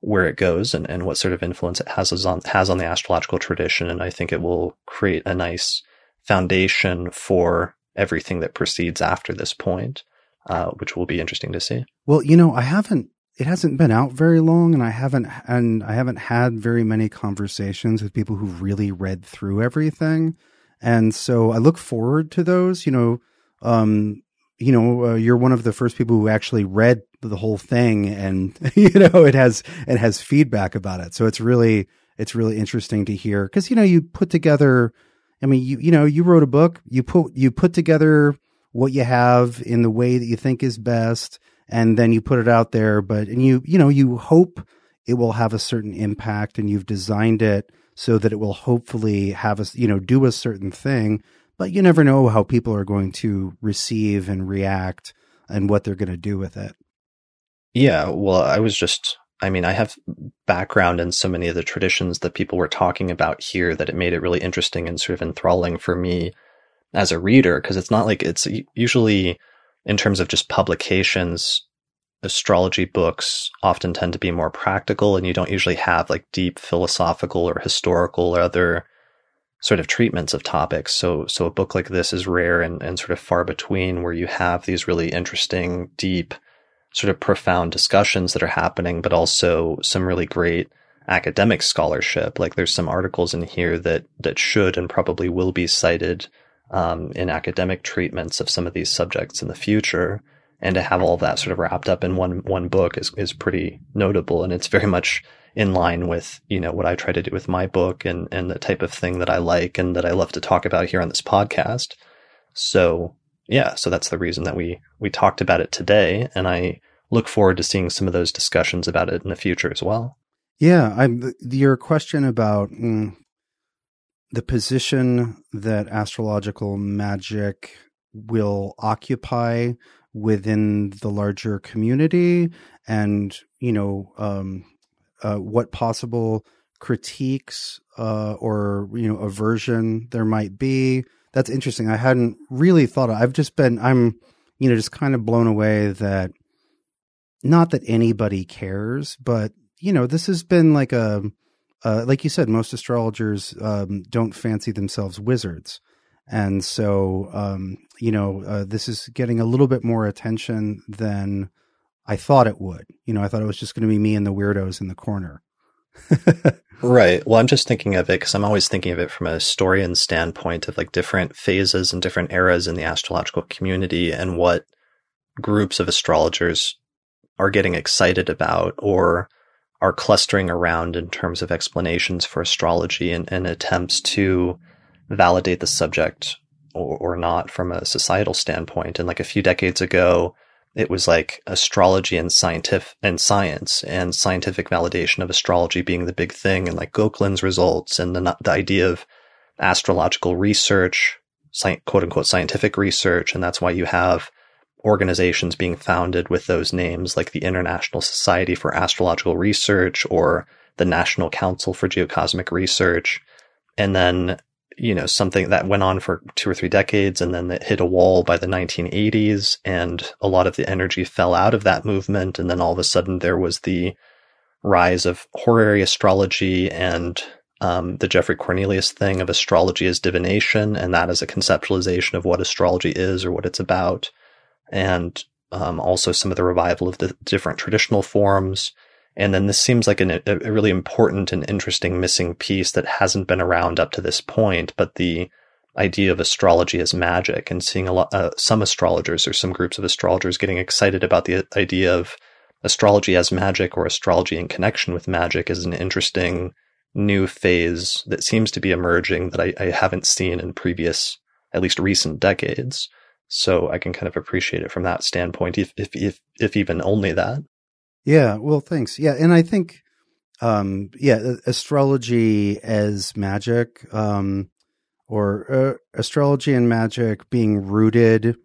where it goes and, and what sort of influence it has on has on the astrological tradition. And I think it will create a nice foundation for everything that proceeds after this point uh, which will be interesting to see. Well, you know, I haven't. It hasn't been out very long, and I haven't and I haven't had very many conversations with people who've really read through everything, and so I look forward to those. You know, um, you know, uh, you're one of the first people who actually read the whole thing, and <laughs> you know, it has it has feedback about it. So it's really it's really interesting to hear because you know you put together. I mean, you you know, you wrote a book. You put you put together what you have in the way that you think is best and then you put it out there. But and you you know you hope it will have a certain impact and you've designed it so that it will hopefully have a you know do a certain thing. But you never know how people are going to receive and react and what they're going to do with it. Yeah well i was just i mean i have background in so many of the traditions that people were talking about here that it made it really interesting and sort of enthralling for me as a reader because it's not like it's usually in terms of just publications astrology books often tend to be more practical and you don't usually have like deep philosophical or historical or other sort of treatments of topics. So, so a book like this is rare and, and sort of far between where you have these really interesting, deep, sort of profound discussions that are happening, but also some really great academic scholarship. Like there's some articles in here that, that should and probably will be cited, um, in academic treatments of some of these subjects in the future. And to have all that sort of wrapped up in one, one book is, is pretty notable. And it's very much in line with, you know, what I try to do with my book and, and the type of thing that I like and that I love to talk about here on this podcast. So yeah, so that's the reason that we, we talked about it today. And I look forward to seeing some of those discussions about it in the future as well. Yeah. I'm your question about mm, the position that astrological magic will occupy within the larger community and you know um, uh, what possible critiques uh, or you know aversion there might be. That's interesting. I hadn't really thought. Of, I've just been. I'm you know just kind of blown away that not that anybody cares, but you know this has been like a uh, like you said, most astrologers um, don't fancy themselves wizards. And so, um, you know, uh, this is getting a little bit more attention than I thought it would. You know, I thought it was just going to be me and the weirdos in the corner. <laughs> right. Well, I'm just thinking of it because I'm always thinking of it from a historian standpoint of like different phases and different eras in the astrological community and what groups of astrologers are getting excited about or are clustering around in terms of explanations for astrology and, and attempts to validate the subject or, or not from a societal standpoint. And like a few decades ago, it was like astrology and scientific and science and scientific validation of astrology being the big thing and like Gauquelin's results and the, the idea of astrological research, quote unquote scientific research. And that's why you have organizations being founded with those names like the International Society for Astrological Research or the National Council for Geocosmic Research. And then you know, something that went on for two or three decades and then it hit a wall by the 1980s and a lot of the energy fell out of that movement. And then all of a sudden there was the rise of horary astrology and um, the Geoffrey Cornelius thing of astrology as divination. And that is a conceptualization of what astrology is or what it's about. And um, also some of the revival of the different traditional forms. And then this seems like an, a really important and interesting missing piece that hasn't been around up to this point, but the idea of astrology as magic and seeing a lot, uh, some astrologers or some groups of astrologers getting excited about the idea of astrology as magic or astrology in connection with magic is an interesting new phase that seems to be emerging that I, I haven't seen in previous, at least recent decades. So I can kind of appreciate it from that standpoint, if, if, if, if even only that. Yeah, well, thanks. Yeah, and I think, um, yeah, astrology as magic, um, or uh, astrology and magic being rooted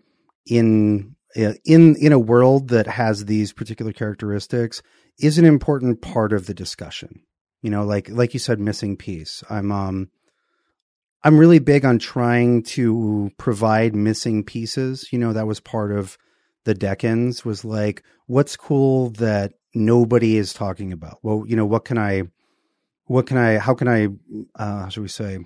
in uh, in in a world that has these particular characteristics is an important part of the discussion. You know, like like you said, missing piece. I'm um, I'm really big on trying to provide missing pieces. You know, that was part of the Decans was like, what's cool that nobody is talking about? Well, you know, what can I, what can I, how can I, uh, how should we say,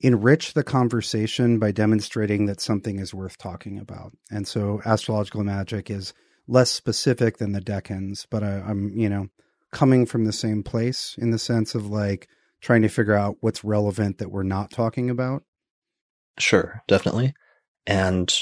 enrich the conversation by demonstrating that something is worth talking about? And so astrological magic is less specific than the Decans, but I, I'm, you know, coming from the same place in the sense of like trying to figure out what's relevant that we're not talking about. Sure, definitely. And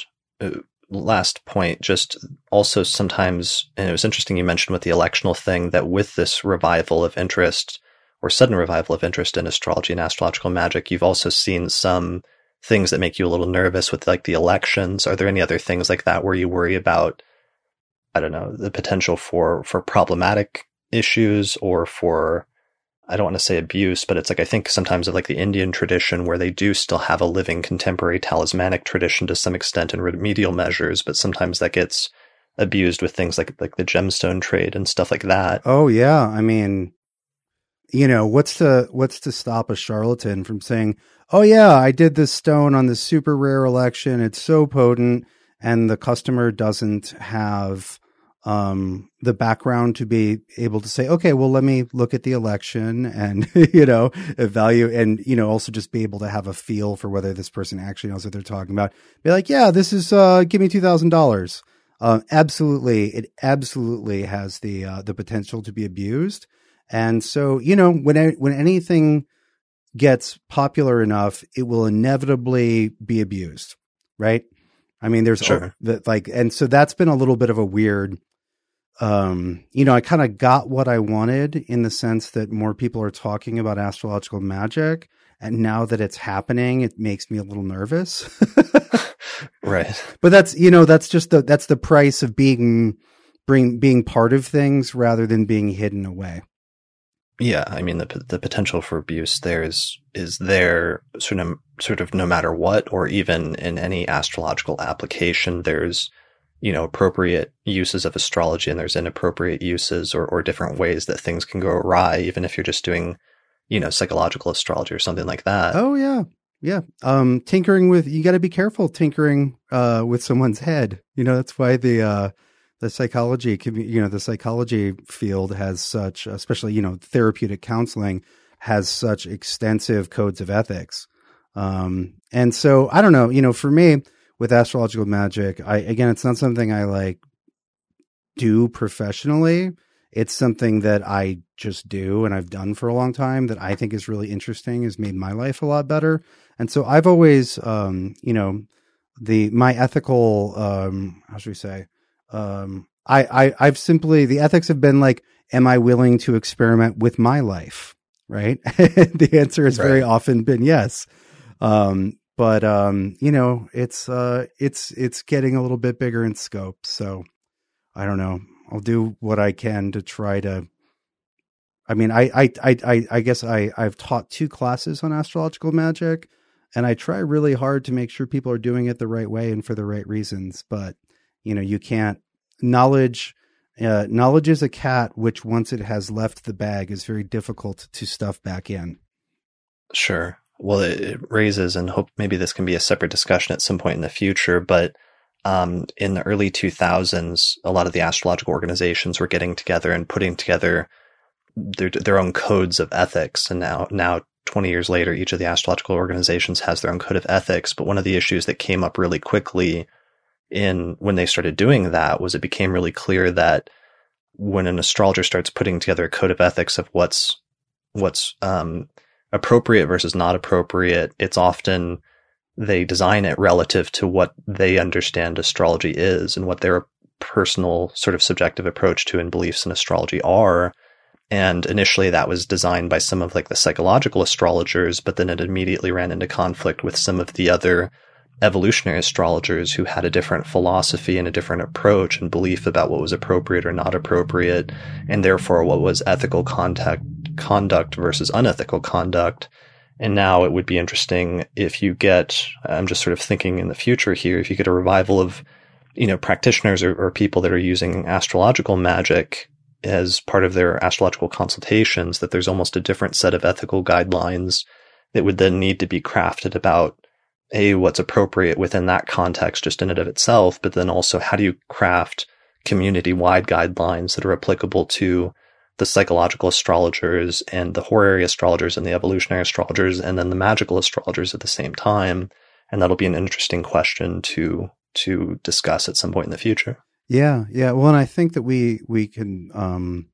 uh, last point, just also sometimes, and it was interesting you mentioned with the electional thing that with this revival of interest or sudden revival of interest in astrology and astrological magic, you've also seen some things that make you a little nervous with like the elections. Are there any other things like that where you worry about, I don't know, the potential for, for problematic issues or for I don't want to say abuse, but it's like I think sometimes of like the Indian tradition where they do still have a living contemporary talismanic tradition to some extent in remedial measures, but sometimes that gets abused with things like like the gemstone trade and stuff like that. Oh yeah, I mean, you know, what's to what's to stop a charlatan from saying, "Oh yeah, I did this stone on this super rare election. It's so potent," and the customer doesn't have um, the background to be able to say, okay, well, let me look at the election and, <laughs> you know, evaluate and, you know, also just be able to have a feel for whether this person actually knows what they're talking about. Be like, yeah, this is, uh, give me $2,000. Uh, absolutely. It absolutely has the, uh, the potential to be abused. And so, you know, when, when anything gets popular enough, it will inevitably be abused, right? I mean, there's sure. a, like, and so that's been a little bit of a weird, um, you know, I kind of got what I wanted in the sense that more people are talking about astrological magic. And now that it's happening, it makes me a little nervous. <laughs> right. But that's, you know, that's just the, that's the price of being, bring, being part of things rather than being hidden away. Yeah. I mean, the, the potential for abuse there is, is there sort of, sort of no matter what, or even in any astrological application, there's, you know, appropriate uses of astrology and there's inappropriate uses or, or different ways that things can go awry, even if you're just doing, you know, psychological astrology or something like that. Oh yeah. Yeah. Um, tinkering with, you got to be careful tinkering, uh, with someone's head. You know, that's why the, uh, the psychology, you know, the psychology field has such, especially, you know, therapeutic counseling has such extensive codes of ethics. Um, and so I don't know, you know, for me, with astrological magic, I again, it's not something I like do professionally. It's something that I just do and I've done for a long time that I think is really interesting, has made my life a lot better. And so I've always, um, you know, the my ethical, um, how should we say, um, I, I I've simply the ethics have been like, am I willing to experiment with my life? Right. <laughs> the answer has right. very often been yes. Um, but um, you know, it's uh, it's it's getting a little bit bigger in scope. So I don't know. I'll do what I can to try to. I mean, I I I I guess I I've taught two classes on astrological magic, and I try really hard to make sure people are doing it the right way and for the right reasons. But you know, you can't knowledge. Uh, knowledge is a cat which, once it has left the bag, is very difficult to stuff back in. Sure well, it raises, and hope maybe this can be a separate discussion at some point in the future, but um, in the early 2000s, a lot of the astrological organizations were getting together and putting together their, their own codes of ethics. And now, now 20 years later, each of the astrological organizations has their own code of ethics. But one of the issues that came up really quickly in when they started doing that was it became really clear that when an astrologer starts putting together a code of ethics of what's, what's, um, appropriate versus not appropriate, it's often they design it relative to what they understand astrology is and what their personal sort of subjective approach to and beliefs in astrology are. And initially that was designed by some of like the psychological astrologers, but then it immediately ran into conflict with some of the other evolutionary astrologers who had a different philosophy and a different approach and belief about what was appropriate or not appropriate, and therefore what was ethical contact, conduct versus unethical conduct. And now it would be interesting if you get, I'm just sort of thinking in the future here, if you get a revival of, you know, practitioners or, or people that are using astrological magic as part of their astrological consultations, that there's almost a different set of ethical guidelines that would then need to be crafted about a what's appropriate within that context just in and of itself, but then also how do you craft community wide guidelines that are applicable to the psychological astrologers and the horary astrologers and the evolutionary astrologers and then the magical astrologers at the same time. And that'll be an interesting question to to discuss at some point in the future. Yeah, yeah. Well, and I think that we we can um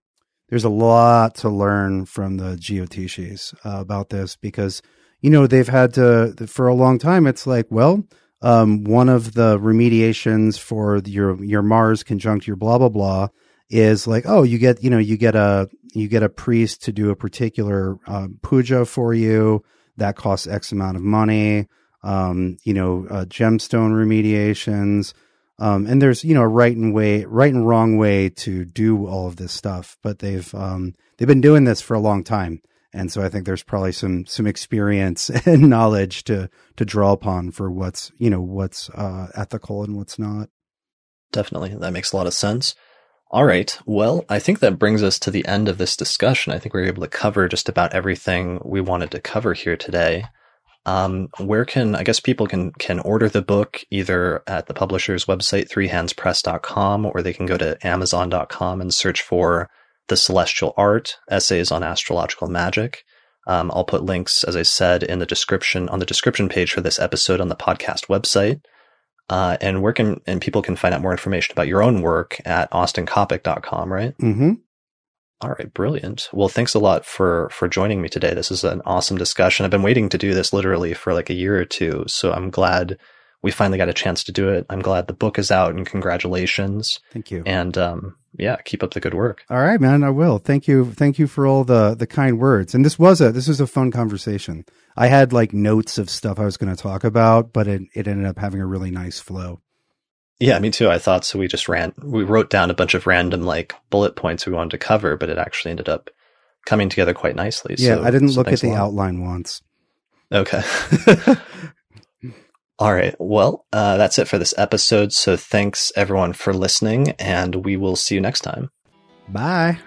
there's a lot to learn from the Jyotishis uh, about this because you know, they've had to, for a long time, it's like, well, um, one of the remediations for your, your Mars conjunct your blah, blah, blah is like, oh, you get, you know, you get a, you get a priest to do a particular um, puja for you that costs X amount of money. Um, you know, uh, gemstone remediations. Um, and there's, you know, a right and way, right and wrong way to do all of this stuff, but they've, um, they've been doing this for a long time. And so I think there's probably some some experience <laughs> and knowledge to to draw upon for what's you know what's uh, ethical and what's not. Definitely, that makes a lot of sense. All right. Well, I think that brings us to the end of this discussion. I think we were able to cover just about everything we wanted to cover here today. Um, where can I guess people can can order the book either at the publisher's website threehandspress.com or they can go to amazon.com and search for the celestial art essays on astrological magic. Um, I'll put links, as I said, in the description on the description page for this episode on the podcast website. Uh, and where can and people can find out more information about your own work at austincoppock.com, right? Mm-hmm. All right, brilliant. Well, thanks a lot for for joining me today. This is an awesome discussion. I've been waiting to do this literally for like a year or two, so I'm glad we finally got a chance to do it. I'm glad the book is out, and congratulations. Thank you. And um, yeah, keep up the good work. All right, man. I will. Thank you. Thank you for all the the kind words. And this was a this was a fun conversation. I had like notes of stuff I was going to talk about, but it it ended up having a really nice flow. Yeah, me too. I thought so. We just ran, we wrote down a bunch of random like bullet points we wanted to cover, but it actually ended up coming together quite nicely. Yeah, so, I didn't so look at the outline once. Okay. <laughs> <laughs> All right. Well, uh, that's it for this episode. So thanks everyone for listening, and we will see you next time. Bye.